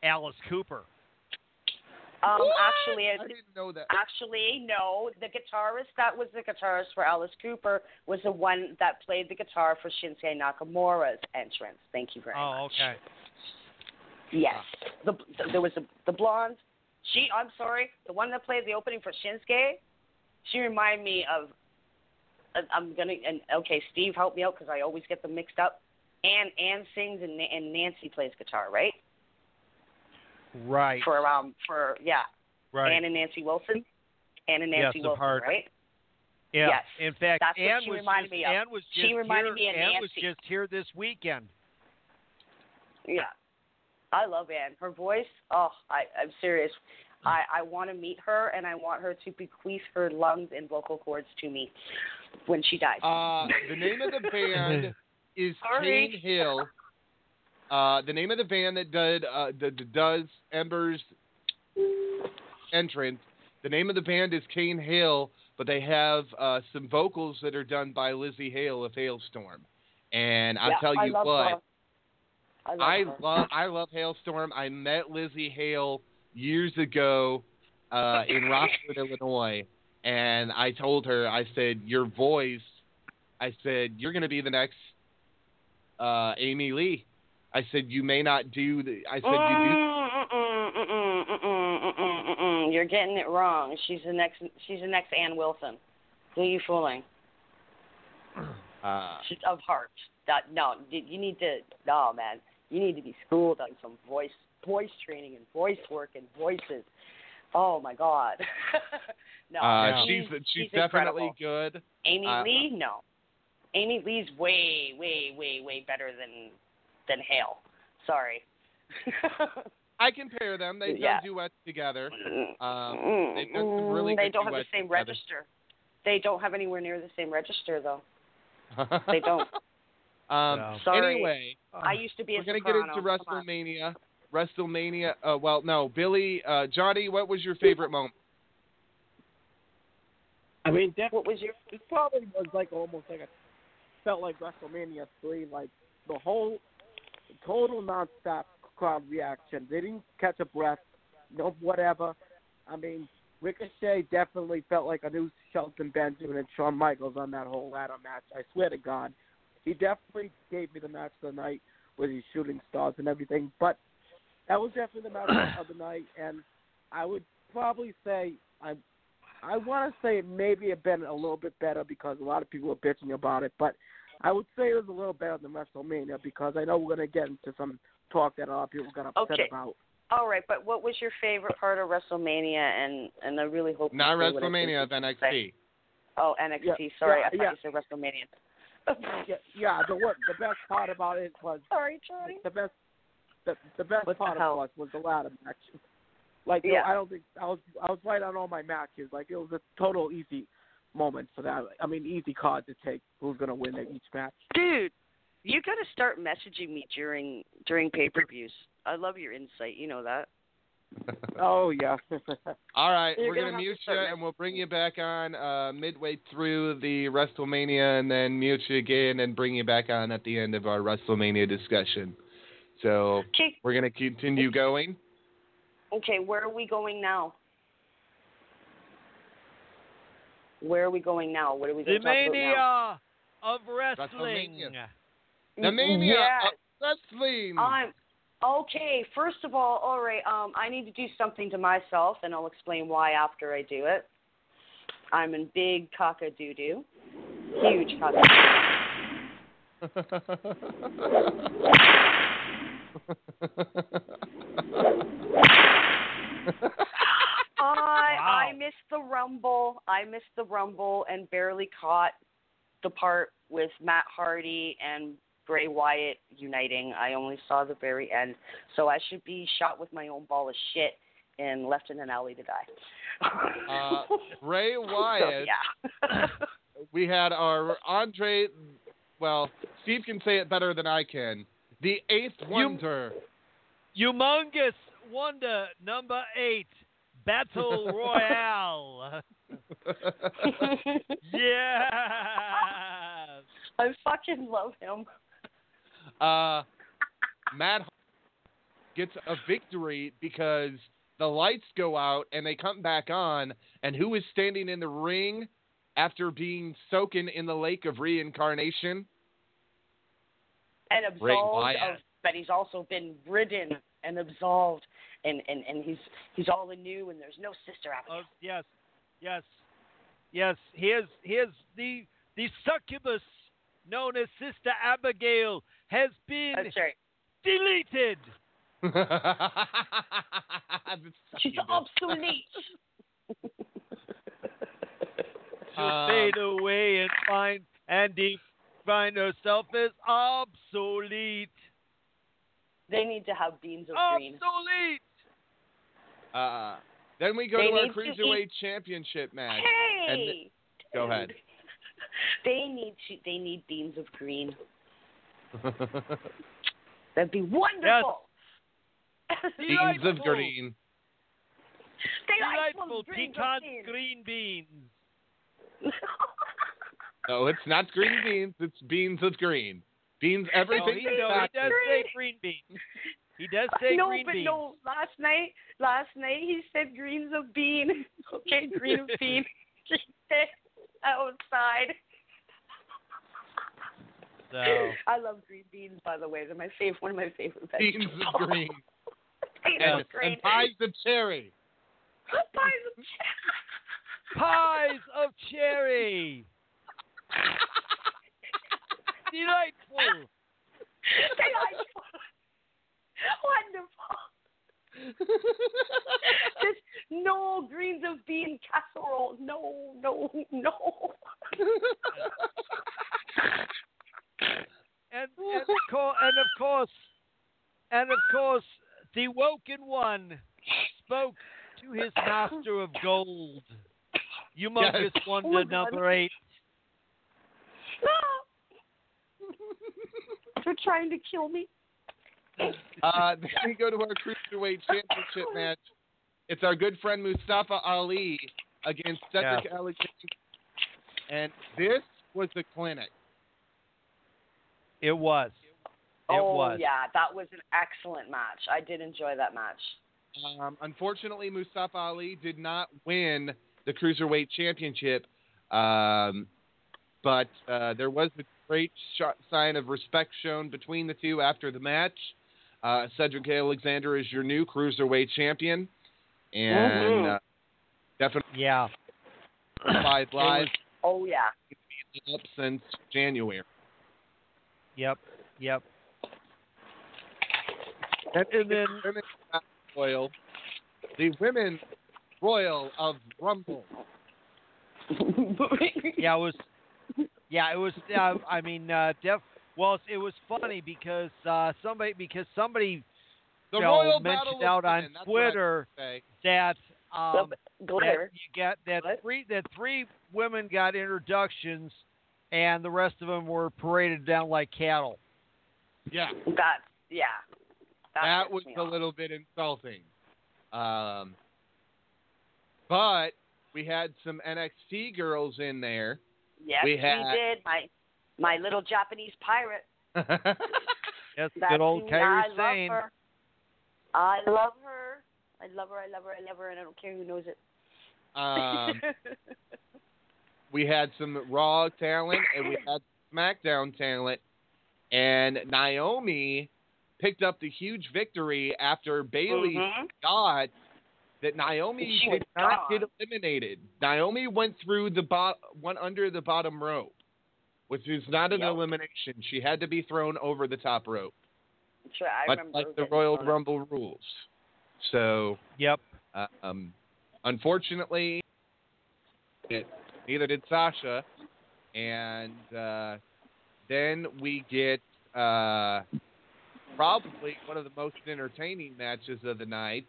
Alice Cooper. Um, What? actually, I didn't know that. actually, no. The guitarist that was the guitarist for Alice Cooper was the one that played the guitar for Shinsuke Nakamura's entrance. Thank you very Oh, much. Oh, okay. Yes, the, the, there was a, the blonde. She, I'm sorry, the one that played the opening for Shinsuke. She reminded me of. I'm gonna and okay, Steve, help me out because I always get them mixed up. Ann Ann sings and, and Nancy plays guitar, right? Right. For um for yeah, Right. Ann and Nancy Wilson. Ann and Nancy of Wilson, right? yeah. yes. In fact, That's what Ann she was reminded just, me of. Ann was just She reminded here, me of Ann was just here this weekend. Yeah. I love Ann. Her voice, oh, I, I'm serious. I, I want to meet her and I want her to bequeath her lungs and vocal cords to me when she dies. Uh, the name of the band is Sorry. Kane Hill. Uh, the name of the band that did uh, that that does Ember's entrance. The name of the band is Kane Hale, but they have uh, some vocals that are done by Lzzy Hale of Halestorm. And I'll Yeah, tell you love what, her. I love I love I love Halestorm. I met Lzzy Hale years ago uh, in Rockford, Illinois, and I told her, I said, your voice, I said, you're going to be the next uh, Amy Lee. I said, you may not do the. I said, you mm-mm. You're getting it wrong. She's the next. She's the next Ann Wilson. Who are you fooling? do. Uh, She's of heart. That no, you need to. No, man, you need to be schooled on some voice voice training and voice work and voices. Oh my God. no, uh, she's, she's she's definitely good. Amy uh, Lee, no. Amy Lee's way, way, way, way better than than Hale. Sorry. I compare them. They've Yeah. done duets together. Um, they've done some really they good don't have the same together. register. They don't have anywhere near the same register though. They don't. um, No. Sorry. Anyway, I used to be a we're gonna soprano. get into WrestleMania. WrestleMania. Uh, well, no, Billy, uh, Johnny, what was your favorite moment? I mean, def- What was your? it probably was like almost like a felt like WrestleMania three, like the whole total nonstop crowd reaction. They didn't catch a breath, no whatever. I mean, Ricochet definitely felt like a new Shelton Benjamin and Shawn Michaels on that whole ladder match. I swear to God, he definitely gave me the match of the night with his shooting stars and everything. But that was definitely the match of the night, and I would probably say I I want to say it maybe have been a little bit better because a lot of people were bitching about it, but I would say it was a little better than WrestleMania because I know we're going to get into some talk that a lot of people got upset Okay. about. All right, but what was your favorite part of WrestleMania? And and I really hope Not say what I think WrestleMania, you of should say. NXT. Oh, NXT. Yeah, Sorry, yeah, I thought yeah. you said WrestleMania. Yeah, yeah. The what the best part about it was Sorry, Charlie. the best. The, the best What the part hell? of us was the ladder match. Like you know, I don't think I was I was right on all my matches. Like it was a total easy moment for that. I mean, easy card to take. Who's gonna win at each match? Dude, you got to start messaging me during during pay per views. I love your insight. You know that. Oh yeah. All right, You're we're gonna gonna have to mute you, start and we'll bring you back on uh, midway through the WrestleMania, and then mute you again, and bring you back on at the end of our WrestleMania discussion. So Okay. we're gonna continue going. Okay. Where are we going now? Where are we going now? What are we The going to talk about now? mania of wrestling. The mania Yes. of wrestling. I'm okay. First of all, all right. Um, I need to do something to myself, and I'll explain why after I do it. I'm in big caca doo doo. Huge cut. I I missed the rumble. I missed the rumble and barely caught the part with Matt Hardy and Bray Wyatt uniting. I only saw the very end, so I should be shot with my own ball of shit and left in an alley to die. Uh, Bray Wyatt. So, yeah. we had our Andre. Well, Steve can say it better than I can. The eighth wonder. Humongous Wonder number eight, Battle Royale. yeah. I fucking love him. uh, Matt gets a victory because the lights go out and they come back on, and who is standing in the ring after being soaken in the lake of reincarnation? and absolved of, but he's also been ridden and absolved, and and and he's he's all anew, and there's no sister Abigail. Oh, yes, yes, yes. Here's here's the the succubus known as Sister Abigail has been That's right. deleted. She's obsolete. to Um, fade away and find and de- find herself as obsolete. they need to have beans of green. Obsolete. Uh, then we go They to our need to cruiserweight championship match. And Hey, go ahead. they need to. They need beans of green. That'd be wonderful. Beans of green. Delightful dreams of piquant green beans. No, it's not green beans. It's beans of green. Beans, No, everything. he, is no, he back- does say green beans. He does uh, say green. no, green but beans. no. Last night, last night he said greens of bean. Okay, green of bean. He said outside. So I love green beans, by the way. They're my favorite. One of my favorite beans vegetables. of green. Beans And, of green. and pies of cherry. Pies of pies of cherry. Delightful. Delightful. Wonderful. Just no greens of bean casserole. No, no, no. And, and, of co- and of course, and of course, the woken one spoke to his master of gold. Humongous Yes. wonder Oh my God. number eight. They're trying to kill me. Uh, then we go to our cruiserweight championship match. It's our good friend Mustafa Ali against Cedric Alexander, and this was the clinic. It was. It oh was. yeah, that was an excellent match. I did enjoy that match. Um, unfortunately, Mustafa Ali did not win the cruiserweight championship, um, but uh, there was a great sh- sign of respect shown between the two after the match. Uh, Cedric Alexander is your new cruiserweight champion, and Mhm. uh, definitely Yeah. five live Oh yeah. up since January. Yep. Yep. And, and then the women's royal, the women royal of Rumble. yeah, it was. Yeah, it was. Uh, I mean, uh, def. Well, it was funny because uh, somebody because somebody The you know, royal mentioned out on women, that's Twitter that um, that you get that three that three women got introductions, and the rest of them were paraded down like cattle. Yeah, That yeah. That, that was a off. little bit insulting. Um, but we had some NXT girls in there. Yes, we we, did. My my little Japanese pirate. Yes, That's good old Kairi Sane. love her. I love her. I love her. I love her. I love her, and I don't care who knows it. um, we had some Raw talent and we had SmackDown talent, and Naomi picked up the huge victory after Bayley Mhm. got that Naomi She did not gone. get eliminated. Naomi went through the bot, went under the bottom rope. Which is not an Yep. elimination. She had to be thrown over the top rope, Sure, I much remember like the Royal thrown. Rumble rules. So, Yep. uh, um, unfortunately, it, neither did Sasha, and uh, then we get uh, probably one of the most entertaining matches of the night.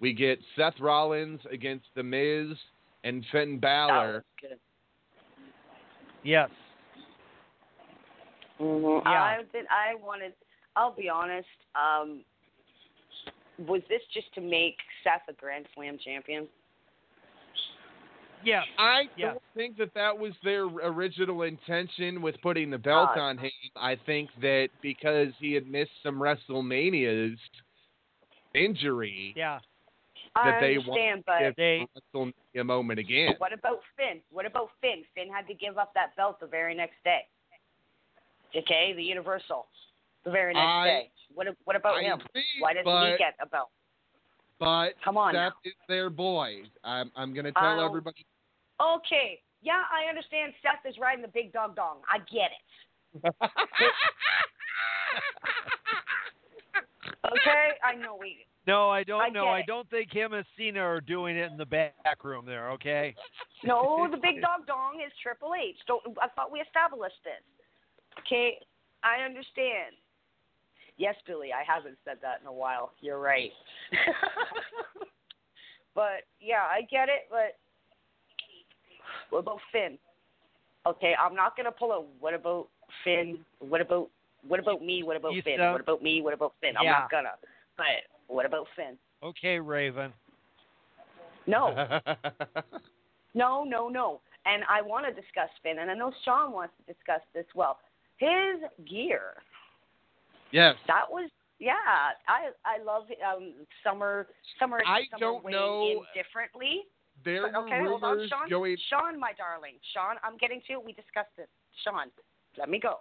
We get Seth Rollins against The Miz and Finn Balor. That. Yes. Mhm. Yeah. I did. I wanted. I'll be honest. Um, was this just to make Seth a Grand Slam champion? Yeah, I Yes. don't think that that was their original intention with putting the belt Uh, on him. I think that because he had missed some WrestleManias injury, Yeah. I That they want understand, but give They. WrestleMania moment again. what about Finn? What about Finn? Finn had to give up that belt the very next day. Okay, the Universal, the very next I- day. What? What about I him? agree, Why doesn't but, he get a belt? But Come on Seth now. is their boy. I'm, I'm going to tell don't- everybody. Okay, yeah, I understand. Seth is riding the big dog dong. I get it. Okay, I know we. No, I don't I know. I don't think him and Cena are doing it in the back room there. Okay. No, the big dog dong is Triple H. Don't I thought we established this. Okay, I understand. Yes, Billy, I haven't said that in a while. You're right. but yeah, I get it. But what about Finn? Okay, I'm not gonna pull a what about Finn? What about what about me? What about You Finn? sound- What about me? What about Finn? I'm Yeah. not gonna. But what about Finn? Okay, Raven. No, No, no, no. And I want to discuss Finn, and I know Sean wants to discuss this well. His gear, yes. that was yeah. I I love um summer summer. I summer don't know- differently. There But, okay, hold on, Sean. going. Sean, my darling, Sean, I'm getting to. We discussed this. Sean, let me go.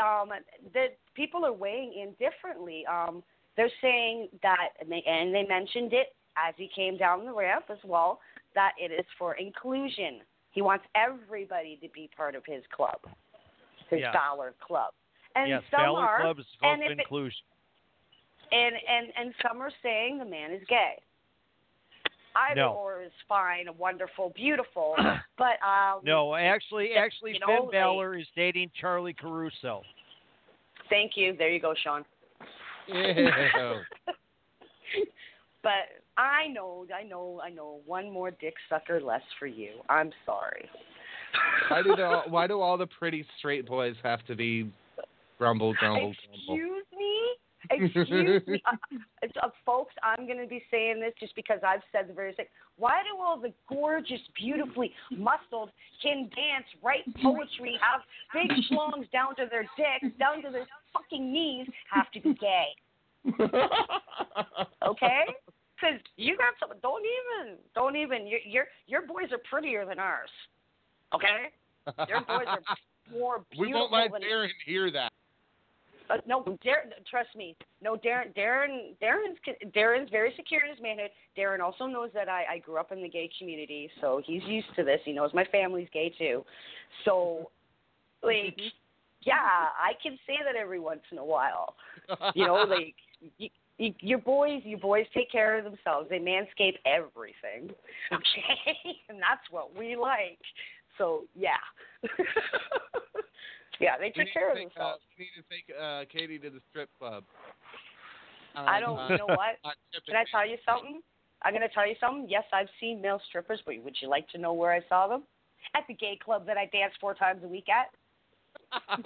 Um, the people are weighing in differently. Um, they're saying that, and they, and they mentioned it as he came down the ramp as well, that it is for inclusion. He wants everybody to be part of his club, his Yeah. Balor club. And yes, some Balor are, Club is and called if it- inclusion. and and and some are saying the man is gay. Either No. or is fine, wonderful, beautiful, but um, No, actually, actually, you know, Finn they- is dating Charly Caruso. Thank you. There you go, Sean. Ew. but I know, I know, I know. One more dick sucker less for you. I'm sorry. Why do the, why do all the pretty straight boys have to be grumble, grumble, grumble? Excuse me. Excuse me, uh, uh, folks. I'm going to be saying this just because I've said the very thing. Why do all the gorgeous, beautifully muscled, can dance, write poetry, have big schlongs down to their dicks, down to their fucking knees, have to be gay? Okay? Because you got some. Don't even. Don't even. Your your your boys are prettier than ours. Okay? Your boys are more beautiful we won't let Darren hear that. uh, no, Darren. Trust me. No, Darren. Darren. Darren's Darren's very secure in his manhood. Darren also knows that I I grew up in the gay community, so he's used to this. He knows my family's gay too. So, like, yeah, I can say that every once in a while. You know, like. You, you, your boys, Your boys take care of themselves. They manscape everything, okay, and that's what we like. So yeah, yeah, they took care of take, uh, themselves. we need to take uh, Katie to the strip club. I Um, don't. uh, You know what? Can I tell you something? I'm going to tell you something. Yes, I've seen male strippers, but would you like to know where I saw them? At the gay club that I dance four times a week at.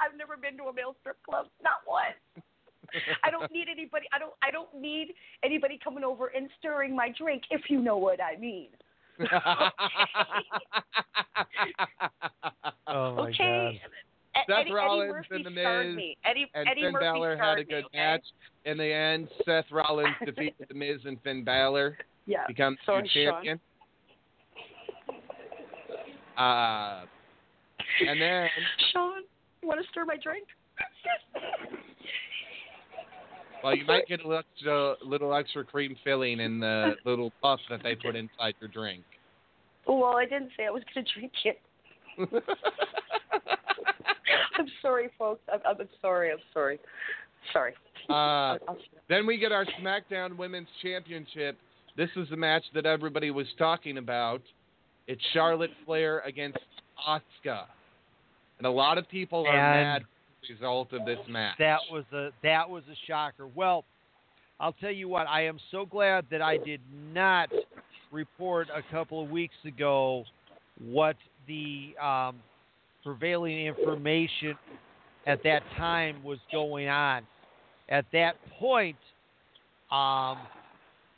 I've never been to a male strip club, not once. I don't need anybody. I don't. I don't need anybody coming over and stirring my drink, if you know what I mean. Oh my okay. God. Seth Eddie, Rollins Eddie and The Miz. Eddie, and Eddie Finn Murphy Balor had a good me, okay? match. In the end, Seth Rollins defeated The Miz and Finn Balor, Yeah. becomes Sorry, new Sean. champion. Uh, and then Sean, want to stir my drink? Well, you might get a little extra, little extra cream filling in the little puff that they put inside your drink. Well, I didn't say I was going to drink it. I'm sorry, folks. I'm, I'm sorry. I'm sorry. Sorry. Uh, I'll- I'll- then we get our SmackDown Women's Championship. This is the match that everybody was talking about. It's Charlotte Flair against Asuka, and a lot of people are And- mad at the result of this match. That was a that was a shocker. Well, I'll tell you what. I am so glad that I did not report a couple of weeks ago what the um, prevailing information at that time was going on. At that point, um,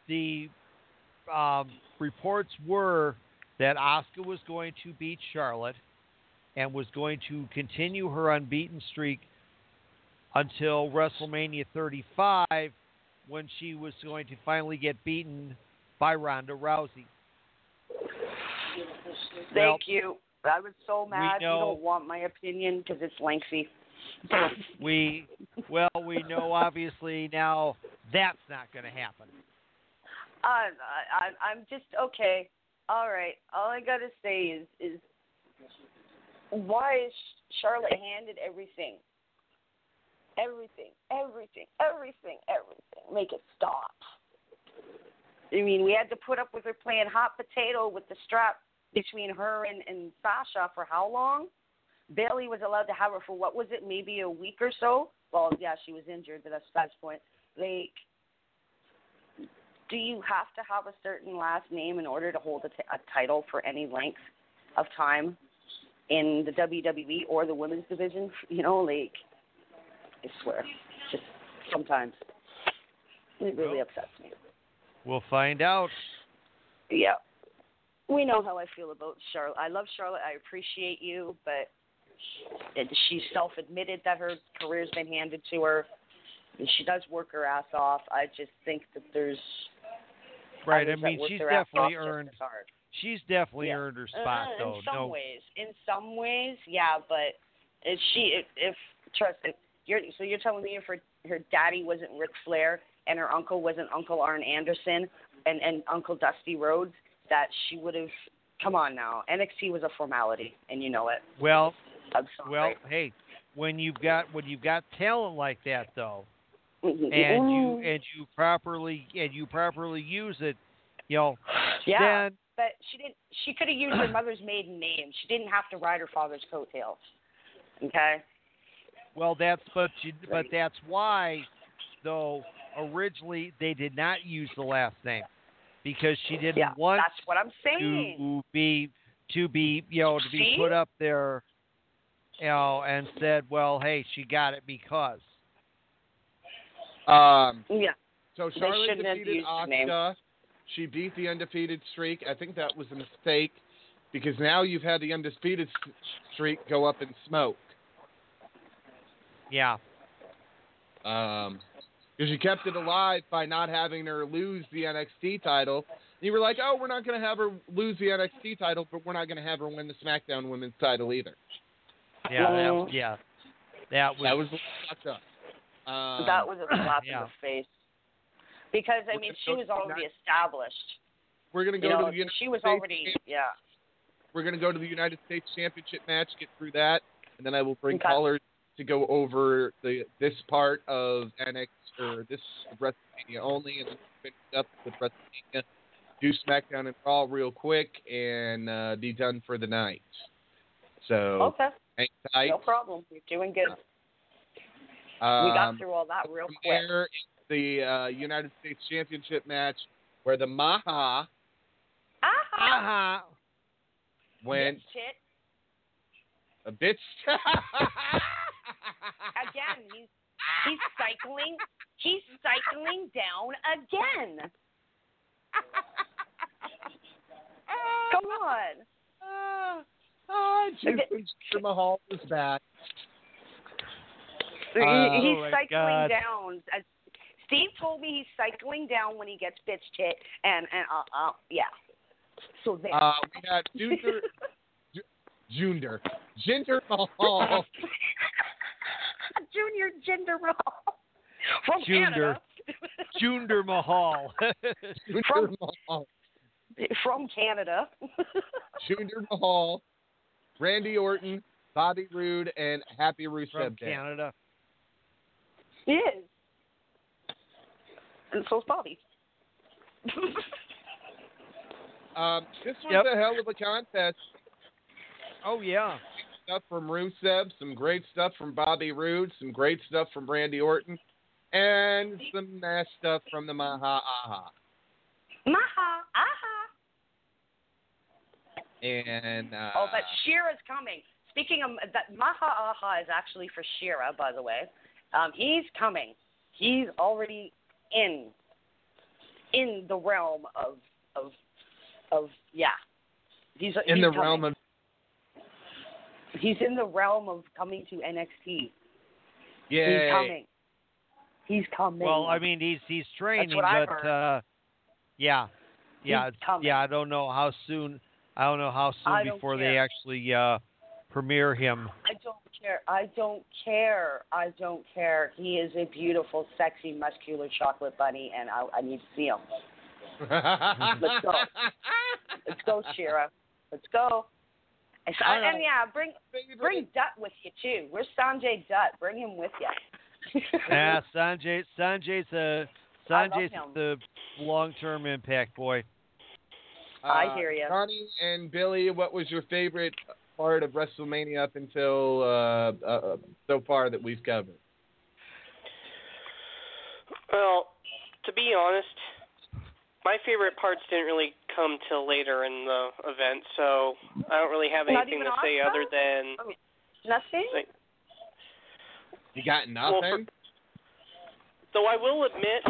the um, reports were that Asuka was going to beat Charlotte and was going to continue her unbeaten streak until WrestleMania 35 when she was going to finally get beaten by Ronda Rousey. Thank Well, you. I was so mad. You don't want my opinion because it's lengthy. We well, we know obviously now that's not going to happen. I, I, I'm just okay. All right. All I gotta say is, is why is Charlotte handed everything? Everything, everything, everything, everything. Make it stop. I mean, we had to put up with her playing hot potato with the strap between her and, and Sasha for how long? Bayley was allowed to have her for what was it, maybe a week or so? Well, yeah, she was injured, but that's Sasha's point. Like, do you have to have a certain last name in order to hold a, t- a title for any length of time in the WWE or the women's division? You know, like, I swear, just sometimes it really upsets me. We'll find out. Yeah. We know how I feel about Charlotte. I love Charlotte. I appreciate you, but she self admitted that her career's been handed to her. And she does work her ass off. I just think that there's Right. I mean, she's definitely earned. She's definitely Yeah. earned her spot Uh, though. In some no. ways, in some ways, yeah, but if she, if, if trust, if you're, so you're telling me if her her daddy wasn't Ric Flair and her uncle wasn't Uncle Arn Anderson and and Uncle Dusty Rhodes, that she would have. Come on now, NXT was a formality, and you know it. Well, well, hey, when you've got when you've got talent like that though, Mhm. and you and you properly and you properly use it, you know, yeah, then but she didn't. She could have used her mother's maiden name. She didn't have to ride her father's coattails. Okay. Well, that's but you, but that's why, though originally they did not use the last name because she didn't Yeah, want that's what I'm saying. to be to be you know to be See? put up there, you know, and said, well, hey, she got it because. Um, Yeah. so They Charlotte shouldn't have defeated used the name. Asuka. She beat the undefeated streak. I think that was a mistake because now you've had the undisputed s- streak go up in smoke. Yeah. Um, because you kept it alive by not having her lose the NXT title. And You were like, oh, we're not going to have her lose the NXT title, but we're not going to have her win the SmackDown Women's title either. Yeah, that, yeah, that was That was fucked up. Um, that was a slap yeah. in the face. Because I mean, she was already United- established. We're going to You go know, to the United she was States already yeah. We're going to go to the United States Championship match, get through that, and then I will bring Okay. callers to go over the this part of NXT or this WrestleMania only, and then finish up with WrestleMania. Do SmackDown and Raw real quick and uh, be done for the night. So Okay, hang tight. no problem. You're doing good. Um, we got through all that real quick. there the uh, United States Championship match where the Maha Ah, uh-huh. went shit. a bitch. Again, he's he's cycling. He's cycling down again. Come on. Ah, ah, Jinder Mahal is back. He- Uh, he's Oh cycling God. down. As Steve told me he's cycling down when he gets bitched hit, and and uh, uh yeah. So there. Uh, we had Jinder, Junior, Jinder Mahal. Junior Jinder Mahal from Jinder. Canada. Jinder Mahal. Jinder Mahal. from Canada. Jinder Mahal Randy Orton, Bobby Roode, and Happy Rusev from Day. Canada. He is. And so's Bobby. Um, this was Yep. a hell of a contest. Oh yeah. Stuff from Rusev, some great stuff from Bobby Roode, some great stuff from Randy Orton, and some nice stuff from the Maha Aha. Maha, aha. And uh, Oh, but Shira's coming. Speaking of that, Maha Aha is actually for Shira, by the way. Um, he's coming. He's already in in the realm of of of yeah. He's in he's the coming. realm of He's in the realm of coming to NXT. yeah, He's coming. He's coming. Well, I mean, he's he's training, what I've but heard. uh, yeah, yeah, He's coming. yeah. I don't know how soon. I don't know how soon don't before they actually uh, premiere him. I don't care. I don't care. I don't care. He is a beautiful, sexy, muscular chocolate bunny, and I, I need to see him. Let's go. Let's go, Shira. Let's go. And, so- All right. and yeah, bring bring Dutt with you too. Where's Sanjay Dutt? Bring him with you. yeah, Sanjay. Sanjay's a I love Sanjay's the long-term impact boy. I Uh, hear you. Connie and Billy, what was your favorite part of WrestleMania up until uh, uh, so far that we've covered? Well, to be honest, my favorite parts didn't really come till later in the event, so I don't really have Not anything even to say other than Nothing. like, You got Well, nothing. for- though I will admit,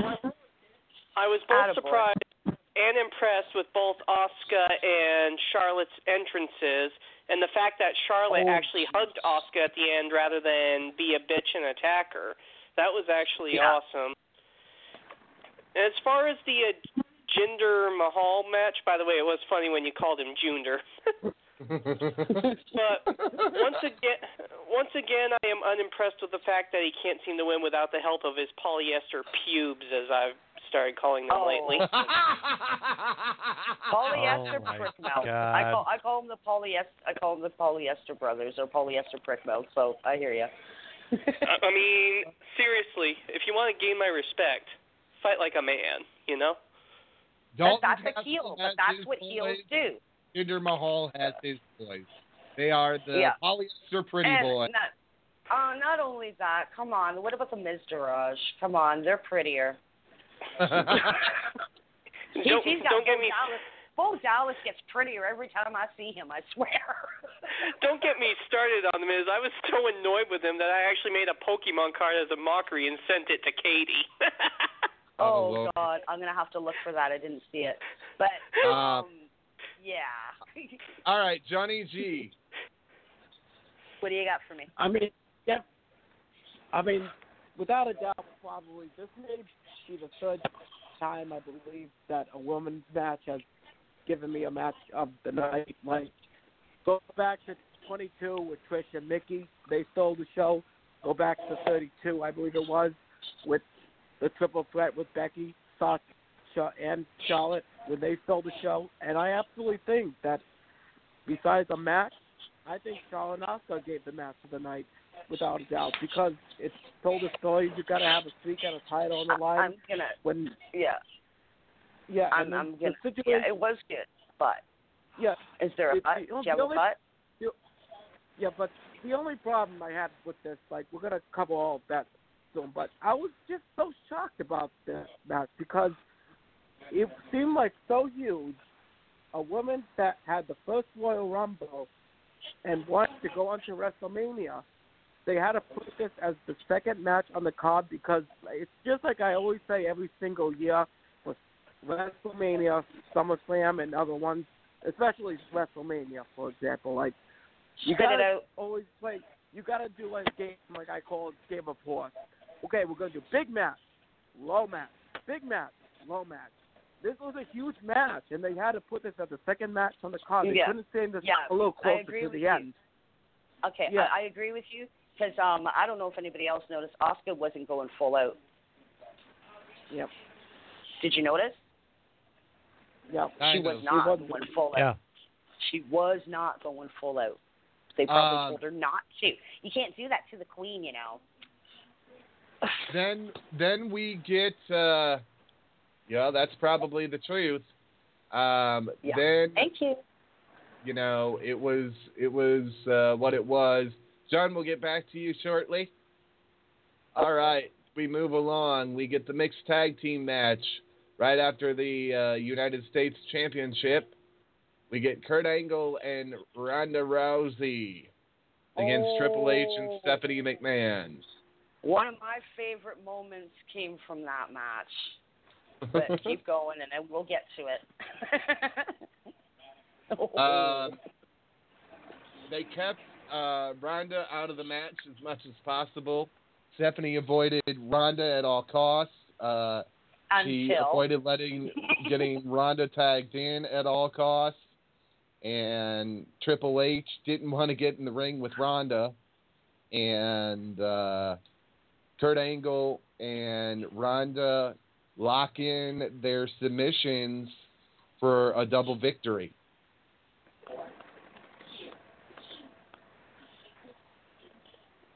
I was both Attaboy. surprised and impressed with both Asuka and Charlotte's entrances, and the fact that Charlotte Oh. actually hugged Asuka at the end rather than be a bitch and attack her. That was actually Yeah. awesome. And as far as the uh, Jinder Mahal match, by the way, it was funny when you called him Junder. But once again, once again, I am unimpressed with the fact that he can't seem to win without the help of his polyester pubes, as I've started calling them Oh. lately. Polyester Oh, my prick mouth. God. I call I call them the polyester. I call them the polyester brothers or polyester prick mouth. So I hear you. I I mean, seriously, if you want to gain my respect, fight like a man, you know? Dalton that's a Castle heel, but that's his what heels do. Jinder Mahal has his boys. They are the Yeah. polyester pretty and boys. Not, uh, not only that, come on. What about the Miztourage? Come on, they're prettier. He's, don't he's got don't get me Dallas. Bo Dallas gets prettier every time I see him. I swear. don't get me started on the Miz. I was so annoyed with him that I actually made a Pokemon card as a mockery and sent it to Katie. Oh, oh God, I'm gonna have to look for that. I didn't see it, but Uh, um, yeah. All right, Johnny G. what do you got for me? I mean, yeah. I mean, without a doubt, probably this may be the third time I believe that a women's match has given me a match of the night. Like, go back to 22 with Trish and Mickie. They stole the show. Go back to 32, I believe it was, with the triple threat with Becky, Sasha, and Charlotte when they stole the show. And I absolutely think that besides a match, I think Charlotte also gave the match of the night without a doubt because it told a story. You got to have a streak and a title on the line. I'm gonna, when yeah, yeah, I'm, I'm gonna. Yeah, it was good, but yeah, is there a It- butt? the- Do you have a only- butt? yeah, but the only problem I had with this, like, we're gonna cover all of that soon, but I was just so shocked about this match because it seemed like so huge. A woman that had the first Royal Rumble and wanted to go on to WrestleMania, they had to put this as the second match on the card because it's just like I always say every single year with WrestleMania, SummerSlam, and other ones, especially WrestleMania, for example. Like you gotta always like you gotta do like game like I call it game of horse. Okay, we're gonna do big match, low match, big match, low match. This was a huge match, and they had to put this as the second match on the card. They Yeah. couldn't stand this Yeah, a little closer to the you. end. Okay, Yeah. I, I agree with you because um, I don't know if anybody else noticed. Asuka wasn't going full out. Yep. Did you notice? Yep. I she know. was not wasn't- going full out. Yeah. She was not going full out. They probably Um, told her not to. You can't do that to the queen, you know. then then we get uh yeah that's probably the truth um Yeah. then Thank you. you know it was it was uh what it was john we'll get back to you shortly all right we move along we get the mixed tag team match right after the uh united states championship we get kurt angle and ronda rousey against triple h and Oh. stephanie mcmahon One of my favorite moments came from that match. But keep going, and then we'll get to it. Uh, they kept uh, Ronda out of the match as much as possible. Stephanie avoided Ronda at all costs. Uh, she avoided letting getting Ronda tagged in at all costs. And Triple H didn't want to get in the ring with Ronda. And uh, Kurt Angle and Ronda lock in their submissions for a double victory.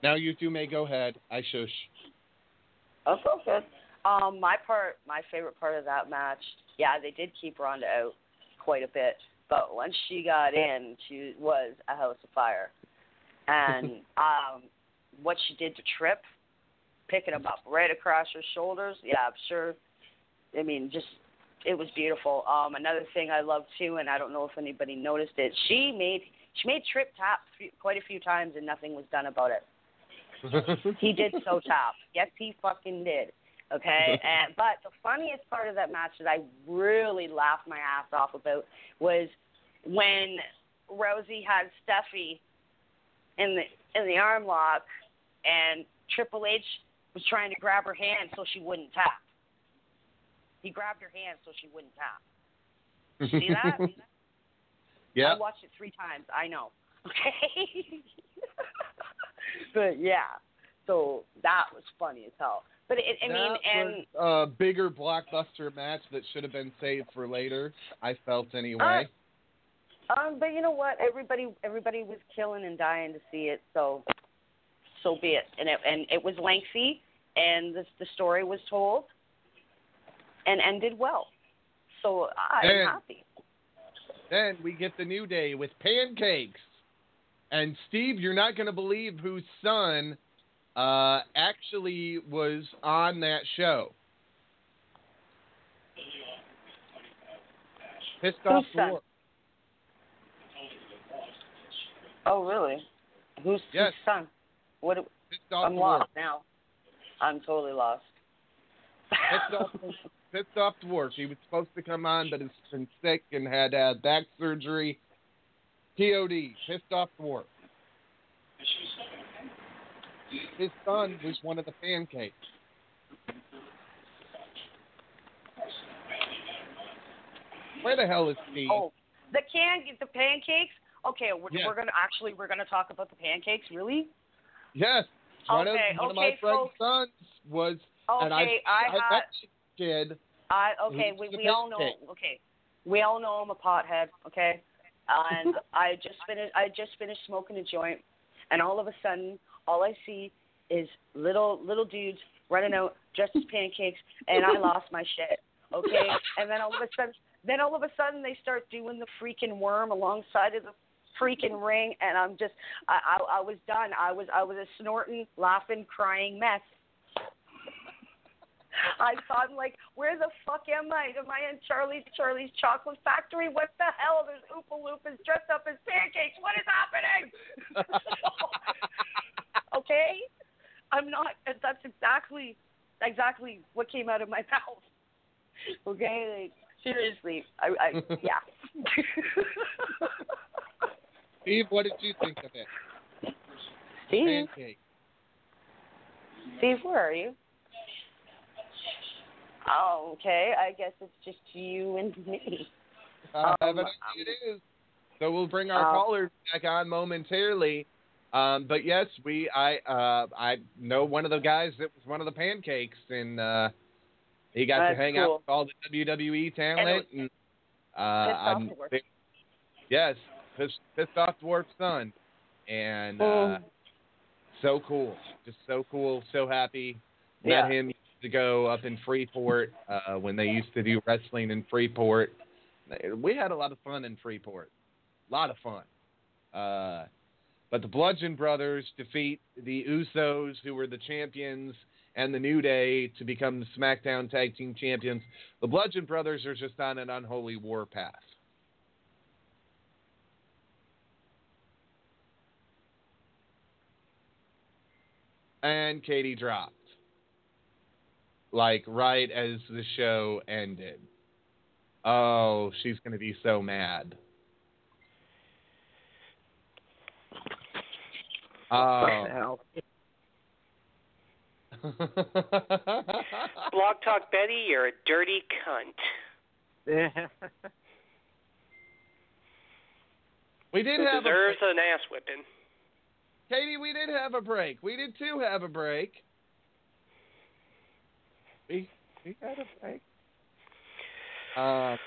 Now you two may go ahead. I shush. That's good. Um, my part, my favorite part of that match, yeah, they did keep Ronda out quite a bit, but once she got in, she was a house of fire. And um, what she did to Trip, picking him up right across her shoulders, yeah, I'm sure. I mean, just it was beautiful. Um, another thing I love too, and I don't know if anybody noticed it, she made she made Trip tap quite a few times, and nothing was done about it. He did so tap. Yes, he fucking did. Okay, and but the funniest part of that match that I really laughed my ass off about was when Rousey had Steffi in the in the arm lock, and Triple H was trying to grab her hand so she wouldn't tap. He grabbed her hand so she wouldn't tap. See that? yeah. I watched it three times. I know. Okay. But yeah, so that was funny as hell. But it, I mean, and was a bigger blockbuster match that should have been saved for later. I felt anyway. um, but you know what? Everybody, everybody was killing and dying to see it. So, so be it. And it, and it was lengthy, and the the story was told, and ended well. So I'm happy. Then we get the new day with pancakes. And Steve, you're not going to believe whose son uh, actually was on that show. Pissed off Whose son? Dwarf. Oh, really? Who's Yes. whose son? What? I'm lost now. I'm totally lost. Pissed off, pissed off Dwarf. He was supposed to come on, but has been sick and had uh, back surgery. POD. Pissed off Dwarf. His son was one of the pancakes. Where the hell is Steve? Oh, the can, the pancakes. Okay, we're, Yeah. we're gonna actually we're gonna talk about the pancakes. Really? Yes. One, Okay, of, one of okay, my friend's folks. sons was, and I, I I had. kid. I okay. We we all know. Okay, we all know I'm a pothead. Okay, and I just finished. I just finished smoking a joint, and all of a sudden, all I see is little little dudes running out dressed as pancakes, and I lost my shit. Okay, and then all of a sudden, then all of a sudden they start doing the freaking worm alongside of the freaking ring, and I'm just, I I, I was done. I was I was a snorting, laughing, crying mess. I thought, I'm like, where the fuck am I? Am I in Charlie's Charlie's Chocolate Factory? What the hell? There's Oompa Loompas dressed up as pancakes. What is happening? okay, I'm not. That's exactly, exactly what came out of my mouth. Okay, like, seriously, I, I yeah. Steve, what did you think of it? Steve, Pancake. Steve, where are you? Oh, okay. I guess it's just you and me. Uh, Um, it is. So we'll bring our um, callers back on momentarily. Um, but yes, we I uh, I know one of the guys that was one of the pancakes, and uh, he got to hang cool. out with all the WWE talent. And, uh, Pissed off I'm, Dwarf. yes, pissed, pissed off Dwarf's son, and uh, Oh. so cool, just so cool, so happy. Yeah. Met him years ago up in Freeport uh, when they used to do wrestling in Freeport. We had a lot of fun in Freeport, a lot of fun. Uh, but the Bludgeon Brothers defeat the Usos, who were the champions, and the New Day to become the SmackDown Tag Team Champions. The Bludgeon Brothers are just on an unholy warpath. And Katie dropped. Like right as the show ended. Oh, she's going to be so mad. Oh. Blog Talk Betty, you're a dirty cunt. we did Who have a deserves an ass whipping. Katie, we did have a break. We did too have a break. We we had a break. Um,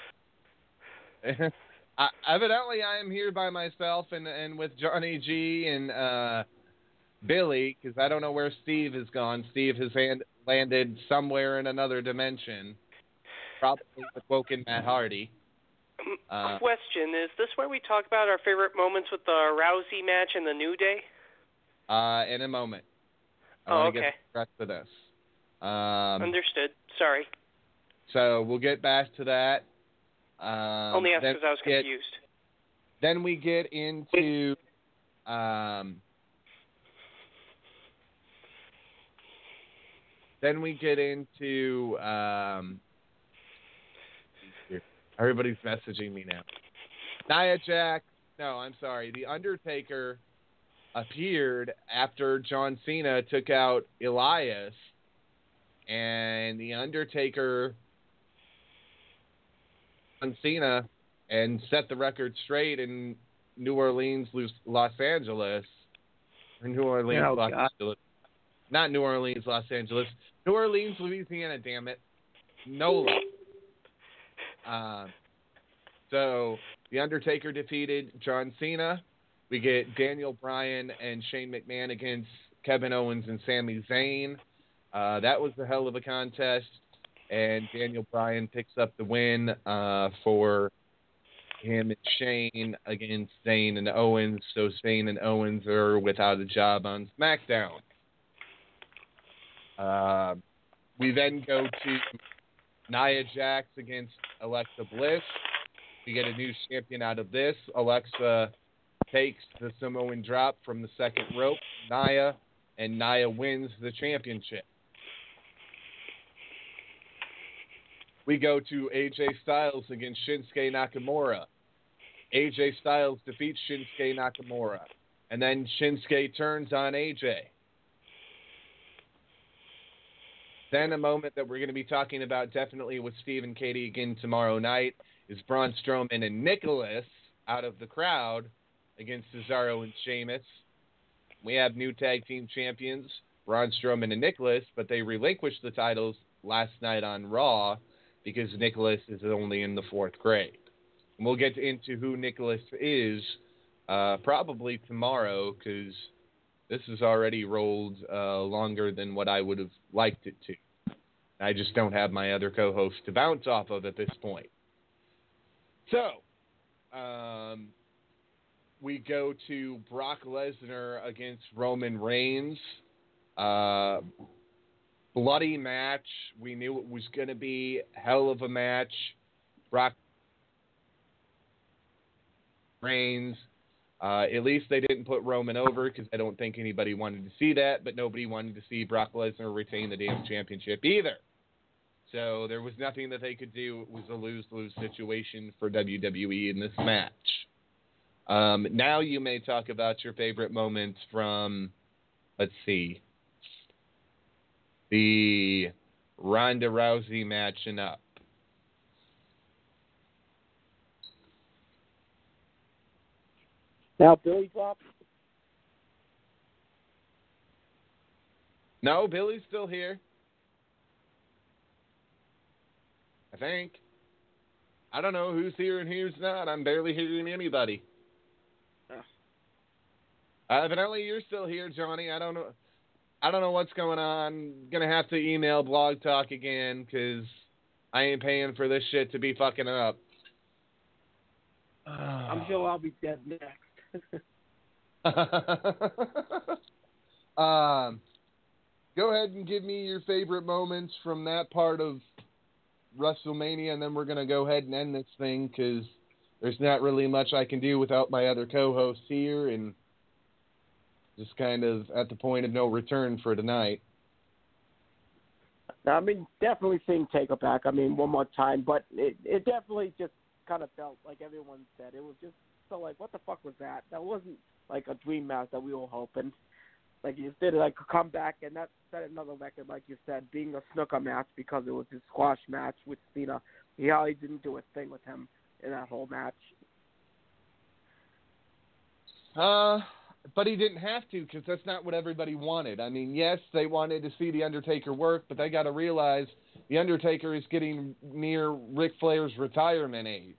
I, evidently, I am here by myself and and with Johnny G and uh, Billy because I don't know where Steve has gone. Steve has hand, landed somewhere in another dimension, probably with Woken Matt Hardy. Uh, Question: Is this where we talk about our favorite moments with the Rousey match and the New Day? uh, in a moment. I Oh, okay. get the rest of this. Um, Understood. Sorry. So we'll get back to that. Um, Only asked because I was get- confused. Then we get into um, then we get into um, everybody's messaging me now. Nia Jax. no, I'm sorry. The Undertaker appeared after John Cena took out Elias, and the Undertaker John Cena and set the record straight in New Orleans, Los Angeles, or New Orleans, Oh, Los God. Angeles, not New Orleans, Los Angeles, New Orleans, Louisiana. Damn it, NOLA. Um, so the Undertaker defeated John Cena. We get Daniel Bryan and Shane McMahon against Kevin Owens and Sami Zayn. Uh, that was a hell of a contest, and Daniel Bryan picks up the win uh, for him and Shane against Zayn and Owens. So Zayn and Owens are without a job on SmackDown. Uh, we then go to Nia Jax against Alexa Bliss. We get a new champion out of this. Alexa takes the Samoan drop from the second rope, Nia, and Nia wins the championship. We go to AJ Styles against Shinsuke Nakamura. AJ Styles defeats Shinsuke Nakamura. And then Shinsuke turns on AJ. Then a moment that we're going to be talking about definitely with Steve and Katie again tomorrow night is Braun Strowman and Nicholas out of the crowd against Cesaro and Sheamus. We have new tag team champions, Braun Strowman and Nicholas, but they relinquished the titles last night on Raw because Nicholas is only in the fourth grade. And we'll get into who Nicholas is uh, probably tomorrow because this has already rolled uh, longer than what I would have liked it to. I just don't have my other co-host to bounce off of at this point. So, um, we go to Brock Lesnar against Roman Reigns. Uh, bloody match. We knew it was going to be hell of a match. Brock Reigns. Uh, at least they didn't put Roman over because I don't think anybody wanted to see that, but nobody wanted to see Brock Lesnar retain the damn championship either. So there was nothing that they could do. It was a lose lose situation for WWE in this match. Um, now you may talk about your favorite moments from, let's see, the Ronda Rousey match and up. Now Billy dropped. No, Billy's still here. I think. I don't know who's here and who's not. I'm barely hearing anybody. Uh, evidently, you're still here, Johnny. I don't know. I don't know what's going on. Gonna have to email Blog Talk again because I ain't paying for this shit to be fucking up. I'm sure I'll be dead next. um, go ahead and give me your favorite moments from that part of WrestleMania, and then we're gonna go ahead and end this thing because there's not really much I can do without my other co-host here, and just kind of at the point of no return for tonight. I mean, definitely seeing Taker back. I mean, one more time, but it it definitely just kind of felt like everyone said it was just so like, what the fuck was that? That wasn't like a dream match that we were hoping. Like you did it like come back and that set another record, like you said, being a snooker match because it was his squash match with Cena. He really didn't do a thing with him in that whole match. Uh, but he didn't have to because that's not what everybody wanted. I mean, yes, they wanted to see the Undertaker work, but they got to realize the Undertaker is getting near Ric Flair's retirement age.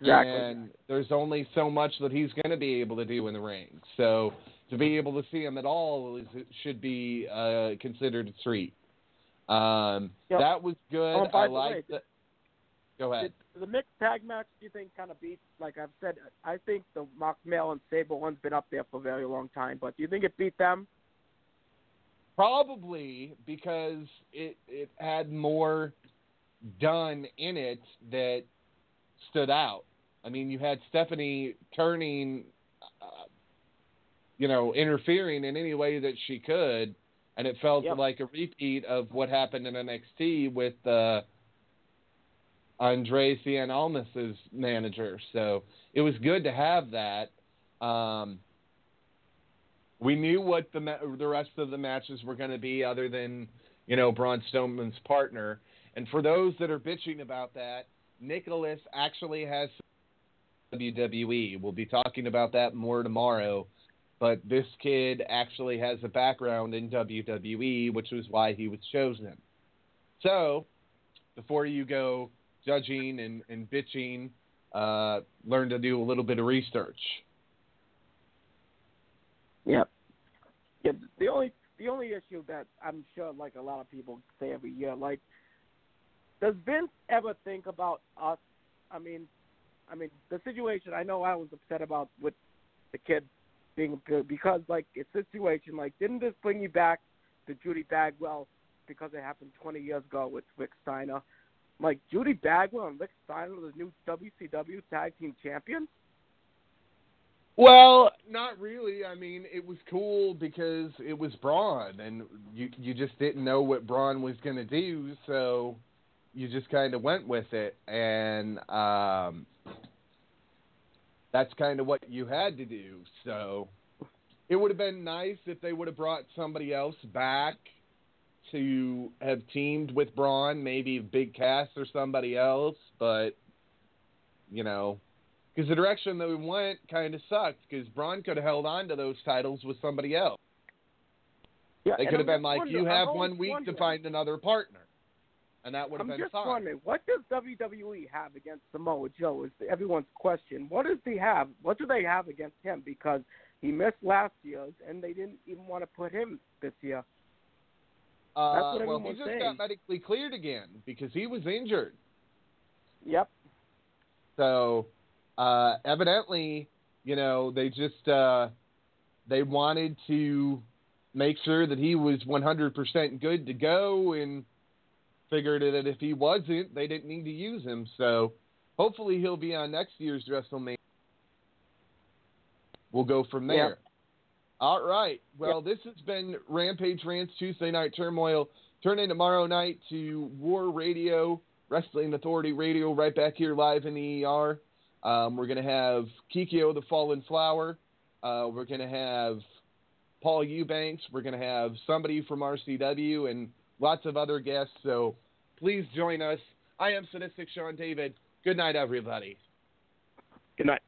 Exactly. And there's only so much that he's going to be able to do in the ring. So to be able to see him at all is, should be uh, considered a treat. Um, Yep. That was good. Oh, I the like way. Go ahead. Did the mixed tag match, do you think, kind of beats? Like I've said, I think the Marc Mero and Sable one's been up there for a very long time. But do you think it beat them? Probably because it it had more done in it that stood out. I mean, you had Stephanie turning, uh, you know, interfering in any way that she could, and it felt Yep. like a repeat of what happened in NXT with uh, Andrade Cien Almas's manager. So it was good to have that. Um, we knew what the ma- the rest of the matches were going to be, other than you know Braun Strowman's partner. And for those that are bitching about that, Nicholas actually has WWE. We'll be talking about that more tomorrow. But this kid actually has a background in WWE, which was why he was chosen. So, before you go judging and, and bitching, uh, learn to do a little bit of research. Yep. Yeah. The only the only issue that I'm sure, like a lot of people say every year, like, does Vince ever think about us? I mean, I mean, the situation. I know I was upset about with the kid being because, like, a situation like, didn't this bring you back to Judy Bagwell because it happened 20 years ago with Rick Steiner? Like Judy Bagwell and Rick Steiner, the new WCW Tag Team Champions. Well, not really. I mean, it was cool because it was Braun, and you you just didn't know what Braun was going to do, so you just kind of went with it, and um, that's kind of what you had to do. So it would have been nice if they would have brought somebody else back to have teamed with Braun, maybe Big Cass or somebody else, but you know, because the direction that we went kind of sucked because Braun could have held on to those titles with somebody else. Yeah, They could have been like, you have one week to find another partner. And that would have I'm been just fine. wondering, what does WWE have against Samoa Joe? Is everyone's question. What does he have? What do they have against him? Because he missed last year's, and they didn't even want to put him this year. Uh, well, he just saying. got medically cleared again because he was injured. Yep. So uh, evidently, you know, they just uh, they wanted to make sure that he was 100% good to go, and figured that if he wasn't, they didn't need to use him. So hopefully, he'll be on next year's WrestleMania. We'll go from there. Yep. All right. Well, this has been Rampage Rants Tuesday Night Turmoil. Turn in tomorrow night to War Radio, Wrestling Authority Radio, right back here live in the ER. Um, we're going to have Kikyo the Fallen Flower. Uh, we're going to have Paul Eubanks. We're going to have somebody from RCW and lots of other guests. So please join us. I am Sadistic Sean David. Good night, everybody. Good night.